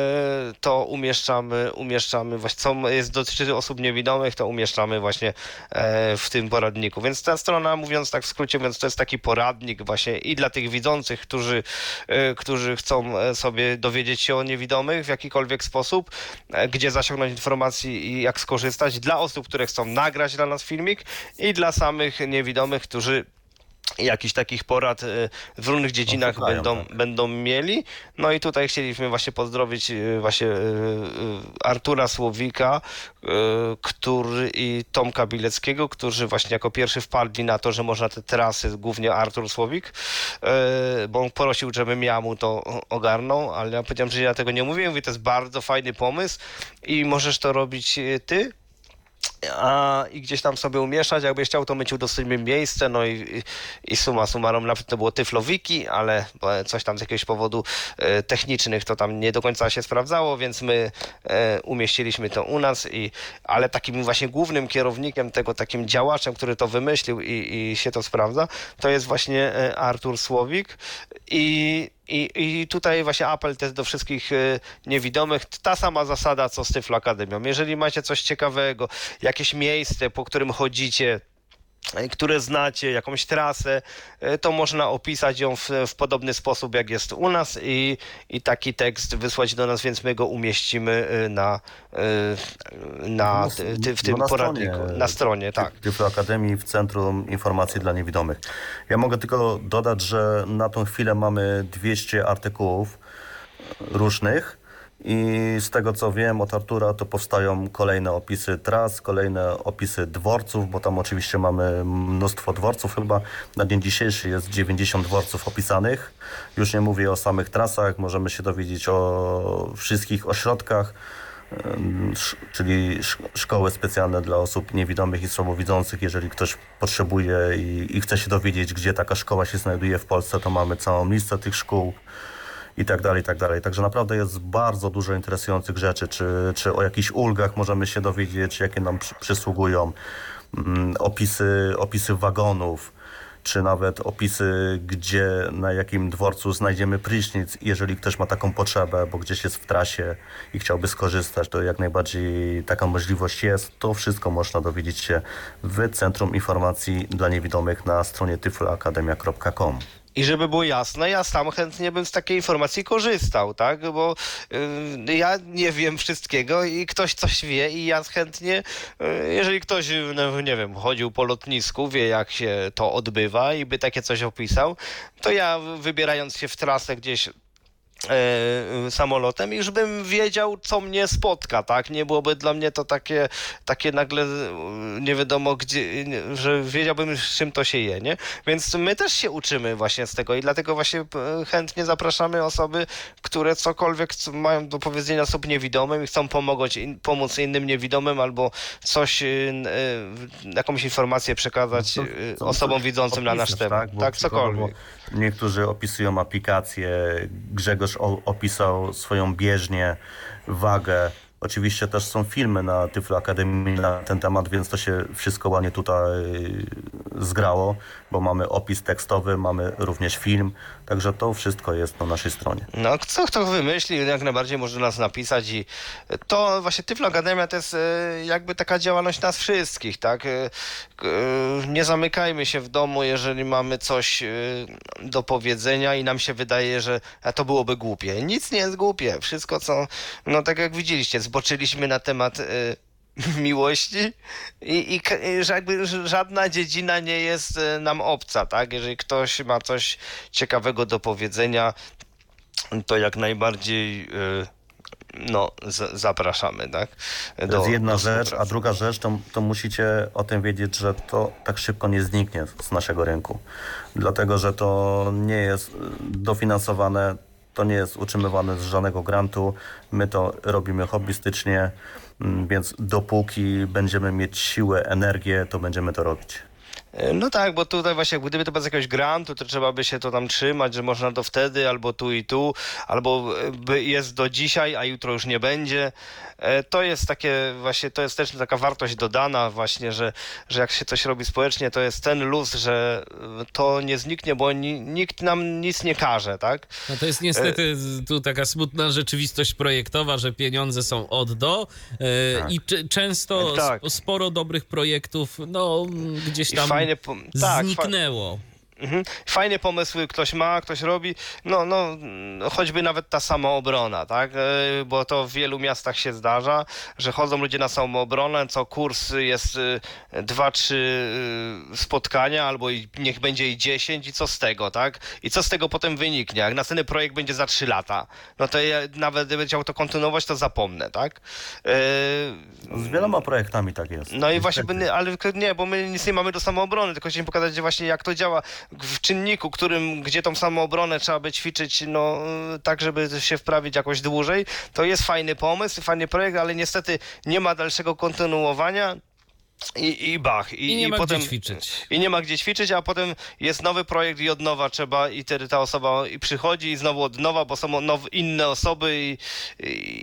to umieszczamy, umieszczamy właśnie, co jest dotyczy osób niewidomych, to umieszczamy właśnie e, w tym poradniku. Więc ta strona, mówiąc tak w skrócie, więc to jest taki poradnik właśnie i dla tych widzących, którzy, e, którzy chcą sobie dowiedzieć się o niewidomych w jakikolwiek sposób, gdzie zasięgnąć informacji i jak skorzystać, dla osób, które chcą nagrać dla nas filmik i dla samych niewidomych, którzy jakichś takich porad e, w różnych dziedzinach Poszukają, będą, tak. będą mieli. No i tutaj chcieliśmy właśnie pozdrowić e, właśnie e, Artura Słowika, który i Tomka Bileckiego, którzy właśnie jako pierwszy wpadli na to, że można te trasy, głównie Artur Słowik, bo on prosił, żebym ja mu to ogarnął, ale ja powiedziałem, że ja tego nie mówię, mówię, to jest bardzo fajny pomysł i możesz to robić ty, a, i gdzieś tam sobie umieszczać. Jakbyś chciał, to my ci udostępnimy miejsce, no i, i, suma summarum, nawet to było Tyflowiki, ale coś tam z jakiegoś powodu e, technicznych to tam nie do końca się sprawdzało, więc my e, umieściliśmy to u nas, i, ale takim właśnie głównym kierownikiem tego, takim działaczem, który to wymyślił i, i się to sprawdza, to jest właśnie e, Artur Słowik i i, I tutaj właśnie apel też do wszystkich e, niewidomych. Ta sama zasada co z Tyflo Akademią. Jeżeli macie coś ciekawego, jakieś miejsce, po którym chodzicie, które znacie, jakąś trasę, e, to można opisać ją w, w podobny sposób, jak jest u nas i, i taki tekst wysłać do nas, więc my go umieścimy e, na, e, na, No, ty, w tym no na poradniku. stronie. Na stronie, tak. Tyflo Akademii w Centrum Informacji dla Niewidomych. Ja mogę tylko dodać, że na tą chwilę mamy 200 artykułów różnych i z tego co wiem od Artura to powstają kolejne opisy tras, kolejne opisy dworców, bo tam oczywiście mamy mnóstwo dworców, chyba na dzień dzisiejszy jest 90 dworców opisanych. Już nie mówię o samych trasach, możemy się dowiedzieć o wszystkich ośrodkach, czyli sz- szkoły specjalne dla osób niewidomych i słabowidzących. Jeżeli ktoś potrzebuje i, i chce się dowiedzieć, gdzie taka szkoła się znajduje w Polsce, to mamy całą listę tych szkół i tak dalej, i tak dalej. Także naprawdę jest bardzo dużo interesujących rzeczy, czy, czy o jakichś ulgach możemy się dowiedzieć, jakie nam przy, przysługują, mm, opisy, opisy wagonów, czy nawet opisy, gdzie, na jakim dworcu znajdziemy prysznic, jeżeli ktoś ma taką potrzebę, bo gdzieś jest w trasie i chciałby skorzystać, to jak najbardziej taka możliwość jest. To wszystko można dowiedzieć się w Centrum Informacji dla Niewidomych na stronie tyfloakademia.com. I żeby było jasne, ja sam chętnie bym z takiej informacji korzystał, tak? Bo y, ja nie wiem wszystkiego i ktoś coś wie i ja chętnie, y, jeżeli ktoś, no, nie wiem, chodził po lotnisku, wie jak się to odbywa i by takie coś opisał, to ja wybierając się w trasę gdzieś e, samolotem, już bym wiedział, co mnie spotka, tak? Nie byłoby dla mnie to takie, takie nagle e, nie wiadomo gdzie, że wiedziałbym, z czym to się je, nie? Więc my też się uczymy właśnie z tego i dlatego właśnie chętnie zapraszamy osoby, które cokolwiek co mają do powiedzenia osobom niewidomym i chcą pomogać, pomóc innym niewidomym albo coś, e, jakąś informację przekazać Co- e, co- osobom widzącym na nasz temat. Tak, przykładowo cokolwiek. Niektórzy opisują aplikację, Grzegorz o, opisał swoją bieżnię, wagę, Oczywiście też są filmy na Tyflo Akademii na ten temat, więc to się wszystko ładnie tutaj zgrało, bo mamy opis tekstowy, mamy również film, także to wszystko jest na naszej stronie. No, co kto wymyśli, jak najbardziej może nas napisać i to właśnie Tyflo Akademia to jest e, jakby taka działalność nas wszystkich, tak? E, e, Nie zamykajmy się w domu, jeżeli mamy coś do powiedzenia i nam się wydaje, że to byłoby głupie. Nic nie jest głupie. Wszystko co, no tak jak widzieliście, zboczyliśmy na temat miłości i, i, że jakby żadna dziedzina nie jest e, nam obca, tak? Jeżeli ktoś ma coś ciekawego do powiedzenia, to jak najbardziej y, no, z, zapraszamy, tak? To jest jedna do rzecz, a druga rzecz, to, to musicie o tym wiedzieć, że to tak szybko nie zniknie z naszego rynku. Dlatego, że to nie jest y, dofinansowane, to nie jest utrzymywane z żadnego grantu. My to robimy hobbystycznie, więc dopóki będziemy mieć siłę, energię, to będziemy to robić. No tak, bo tutaj właśnie gdyby to bez jakiegoś grantu, to trzeba by się to tam trzymać, że można to wtedy, albo tu i tu, albo e, jest do dzisiaj, a jutro już nie będzie. E, To jest takie właśnie, to jest też taka wartość dodana właśnie, że, że jak się coś robi społecznie, to jest ten luz, że e, to nie zniknie, bo ni, nikt nam nic nie każe, tak? No to jest niestety tu taka smutna rzeczywistość projektowa, że pieniądze są od do e, i często Tak. sp- sporo dobrych projektów no gdzieś tam fajnie, po- tak, zniknęło. Mhm. Fajne pomysły ktoś ma, ktoś robi, no, no choćby nawet ta samoobrona, tak? E, Bo to w wielu miastach się zdarza, że chodzą ludzie na samoobronę, co kurs jest e, dwa, trzy e, spotkania, albo i, niech będzie i dziesięć i co z tego, tak? I co z tego potem wyniknie? Jak następny projekt będzie za trzy lata, no to ja nawet gdybym chciał to kontynuować, to zapomnę, tak? Z wieloma projektami tak jest. no i właśnie, ale nie, bo my nic nie mamy do samoobrony, tylko chcieliśmy pokazać właśnie jak to działa w czynniku, którym, gdzie tą samoobronę trzeba by ćwiczyć, no tak, żeby się wprawić jakoś dłużej. To jest fajny pomysł, fajny projekt, ale niestety nie ma dalszego kontynuowania. I, i bach. I, I nie ma potem, gdzie ćwiczyć. I nie ma gdzie ćwiczyć, a potem jest nowy projekt i od nowa trzeba i wtedy ta osoba i przychodzi i znowu od nowa, bo są now, inne osoby i,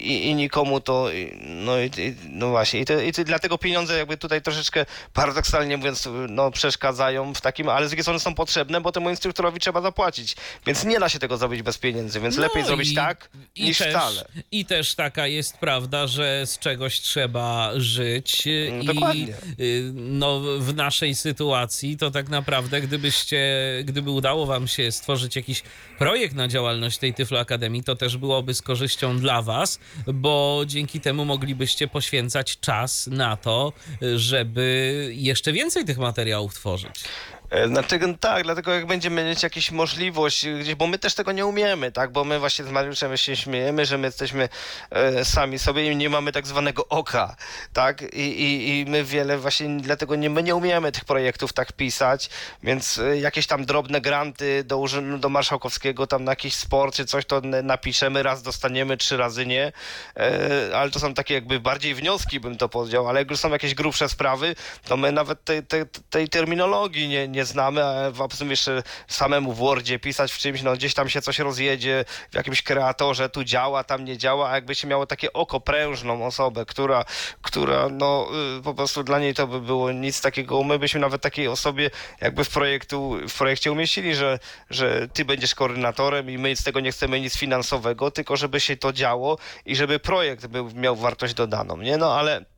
i, i nikomu to, i- no i, i no właśnie, i, te, i te, dlatego pieniądze jakby tutaj troszeczkę paradoksalnie mówiąc, no przeszkadzają w takim, ale z drugiej strony są potrzebne, bo temu instruktorowi trzeba zapłacić, więc nie da się tego zrobić bez pieniędzy, więc lepiej No zrobić i- tak i niż też, wcale. I też taka jest prawda, że z czegoś trzeba żyć. I dokładnie. Y, no, w naszej sytuacji to tak naprawdę, gdybyście, gdyby udało wam się stworzyć jakiś projekt na działalność tej Tyflo Akademii, to też byłoby z korzyścią dla was, bo dzięki temu moglibyście poświęcać czas na to, żeby jeszcze więcej tych materiałów tworzyć. E, Dlatego, tak, dlatego jak będziemy mieć jakąś możliwość gdzieś, bo my też tego nie umiemy, tak, bo my właśnie z Mariuszem się śmiejemy, że my jesteśmy e, sami sobie i nie mamy tak zwanego oka, tak, i, i, i my wiele właśnie dlatego nie, my nie umiemy tych projektów tak pisać, więc e, jakieś tam drobne granty do urzędu, do marszałkowskiego, tam na jakiś sport czy coś, to napiszemy, raz dostaniemy, trzy razy nie, e, ale to są takie jakby bardziej wnioski bym to powiedział, ale jak już są jakieś grubsze sprawy, to my nawet tej, tej, tej terminologii nie, nie znamy, a poza tym jeszcze samemu w Wordzie pisać w czymś, no gdzieś tam się coś rozjedzie, w jakimś kreatorze, tu działa, tam nie działa, a jakby się miało takie oko prężną osobę, która, która no y, po prostu dla niej to by było nic takiego, my byśmy nawet takiej osobie jakby w, projektu, w projekcie umieścili, że, że ty będziesz koordynatorem i my z tego nie chcemy nic finansowego, tylko żeby się to działo i żeby projekt był, miał wartość dodaną, nie? No ale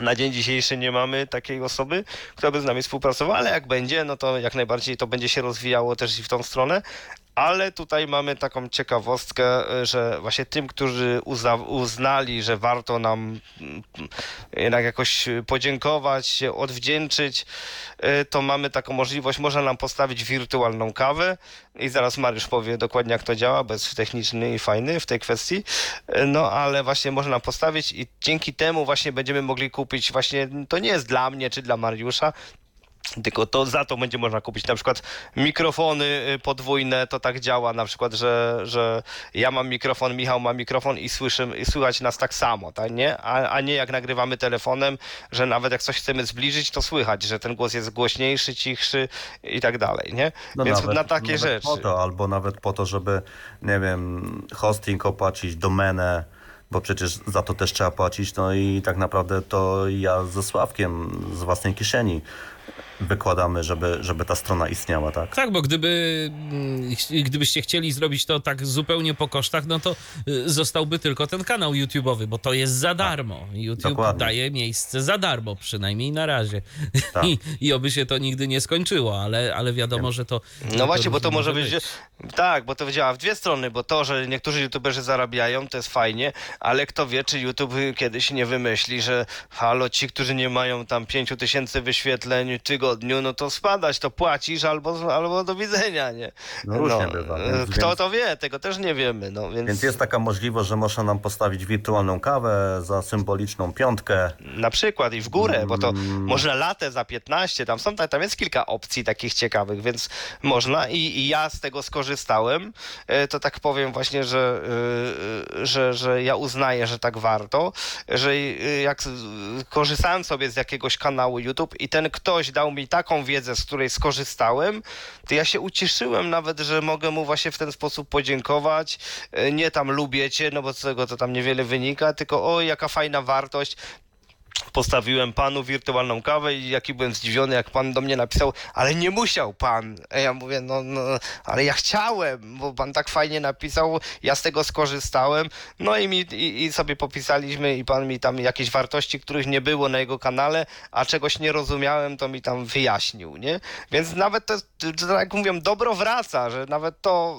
na dzień dzisiejszy nie mamy takiej osoby, która by z nami współpracowała, ale jak będzie, no to jak najbardziej to będzie się rozwijało też i w tą stronę. Ale tutaj mamy taką ciekawostkę, y, że właśnie tym, którzy uzna, uznali, że warto nam mm, jednak jakoś podziękować, odwdzięczyć, to mamy taką możliwość, można nam postawić wirtualną kawę i zaraz Mariusz powie dokładnie jak to działa, bo jest techniczny i fajny w tej kwestii, Y, no ale właśnie można nam postawić i dzięki temu właśnie będziemy mogli kupić właśnie, to nie jest dla mnie czy dla Mariusza, tylko to za to będzie można kupić na przykład mikrofony y, podwójne, to tak działa na przykład, że, że ja mam mikrofon, Michał ma mikrofon i, słyszy, i słychać nas tak samo, tak, nie? A, a nie jak nagrywamy telefonem, że nawet jak coś chcemy zbliżyć, to słychać, że ten głos jest głośniejszy, cichszy i tak dalej, nie? No Więc nawet- na takie rzeczy. Po to, albo nawet po to, żeby, nie wiem, hosting opłacić, domenę, bo przecież za to też trzeba płacić. No i tak naprawdę to ja ze Sławkiem z własnej kieszeni wykładamy, żeby, żeby ta strona istniała, tak? Tak, bo gdyby, mm, gdybyście chcieli zrobić to tak zupełnie po kosztach, no to y, zostałby tylko ten kanał YouTube'owy, bo to jest za darmo. YouTube dokładnie. daje miejsce za darmo, przynajmniej na razie. Tak. I, I oby się to nigdy nie skończyło, ale, ale wiadomo, że to. No właśnie, bo to może być. Tak, bo to działa w dwie strony, bo to, że niektórzy youtuberzy zarabiają, to jest fajnie, ale kto wie, czy YouTube kiedyś nie wymyśli, że halo, ci, którzy nie mają tam 5 tysięcy wyświetleń w tygodniu, no to spadać, to płacisz albo, albo do widzenia, nie? No różnie bywa, e, więc- Kto więc- to wie, tego też nie wiemy, no więc, Więc jest taka możliwość, że można nam postawić wirtualną kawę za symboliczną piątkę. na przykład i w górę, bo to Mm. można latę za 15, tam są, tam jest kilka opcji takich ciekawych, więc można i, i ja z tego skorzystałem, E, to tak powiem właśnie, że, e, że, że ja uznaję, że tak warto, że jak korzystałem sobie z jakiegoś kanału YouTube i ten ktoś dał mi taką wiedzę, z której skorzystałem, to ja się ucieszyłem nawet, że mogę mu właśnie w ten sposób podziękować, E, nie tam lubię cię, no bo z tego to tam niewiele wynika, tylko o jaka fajna wartość, postawiłem panu wirtualną kawę i jaki byłem zdziwiony, jak pan do mnie napisał, ale nie musiał pan. Ja mówię, no, no, ale ja chciałem, bo pan tak fajnie napisał, ja z tego skorzystałem. No i, mi, i, i sobie popisaliśmy i pan mi tam jakieś wartości, których nie było na jego kanale, a czegoś nie rozumiałem, to mi tam wyjaśnił, nie? Więc nawet to, to jak mówią, dobro wraca, że nawet to,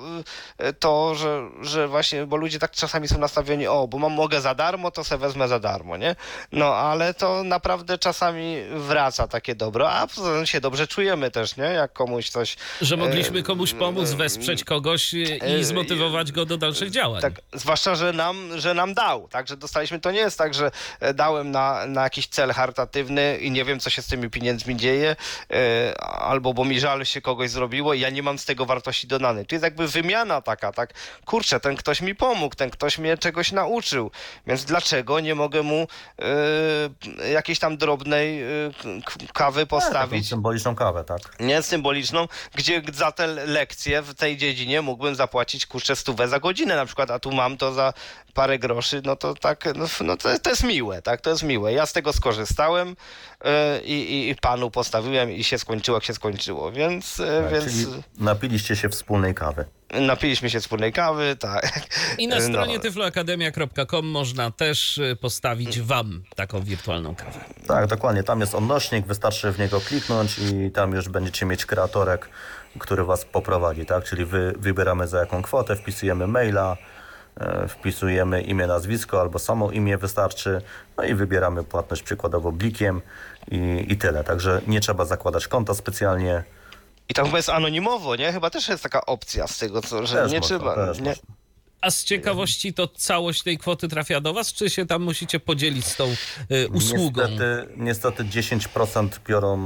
y, to że, że właśnie, bo ludzie tak czasami są nastawieni, o, bo mam, mogę za darmo, to se wezmę za darmo, nie? No, ale to naprawdę czasami wraca takie dobro, a poza tym się dobrze czujemy też, nie? Jak komuś coś... Że mogliśmy e, komuś pomóc, wesprzeć kogoś y, e, i zmotywować go do dalszych działań. Tak, zwłaszcza, że nam, że nam dał, tak, że dostaliśmy, to nie jest tak, że e, dałem na, na jakiś cel charytatywny i nie wiem, co się z tymi pieniędzmi dzieje, e, albo bo mi żal się kogoś zrobiło i ja nie mam z tego wartości dodanej. To jest jakby wymiana taka, tak, kurczę, ten ktoś mi pomógł, ten ktoś mnie czegoś nauczył, więc dlaczego nie mogę mu e, jakiejś tam drobnej k- kawy Taką postawić? symboliczną kawę, tak? nie symboliczną, gdzie za te lekcje w tej dziedzinie mógłbym zapłacić kurczę stówę za godzinę na przykład, a tu mam to za parę groszy, no to tak, no, no to, to jest miłe, tak, to jest miłe. Ja z tego skorzystałem yy, i, i panu postawiłem i się skończyło, jak się skończyło, więc, yy, tak więc Czyli napiliście się wspólnej kawy. napiliśmy się wspólnej kawy, tak. I na No. stronie tyfloakademia.com można też y, postawić wam taką wirtualną kawę. Tak, dokładnie. Tam jest odnośnik, wystarczy w niego kliknąć i tam już będziecie mieć kreatorek, który was poprowadzi, tak? Czyli wy, wybieramy za jaką kwotę, wpisujemy maila, e, wpisujemy imię, nazwisko albo samo imię wystarczy, no i wybieramy płatność przykładowo blikiem i, i tyle. Także nie trzeba zakładać konta specjalnie. I tam chyba jest anonimowo, nie? Chyba też jest taka opcja z tego, co, że Też nie można, trzeba. też nie. A z ciekawości to całość tej kwoty trafia do was, czy się tam musicie podzielić z tą y, usługą? Niestety, niestety 10% biorą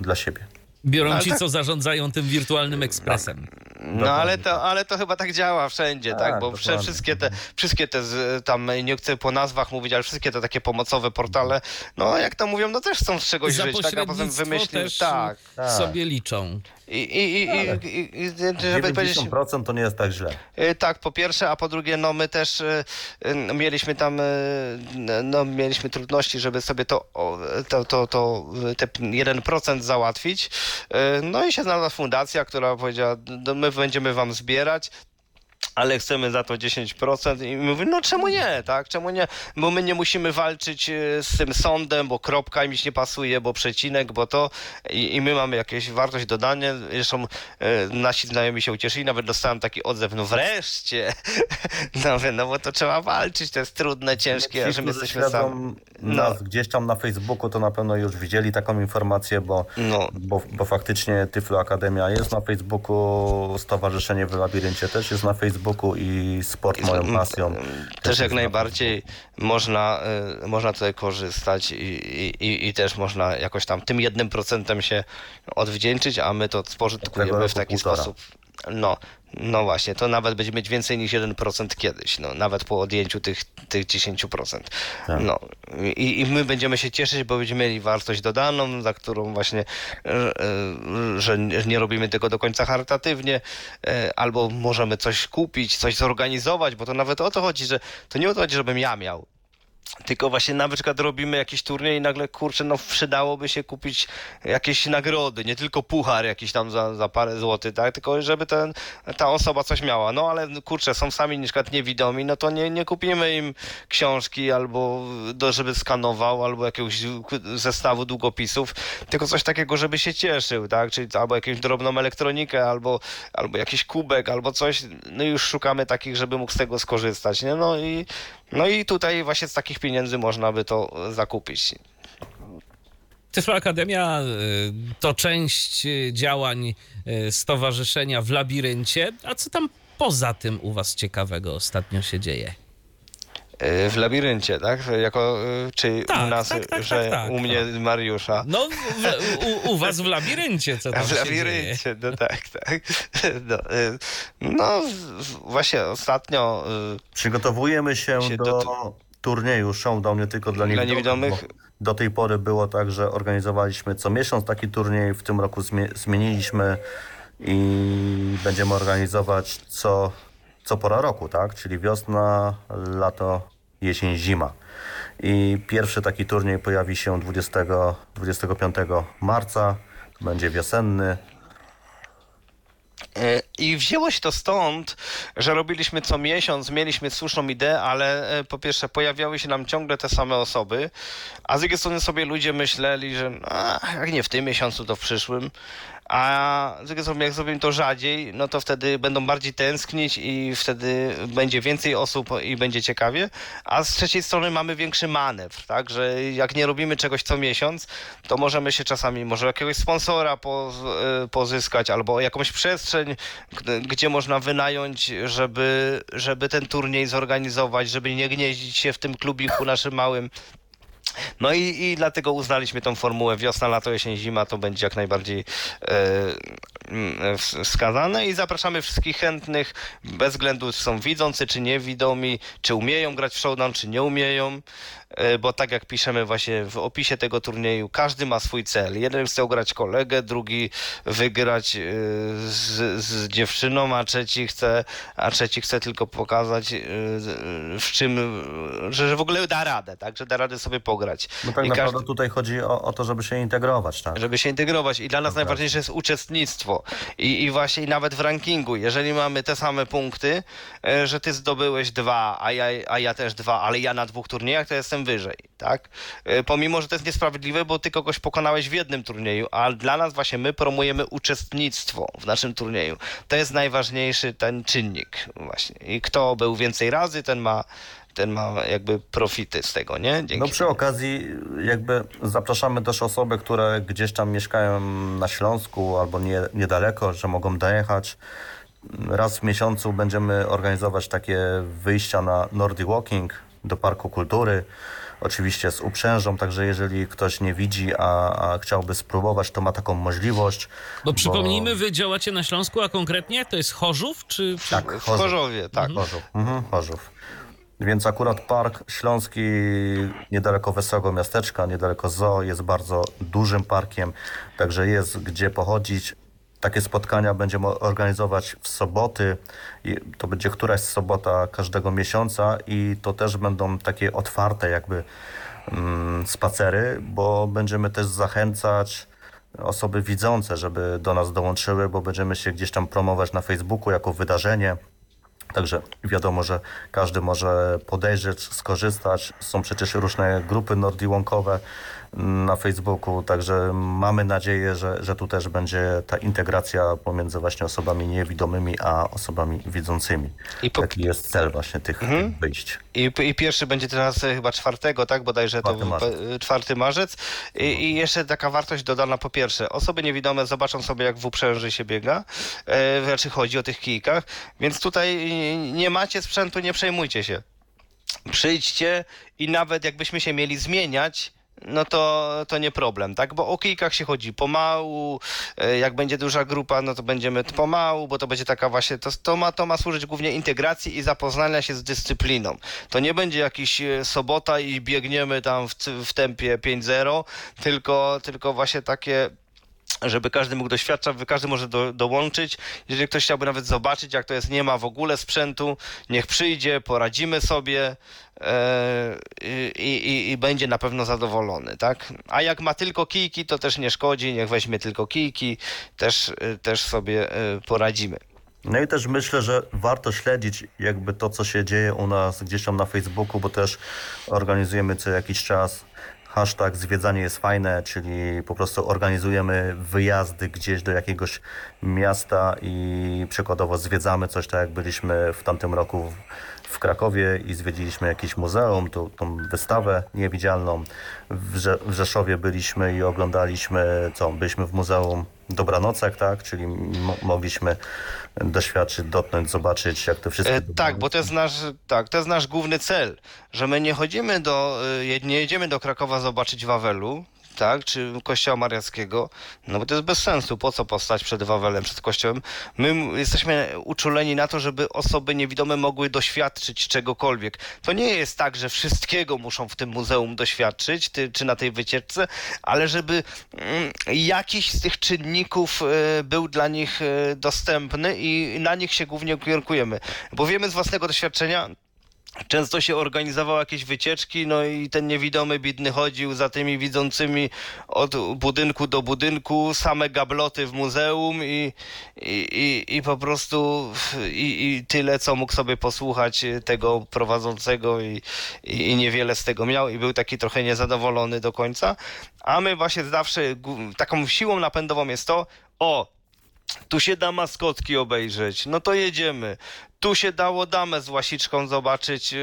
dla siebie. Biorą Ale ci, tak- co zarządzają tym wirtualnym ekspresem. No ale to, ale to chyba tak działa wszędzie, tak? Tak, Bo dokładnie. wszystkie te, wszystkie te z, tam, nie chcę po nazwach mówić, ale wszystkie te takie pomocowe portale, no jak to mówią, no też chcą z czegoś Za żyć, tak? A potem tak. Tak. sobie liczą. I, i, i, i, i, i żeby powiedzieć, 90% to nie jest tak źle. y, tak, po pierwsze, a po drugie, no my też y, y, no, mieliśmy tam, y, no mieliśmy trudności, żeby sobie to, o, to, to, to y, te 1% załatwić. Y, No i się znalazła fundacja, która powiedziała, my będziemy wam zbierać, ale chcemy za to 10% i mówię, no czemu nie, tak, czemu nie, bo my nie musimy walczyć e, z tym sądem, bo kropka im nie pasuje, bo przecinek, bo to. I, i my mamy jakieś wartość dodanie, zresztą e, nasi znajomi się ucieszyli, nawet dostałem taki odzew, no wreszcie, no, no bo to trzeba walczyć, to jest trudne, ciężkie, że my jesteśmy sami. nas gdzieś tam na Facebooku, to na pewno już widzieli taką informację, bo, No. bo, bo faktycznie Tyflo Akademia jest na Facebooku, Stowarzyszenie w Labiryncie też jest na Facebooku i sport moją pasją. Też jak na najbardziej można, y, można tutaj korzystać i, i, i też można jakoś tam tym jednym procentem się odwdzięczyć, a my to spożytkujemy w taki sposób. No, no właśnie, to nawet będzie mieć więcej niż 1% kiedyś, no, nawet po odjęciu tych, tych 10%. Tak. No, i, I my będziemy się cieszyć, bo będziemy mieli wartość dodaną, za którą właśnie, e, że nie- nie robimy tego do końca charytatywnie, e, albo możemy coś kupić, coś zorganizować, bo to nawet o to chodzi, że to nie o to chodzi, żebym ja miał. Tylko właśnie na przykład robimy jakiś turniej i nagle, kurczę, no przydałoby się kupić jakieś nagrody, nie tylko puchar jakiś tam za, za parę złotych, tak? Tylko żeby ten, ta osoba coś miała. No ale kurczę, są sami na przykład niewidomi, no to nie, nie kupimy im książki albo do, żeby skanował, albo jakiegoś zestawu długopisów, tylko coś takiego, żeby się cieszył, tak? Czyli albo jakąś drobną elektronikę, albo, albo jakiś kubek, albo coś. No już szukamy takich, żeby mógł z tego skorzystać, nie? No i, no i tutaj właśnie z takich pieniędzy można by to zakupić. Tyflo Akademia y, to część y, działań stowarzyszenia w labiryncie. A co tam poza tym u was ciekawego ostatnio się dzieje? W labiryncie, tak? Jako, czy Tak, u nas, tak, tak, że tak, tak. u mnie Mariusza. No, w, u, u was w labiryncie, co tam w się dzieje? labiryncie, no tak, tak. No, no właśnie ostatnio Przygotowujemy się, Się do, do- turnieju Showdown nie tylko dla Dla niewidomych. niewidomych. Do tej pory było tak, że organizowaliśmy co miesiąc taki turniej. W tym roku zmie- zmieniliśmy i będziemy organizować co, co pora roku, tak? Czyli wiosna, lato, jesień, zima. I pierwszy taki turniej pojawi się 20, 25 marca. Będzie wiosenny. E, I wzięło się to stąd, że robiliśmy co miesiąc, mieliśmy słuszną ideę, ale e, po pierwsze pojawiały się nam ciągle te same osoby, a z drugiej strony sobie ludzie myśleli, że a, jak nie w tym miesiącu, to w przyszłym. A z drugiej strony, jak zrobimy to rzadziej, no to wtedy będą bardziej tęsknić i wtedy będzie więcej osób i będzie ciekawie. A z trzeciej strony mamy większy manewr, tak? Że jak nie robimy czegoś co miesiąc, to możemy się czasami może jakiegoś sponsora y, pozyskać albo jakąś przestrzeń, gdzie można wynająć, żeby, żeby ten turniej zorganizować, żeby nie gnieździć się w tym klubiku naszym małym. No i, i dlatego uznaliśmy tą formułę wiosna, lato, jesień, zima, to będzie jak najbardziej e, mm, w- wskazane i zapraszamy wszystkich chętnych, bez względu czy są widzący, czy niewidomi, czy umieją grać w showdown, czy nie umieją, e, bo tak jak piszemy właśnie w opisie tego turnieju, każdy ma swój cel. Jeden chce ugrać kolegę, drugi wygrać e, z, z dziewczyną, a trzeci chce, a trzeci chce tylko pokazać e, w czym, że, że w ogóle da radę, tak, że da radę sobie pograć. No tak I naprawdę każdy- tutaj chodzi o, o to, żeby się integrować, tak? żeby się integrować. I dla nas najważniejsze jest uczestnictwo. I, I właśnie i nawet w rankingu, jeżeli mamy te same punkty, e, że ty zdobyłeś dwa, a ja, a ja też dwa, ale ja na dwóch turniejach, to jestem wyżej, tak? E, Pomimo, że to jest niesprawiedliwe, bo ty kogoś pokonałeś w jednym turnieju, a dla nas właśnie my promujemy uczestnictwo w naszym turnieju. To jest najważniejszy ten czynnik właśnie. I kto był więcej razy, ten ma ten ma jakby profity z tego, nie? Dzięki No przy okazji jakby zapraszamy też osoby, które gdzieś tam mieszkają na Śląsku albo nie, niedaleko, że mogą dojechać. Raz w miesiącu będziemy organizować takie wyjścia na Nordic Walking do Parku Kultury. Oczywiście z uprzężą, także jeżeli ktoś nie widzi, a, a chciałby spróbować, to ma taką możliwość. Bo przypomnijmy, wy działacie na Śląsku, a konkretnie to jest Chorzów, czy... Tak, w Chorzowie, tak. Chorzów. Mhm, Chorzów. Więc akurat Park Śląski niedaleko Wesołego Miasteczka, niedaleko Zoo jest bardzo dużym parkiem, także jest gdzie pochodzić. Takie spotkania będziemy organizować w soboty. To będzie któraś sobota każdego miesiąca i to też będą takie otwarte jakby mm, spacery, bo będziemy też zachęcać osoby widzące, żeby do nas dołączyły, bo będziemy się gdzieś tam promować na Facebooku jako wydarzenie. Także wiadomo, że każdy może podejrzeć, skorzystać. Są przecież różne grupy nordiłąkowe na Facebooku, także mamy nadzieję, że, że tu też będzie ta integracja pomiędzy właśnie osobami niewidomymi a osobami widzącymi. I po- Taki jest cel właśnie tych, tych wyjść. I, I pierwszy będzie teraz chyba czwartego, tak? Bodajże to 4 marzec. 4 marzec. I, I jeszcze taka wartość dodana po pierwsze. Osoby niewidome zobaczą sobie, jak w uprzęży się biega. E, znaczy chodzi o tych kijkach. Więc tutaj nie macie sprzętu, nie przejmujcie się. Przyjdźcie i nawet jakbyśmy się mieli zmieniać, no to, to nie problem, tak? Bo o kijkach się chodzi pomału, e, jak będzie duża grupa, no to będziemy pomału, bo to będzie taka właśnie, to, to, ma, to ma służyć głównie integracji i zapoznania się z dyscypliną. To nie będzie jakiś e, sobota i biegniemy tam w, w tempie 5-0, tylko, tylko właśnie takie żeby każdy mógł doświadczać, każdy może do, dołączyć. Jeżeli ktoś chciałby nawet zobaczyć, jak to jest, nie ma w ogóle sprzętu, niech przyjdzie, poradzimy sobie e, i, i, będzie na pewno zadowolony, tak? A jak ma tylko kijki, to też nie szkodzi, niech weźmie tylko kijki, też, e, też sobie e, poradzimy. No i też myślę, że warto śledzić jakby to, co się dzieje u nas gdzieś tam na Facebooku, bo też organizujemy co jakiś czas hashtag zwiedzanie jest fajne, czyli po prostu organizujemy wyjazdy gdzieś do jakiegoś miasta i przykładowo zwiedzamy coś tak jak byliśmy w tamtym roku w Krakowie i zwiedziliśmy jakieś muzeum, tą, tą wystawę niewidzialną. W, Rze w Rzeszowie byliśmy i oglądaliśmy, co, byliśmy w Muzeum Dobranocek, tak, czyli mogliśmy doświadczyć, dotknąć, zobaczyć, jak to wszystko... E, tak, bo to jest nasz, tak, to jest nasz główny cel, że my nie chodzimy do, e, nie jedziemy do Krakowa zobaczyć Wawelu, tak, czy kościoła mariackiego, no bo to jest bez sensu, po co postać przed Wawelem, przed kościołem. My jesteśmy uczuleni na to, żeby osoby niewidome mogły doświadczyć czegokolwiek. To nie jest tak, że wszystkiego muszą w tym muzeum doświadczyć, ty, czy na tej wycieczce, ale żeby mm, jakiś z tych czynników y, był dla nich y, dostępny i na nich się głównie kierunkujemy. Bo wiemy z własnego doświadczenia, Często się organizowało jakieś wycieczki, no i ten niewidomy bidny chodził za tymi widzącymi od budynku do budynku, same gabloty w muzeum i, i, i, i po prostu i, i tyle, co mógł sobie posłuchać tego prowadzącego i, i, i niewiele z tego miał i był taki trochę niezadowolony do końca. A my właśnie zawsze taką siłą napędową jest to, o, tu się da maskotki obejrzeć, no to jedziemy tu się dało damę z łasiczką zobaczyć e,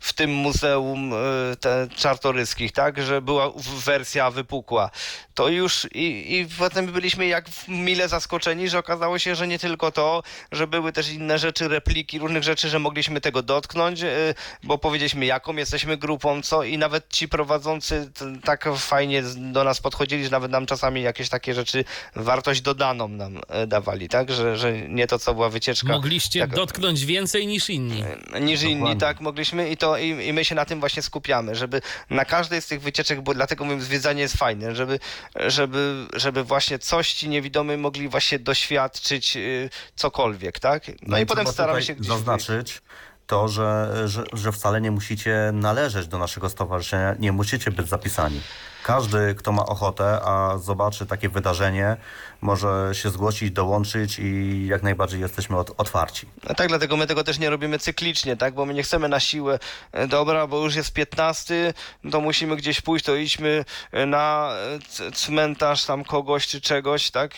w tym muzeum te czartoryskich, tak, że była wersja wypukła. To już i, i potem byliśmy jak mile zaskoczeni, że okazało się, że nie tylko to, że były też inne rzeczy, repliki, różnych rzeczy, że mogliśmy tego dotknąć, e, bo powiedzieliśmy jaką jesteśmy grupą, co i nawet ci prowadzący tak fajnie do nas podchodzili, że nawet nam czasami jakieś takie rzeczy wartość dodaną nam dawali, tak, że, że nie to, co była wycieczka. Mogliście tak, dotknąć więcej niż inni. E, niż Dokładnie. inni, tak, mogliśmy i to i, i, my się na tym właśnie skupiamy, żeby na każdej z tych wycieczek, bo dlatego mówię, zwiedzanie jest fajne, żeby, żeby, żeby właśnie coś ci niewidomy mogli właśnie doświadczyć y, cokolwiek, tak? No, no i, i potem staramy się gdzieś... Zaznaczyć, to, że, że, że wcale nie musicie należeć do naszego stowarzyszenia, nie musicie być zapisani. Każdy, kto ma ochotę, a zobaczy takie wydarzenie, może się zgłosić, dołączyć i jak najbardziej jesteśmy otwarci. No tak, dlatego my tego też nie robimy cyklicznie, tak? Bo my nie chcemy na siłę, e, dobra, bo już jest 15, to musimy gdzieś pójść, to idźmy e, na e, cmentarz tam kogoś czy czegoś, tak?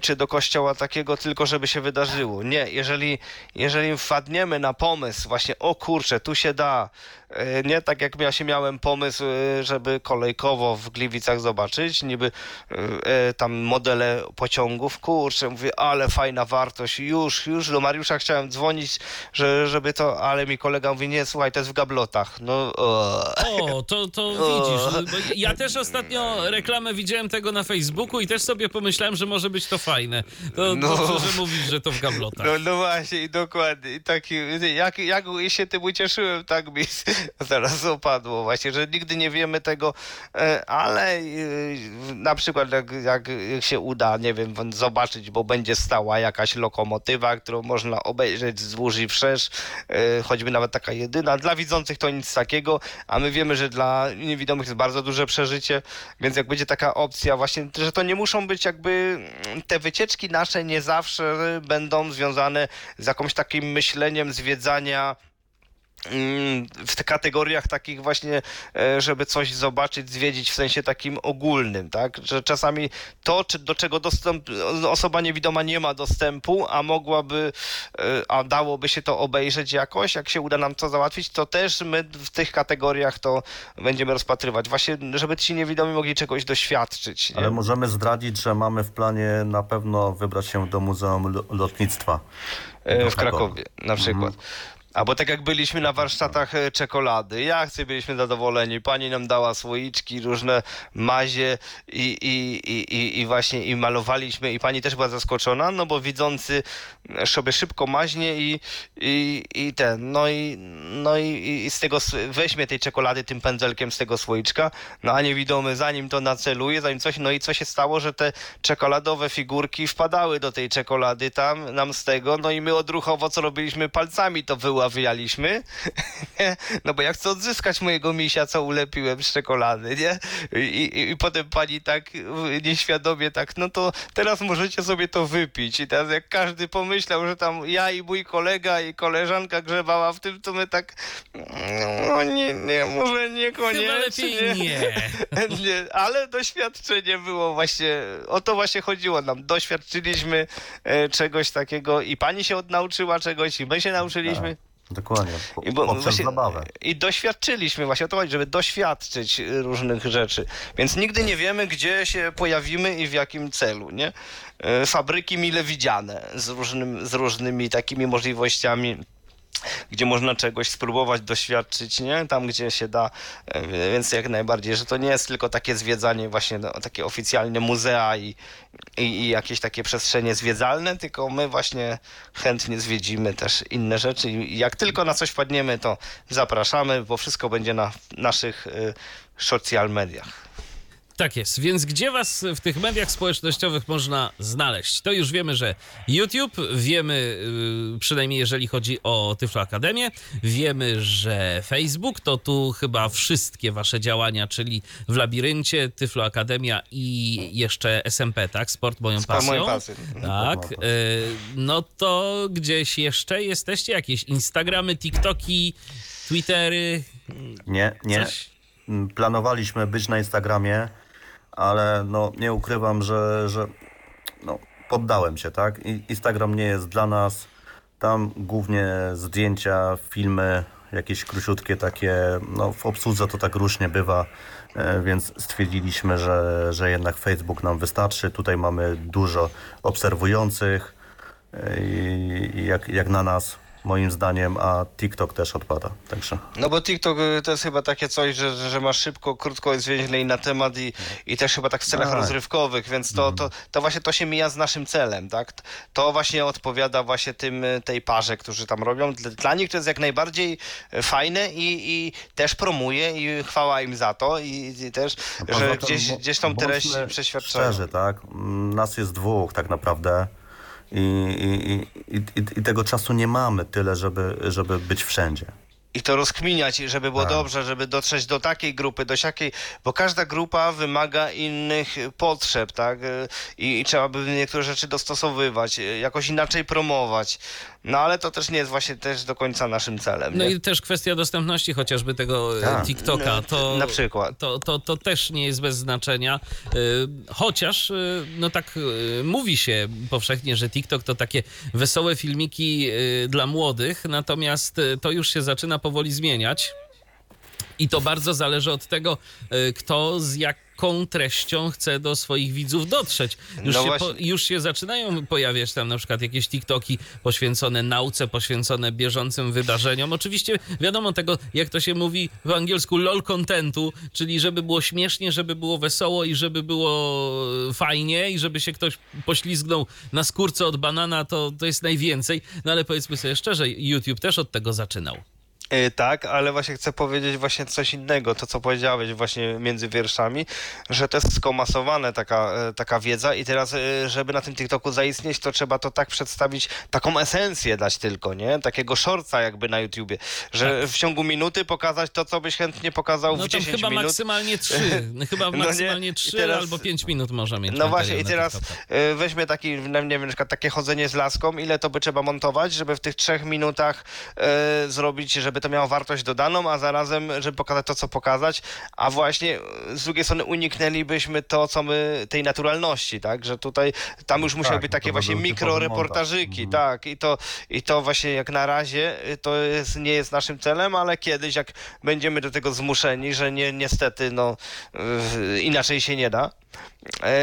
Czy do kościoła takiego, tylko żeby się wydarzyło. Nie, jeżeli, jeżeli wpadniemy na pomysł właśnie, o kurczę, tu się da, nie tak jak ja się miałem pomysł, żeby kolejkowo w Gliwicach zobaczyć, niby tam modele pociągów. Kurczę, mówię, ale fajna wartość. Już, już do Mariusza chciałem dzwonić, że, żeby to, ale mi kolega mówi, nie, słuchaj, to jest w gablotach. No, o, o to, to widzisz. Ja też ostatnio reklamę widziałem tego na Facebooku i też sobie pomyślałem, że może być to fajne. To no, dobrze, że mówisz, że to w gablotach. No, no właśnie, dokładnie. I taki, jak, jak się tym ucieszyłem, tak mi zaraz opadło właśnie, że nigdy nie wiemy tego, e, ale e, na przykład jak, jak się uda nie wiem, zobaczyć, bo będzie stała jakaś lokomotywa, którą można obejrzeć wzdłuż i wszerz, e, choćby nawet taka jedyna. Dla widzących to nic takiego, a my wiemy, że dla niewidomych jest bardzo duże przeżycie, więc jak będzie taka opcja właśnie, że to nie muszą być jakby te wycieczki nasze nie zawsze będą związane z jakimś takim myśleniem zwiedzania Mm, w tych kategoriach takich właśnie, e, żeby coś zobaczyć, zwiedzić w sensie takim ogólnym, tak? Że czasami to, czy do czego dostęp, osoba niewidoma nie ma dostępu, a mogłaby, e, a dałoby się to obejrzeć jakoś, jak się uda nam to załatwić, to też my w tych kategoriach to będziemy rozpatrywać. Właśnie, żeby ci niewidomi mogli czegoś doświadczyć. Nie? Ale możemy zdradzić, że mamy w planie na pewno wybrać się do Muzeum Lotnictwa. E, w Krakowie na przykład. Mhm. Albo tak jak byliśmy na warsztatach e, czekolady, jak byliśmy zadowoleni, pani nam dała słoiczki, różne mazie i, i, i, i, właśnie i malowaliśmy. I pani też była zaskoczona, no bo widzący sobie szybko maźnie i, i, i ten, no i, no i, i z tego weźmie tej czekolady tym pędzelkiem z tego słoiczka, no a niewidomy zanim to naceluje, zanim coś, no i co się stało, że te czekoladowe figurki wpadały do tej czekolady tam, nam z tego, no i my odruchowo co robiliśmy, palcami to wyławialiśmy, no bo ja chcę odzyskać mojego misia, co ulepiłem z czekolady, nie? I, i, I potem pani tak y, nieświadomie tak, no to teraz możecie sobie to wypić. I teraz jak każdy pomyślał, że tam ja i mój kolega i koleżanka grzebała w tym, to my tak, no nie, nie, może niekoniecznie. Chyba lepiej nie. Nie, ale doświadczenie było właśnie, o to właśnie chodziło nam. Doświadczyliśmy e, czegoś takiego i pani się odnauczyła czegoś i my się nauczyliśmy. Dokładnie, po, I bo właśnie- zabawę. I doświadczyliśmy, właśnie o to chodzi, żeby doświadczyć różnych rzeczy. Więc nigdy nie wiemy, gdzie się pojawimy i w jakim celu, nie? Y, Fabryki mile widziane z, różnym, z różnymi takimi możliwościami gdzie można czegoś spróbować, doświadczyć, nie? Tam, gdzie się da, E, więc jak najbardziej, że to nie jest tylko takie zwiedzanie właśnie, no, takie oficjalne muzea i, i, i jakieś takie przestrzenie zwiedzalne, tylko my właśnie chętnie zwiedzimy też inne rzeczy i jak tylko na coś wpadniemy, to zapraszamy, bo wszystko będzie na naszych y, social mediach. Tak jest, więc gdzie was w tych mediach społecznościowych można znaleźć? To już wiemy, że YouTube, wiemy yy, przynajmniej jeżeli chodzi o Tyflo Akademię, wiemy, że Facebook to tu chyba wszystkie wasze działania, czyli w Labiryncie, Tyflo Akademia i jeszcze SMP, tak? Sport moją Sport pasją. moją pasją. Tak, yy, no to gdzieś jeszcze jesteście? Jakieś Instagramy, TikToki, Twittery? Nie, nie. Coś? Mm, Planowaliśmy być na Instagramie, ale no nie ukrywam, że, że no, poddałem się, tak? Instagram nie jest dla nas. Tam głównie zdjęcia, filmy, jakieś króciutkie takie, no w obsłudze to tak różnie bywa, e, więc stwierdziliśmy, że, że jednak Facebook nam wystarczy. Tutaj mamy dużo obserwujących e, jak, jak na nas, moim zdaniem, a TikTok też odpada, także... No bo TikTok y, to jest chyba takie coś, że, że ma szybko, krótko zwięźlej na temat i, i też chyba tak w celach Tak. rozrywkowych, więc to, to, to właśnie to się mija z naszym celem, tak? To właśnie odpowiada właśnie tym, y, tej parze, którzy tam robią. Dla, nich to jest jak najbardziej y, fajne i, i też promuje i chwała im za to i, i też, Poza że gdzieś, gdzieś tą treść przeświadczają. Szczerze, tak? Mm, Nas jest dwóch tak naprawdę i, i, i, i, tego czasu nie mamy tyle, żeby, żeby być wszędzie. I to rozkminiać, żeby było Tak. dobrze, żeby dotrzeć do takiej grupy, do siakiej, bo każda grupa wymaga innych potrzeb, tak? I, I trzeba by niektóre rzeczy dostosowywać, jakoś inaczej promować. No ale to też nie jest właśnie też do końca naszym celem. No nie? i też kwestia dostępności chociażby tego e, Tak. TikToka. No, To, na przykład. To, to, to też nie jest bez znaczenia. E, Chociaż, e, no tak mówi się powszechnie, że TikTok to takie wesołe filmiki dla młodych, natomiast to już się zaczyna powoli zmieniać. I to bardzo zależy od tego, e, kto z jaką treścią chce do swoich widzów dotrzeć. Już, No się, po, już się zaczynają pojawiać tam na przykład jakieś TikToki poświęcone nauce, poświęcone bieżącym wydarzeniom. Oczywiście wiadomo tego, jak to się mówi w angielsku, lol contentu, czyli żeby było śmiesznie, żeby było wesoło i żeby było fajnie i żeby się ktoś poślizgnął na skórce od banana, to, to jest najwięcej. No ale powiedzmy sobie szczerze, YouTube też od tego zaczynał. Y, Tak, ale właśnie chcę powiedzieć właśnie coś innego, to co powiedziałeś właśnie między wierszami, że to jest skomasowane taka, e, taka wiedza i teraz, e, żeby na tym TikToku zaistnieć, to trzeba to tak przedstawić, taką esencję dać tylko, nie? Takiego shortca jakby na YouTubie, że w ciągu minuty pokazać to, co byś chętnie pokazał No w tam 10 chyba minut. maksymalnie trzy. Chyba No nie, maksymalnie i trzy teraz- albo pięć minut może mieć. No właśnie i teraz TikToka. e, weźmie taki, no nie wiem, na przykład takie chodzenie z laską, ile to by trzeba montować, żeby w tych trzech minutach e, zrobić, żeby to miało wartość dodaną, a zarazem, żeby pokazać to, co pokazać, a właśnie e, z drugiej strony uniknęlibyśmy to, co my, tej naturalności, tak, że tutaj, tam już musiały tak, być no takie właśnie mikroreportażyki, tak, i to, i to właśnie jak na razie y, to jest, nie jest naszym celem, ale kiedyś, jak będziemy do tego zmuszeni, że nie, niestety, no, y, inaczej się nie da, e,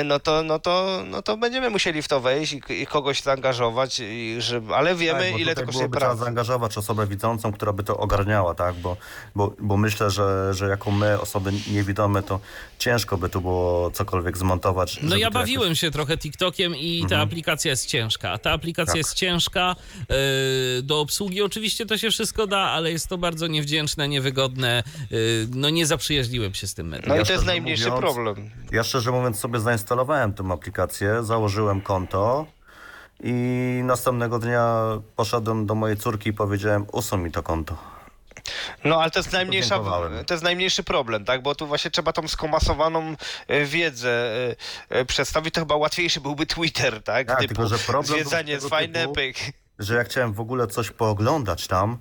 no to, no to, no to będziemy musieli w to wejść i, i kogoś zaangażować, i żeby, ale wiemy, Tak, ile to kosztuje byłoby trzeba pracy. zaangażować osobę widzącą, która by to ogarniała, tak? Bo, bo, bo myślę, że, że jako my, osoby niewidome, to ciężko by tu było cokolwiek zmontować. No ja bawiłem jakoś- się trochę TikTokiem i ta aplikacja jest ciężka. Ta aplikacja Tak. jest ciężka. yy, Do obsługi oczywiście to się wszystko da, ale jest to bardzo niewdzięczne, niewygodne. Yy, No nie zaprzyjaźniłem się z tym medium. No Ja i to jest najmniejszy mówiąc- problem. Ja szczerze mówiąc sobie zainstalowałem tę aplikację, założyłem konto i następnego dnia poszedłem do mojej córki i powiedziałem, usuń mi to konto. No ale to jest najmniejsza, to jest najmniejszy problem, tak? Bo tu właśnie trzeba tą skomasowaną e, wiedzę e, e, przedstawić. To chyba łatwiejszy byłby Twitter, tak? Tak, tylko że problem zwiedzanie jest fajne, typu, pyk. Że ja chciałem w ogóle coś pooglądać tam.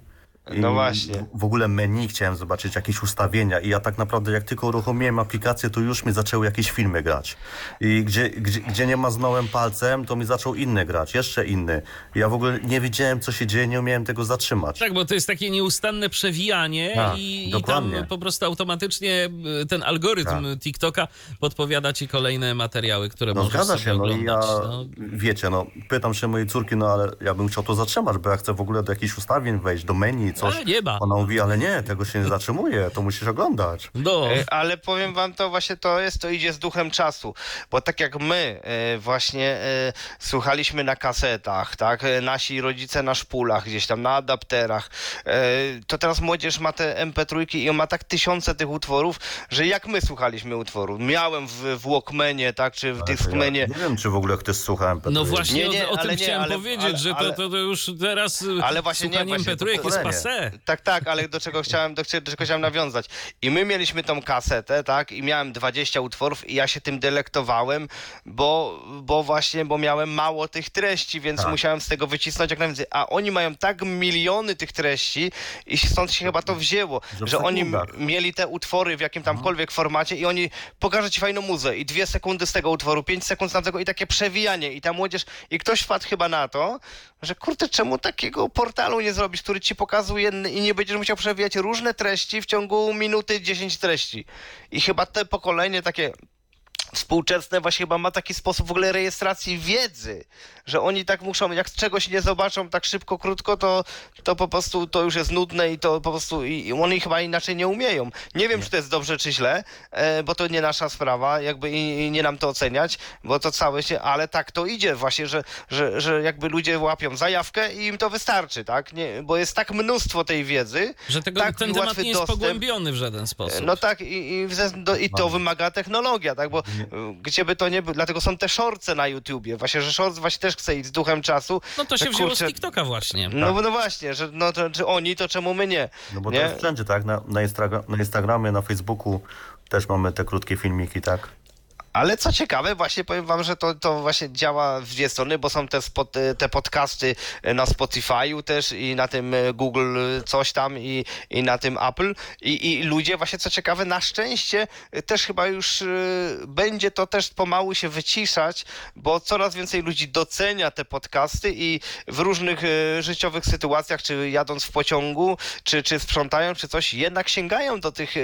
No właśnie. W ogóle menu chciałem zobaczyć, jakieś ustawienia i ja tak naprawdę jak tylko uruchomiłem aplikację, to już mi zaczęły jakieś filmy grać. I gdzie, gdzie, gdzie nie maznąłem palcem, to mi zaczął inny grać, jeszcze inny. I ja w ogóle nie wiedziałem, co się dzieje, nie umiałem tego zatrzymać. Tak, bo to jest takie nieustanne przewijanie Tak, i, i tam po prostu automatycznie y, ten algorytm Tak. TikToka podpowiada ci kolejne materiały, które No możesz zgadza sobie się, no i ja, oglądać. No, wiecie, no pytam się mojej córki, no ale ja bym chciał to zatrzymać, bo ja chcę w ogóle do jakichś ustawień wejść, do menu, coś. Ale nie ma. Ona mówi, ale nie, tego się nie zatrzymuje, to musisz oglądać. no. E, Ale powiem wam, to właśnie to jest, to idzie z duchem czasu. Bo tak jak my e, właśnie e, słuchaliśmy na kasetach, tak, nasi rodzice na szpulach, gdzieś tam na adapterach, to teraz młodzież ma te MP3 i on ma tak tysiące tych utworów, że jak my słuchaliśmy utworu. Miałem w, w Walkmanie, tak, czy w Discmanie. Ja nie wiem, czy w ogóle ktoś słucha MP3. No właśnie Nie, nie, o, o tym ale nie, chciałem ale- powiedzieć, ale- że to, to, to już teraz Ale właśnie nie, słuchanie właśnie to MP3 jest. Tak, tak, ale do czego chciałem, do, do czego chciałem nawiązać. I my mieliśmy tą kasetę, tak, i miałem 20 utworów i ja się tym delektowałem, bo, bo właśnie, bo miałem mało tych treści, więc Tak. musiałem z tego wycisnąć jak najwięcej. A oni mają tak miliony tych treści i stąd się chyba to wzięło, Że że oni mieli te utwory w jakim tamkolwiek formacie i oni pokażą ci fajną muzę i dwie sekundy z tego utworu, pięć sekund z tamtego i takie przewijanie i ta młodzież, i ktoś wpadł chyba na to, że kurczę, czemu takiego portalu nie zrobić, który ci pokazuje i nie będziesz musiał przewijać różne treści w ciągu minuty 10 treści. I chyba te pokolenie takie współczesne właśnie chyba ma taki sposób w ogóle rejestracji wiedzy, że oni tak muszą, jak czegoś nie zobaczą tak szybko, krótko, to, to po prostu to już jest nudne i to po prostu i, i oni chyba inaczej nie umieją. Nie wiem, czy to jest dobrze, czy źle, e, bo to nie nasza sprawa, jakby i, i nie nam to oceniać, bo to całe się, ale tak to idzie właśnie, że, że, że jakby ludzie łapią zajawkę i im to wystarczy, tak? Nie, bo jest tak mnóstwo tej wiedzy, Że tego, tak ten temat nie jest dostęp. pogłębiony w żaden sposób. No tak, i, i, do, i to wymaga technologia, tak, bo gdzie by to nie było, dlatego są te shortce na YouTubie, właśnie, że shorts właśnie też chce iść z duchem czasu. No to się wzięło kurczę, z TikToka właśnie. No, no właśnie, że no to, czy oni, to czemu my nie? No bo nie? to jest wszędzie, tak? Na, na Instagramie, na Facebooku też mamy te krótkie filmiki, tak? Ale co ciekawe, właśnie powiem wam, że to, to właśnie działa w dwie strony, bo są te, spot, te podcasty na Spotify'u też i na tym e, Google coś tam i, i na tym Apple. I, i ludzie właśnie co ciekawe, na szczęście e, też chyba już e, będzie to też pomału się wyciszać, bo coraz więcej ludzi docenia te podcasty i w różnych e, życiowych sytuacjach, czy jadąc w pociągu, czy, czy sprzątają, czy coś, jednak sięgają do tych e,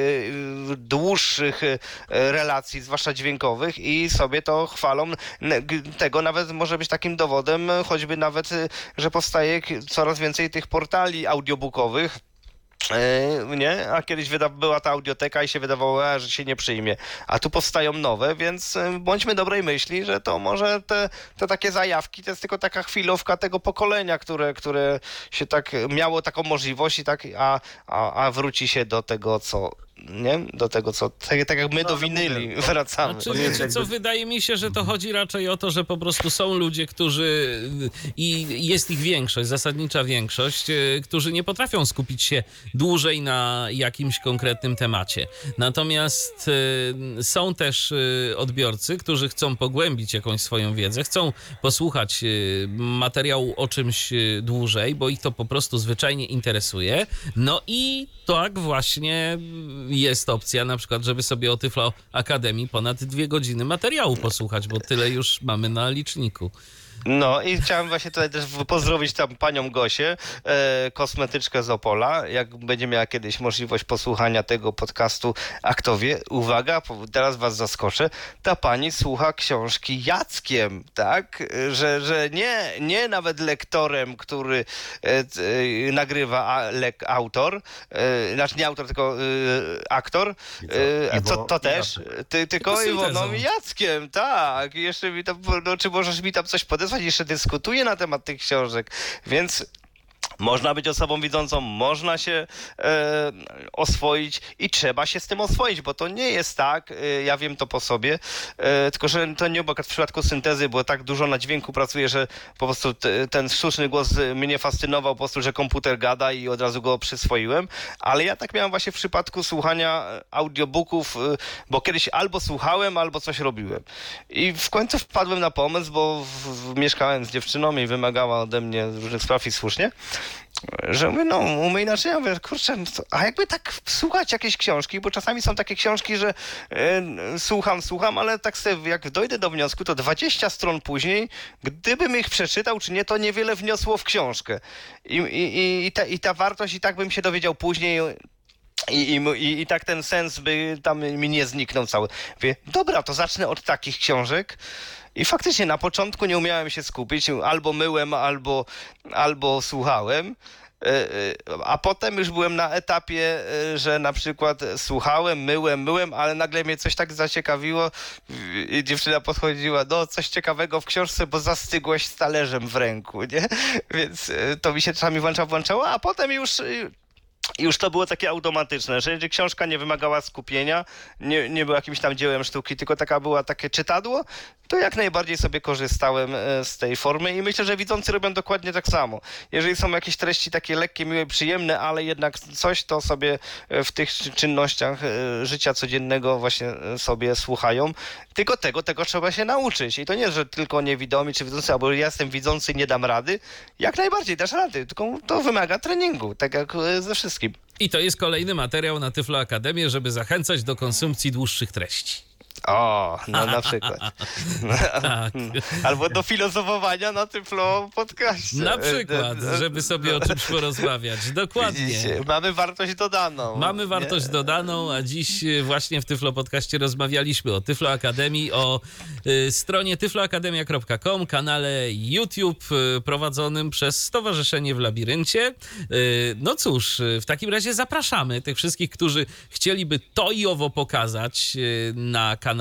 dłuższych e, relacji, zwłaszcza dźwiękowych i sobie to chwalą. Tego nawet może być takim dowodem, choćby nawet, e, że powstaje coraz więcej tych portali audiobookowych. E, nie? A kiedyś wyda- była ta audioteka i się wydawało, że się nie przyjmie. A tu powstają nowe, więc e, bądźmy dobrej myśli, że to może te, te takie zajawki to jest tylko taka chwilówka tego pokolenia, które, które się tak miało taką możliwość i tak, a, a, a wróci się do tego, co nie? Do tego, co tak, tak jak my do no winyli mówię, wracamy. Znaczy, wiecie co, jakby- wydaje mi się, że to chodzi raczej o to, że po prostu są ludzie, którzy i jest ich większość, zasadnicza większość, e, którzy nie potrafią skupić się dłużej na jakimś konkretnym temacie. Natomiast e, są też e, odbiorcy, którzy chcą pogłębić jakąś swoją wiedzę, chcą posłuchać materiału o czymś dłużej, bo ich to po prostu zwyczajnie interesuje. No i tak właśnie jest opcja na przykład, żeby sobie o Tyflo Akademii ponad dwie godziny materiału posłuchać, bo tyle już mamy na liczniku. No i chciałem właśnie tutaj też pozdrowić tam panią Gosię, e, kosmetyczkę z Opola. Jak będzie miała kiedyś możliwość posłuchania tego podcastu, a kto wie, uwaga, teraz was zaskoczę, ta pani słucha książki Jackiem, tak? Że, że nie, nie nawet lektorem, który e, e, nagrywa a, lek, autor, e, znaczy nie autor, tylko e, aktor, e, Iwo- to, to też, ty, tylko Iwoną i Jackiem, tak. Jeszcze mi tam, no, czy możesz mi tam coś podesłać? Jeszcze dyskutuję na temat tych książek, więc można być osobą widzącą, można się e, oswoić i trzeba się z tym oswoić, bo to nie jest tak, e, ja wiem to po sobie, e, tylko że to nie w przypadku syntezy, bo tak dużo na dźwięku pracuję, że po prostu ten sztuczny głos mnie fascynował, po prostu, że komputer gada i od razu go przyswoiłem, ale ja tak miałem właśnie w przypadku słuchania audiobooków, e, bo kiedyś albo słuchałem, albo coś robiłem. I w końcu wpadłem na pomysł, bo w, w, mieszkałem z dziewczyną i wymagała ode mnie różnych spraw i słusznie, że mówię, no, umyj inaczej, ja mówię, kurczę, no a jakby tak słuchać jakieś książki, bo czasami są takie książki, że e, słucham, słucham, ale tak sobie, jak dojdę do wniosku, to 20 stron później, gdybym ich przeczytał, czy nie, to niewiele wniosło w książkę. I, i, i, ta, i ta wartość i tak bym się dowiedział później, i, i, i, tak ten sens by tam mi nie zniknął cały. Mówię, dobra, to zacznę od takich książek. I faktycznie na początku nie umiałem się skupić, albo myłem, albo, albo słuchałem. E, e, A potem już byłem na etapie, e, że na przykład słuchałem, myłem, myłem, ale nagle mnie coś tak zaciekawiło i dziewczyna podchodziła, no coś ciekawego w książce, bo zastygłeś z talerzem w ręku, nie? Więc to mi się czasami włącza, włączało, a potem już i już to było takie automatyczne, że jeżeli książka nie wymagała skupienia, nie, nie była jakimś tam dziełem sztuki, tylko taka była takie czytadło, to jak najbardziej sobie korzystałem e, z tej formy i myślę, że widzący robią dokładnie tak samo. Jeżeli są jakieś treści takie lekkie, miłe, przyjemne, ale jednak coś, to sobie e, w tych czy- czynnościach e, życia codziennego właśnie sobie słuchają. Tylko tego, tego trzeba się nauczyć. I to nie, że tylko niewidomi czy widzący, albo ja jestem widzący, nie dam rady. Jak najbardziej dasz rady, tylko to wymaga treningu, tak jak ze wszystkim. I to jest kolejny materiał na Tyflo Akademię, żeby zachęcać do konsumpcji dłuższych treści. O, no na przykład. Tak. Albo do filozofowania na tym flow podcaście. Na przykład, żeby sobie o czymś porozmawiać. Dokładnie. Widzicie, mamy wartość dodaną. Mamy wartość Nie? dodaną, a dziś y, właśnie w Tyflo Podcaście rozmawialiśmy o Tyflo Akademii, o y, stronie tyfloakademia.com, kanale YouTube y, prowadzonym przez Stowarzyszenie w Labiryncie. No cóż, w takim razie zapraszamy tych wszystkich, którzy chcieliby to i owo pokazać na kanale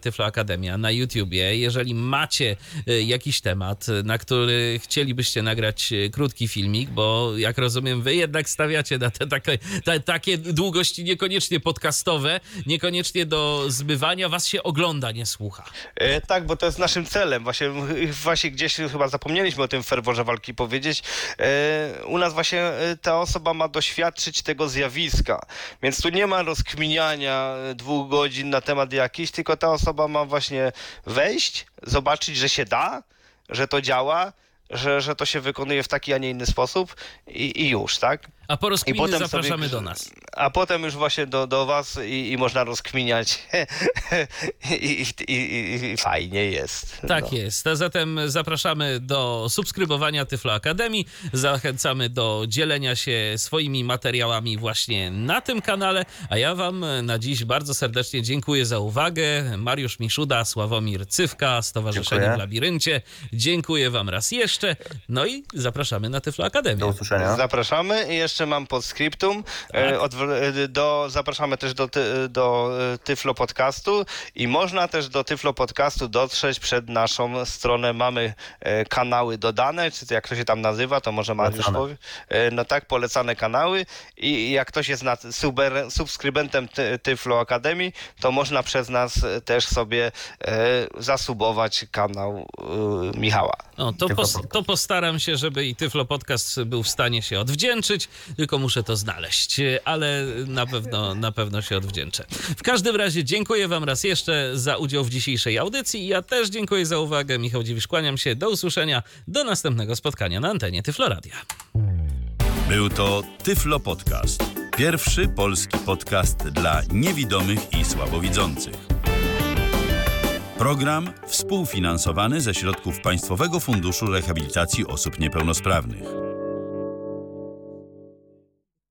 Tyflo Akademia na YouTubie. Jeżeli macie y, jakiś temat, y, na który chcielibyście nagrać y, krótki filmik, bo jak rozumiem, wy jednak stawiacie na te takie, te, takie długości niekoniecznie podcastowe, niekoniecznie do zbywania, was się ogląda, nie słucha. E, tak, bo to jest naszym celem. Właśnie, właśnie gdzieś chyba zapomnieliśmy o tym ferworze walki powiedzieć. E, u nas właśnie e, ta osoba ma doświadczyć tego zjawiska. Więc tu nie ma rozkminiania e, dwóch godzin na temat jakiś, tylko ta osoba ma właśnie wejść, zobaczyć, że się da, że to działa, że, że to się wykonuje w taki, a nie inny sposób i, i już, tak? A po rozkminie zapraszamy sobie- do nas. A potem już właśnie do, do was i, i można rozkminiać I, i, i, i fajnie jest. Tak no. jest. A zatem zapraszamy do subskrybowania Tyflo Akademii. Zachęcamy do dzielenia się swoimi materiałami właśnie na tym kanale. A ja Wam na dziś bardzo serdecznie dziękuję za uwagę. Mariusz Miszuda, Sławomir Cywka, Stowarzyszenie Dziękuję. w Labiryncie. Dziękuję Wam raz jeszcze. No i zapraszamy na Tyflo Akademię. Do usłyszenia. Zapraszamy i jeszcze mam postscriptum. E, odw- e, do, zapraszamy też do, ty, do e, Tyflo Podcastu i można też do Tyflo Podcastu dotrzeć przed naszą stronę. Mamy e, kanały dodane, czy to jak to się tam nazywa, to może Mariusz powie. E, no tak, polecane kanały i jak ktoś jest nad, suber, subskrybentem ty, Tyflo Akademii, to można przez nas e, też sobie e, zasubować kanał e, Michała. O, to, pos, to postaram się, żeby i Tyflo Podcast był w stanie się odwdzięczyć, tylko muszę to znaleźć, ale na pewno, na pewno się odwdzięczę. W każdym razie dziękuję Wam raz jeszcze za udział w dzisiejszej audycji. Ja też dziękuję za uwagę. Michał Dziwisz, kłaniam się. Do usłyszenia. Do następnego spotkania na antenie Tyflo Radia. Był to Tyflo Podcast. Pierwszy polski podcast dla niewidomych i słabowidzących. Program współfinansowany ze środków Państwowego Funduszu Rehabilitacji Osób Niepełnosprawnych.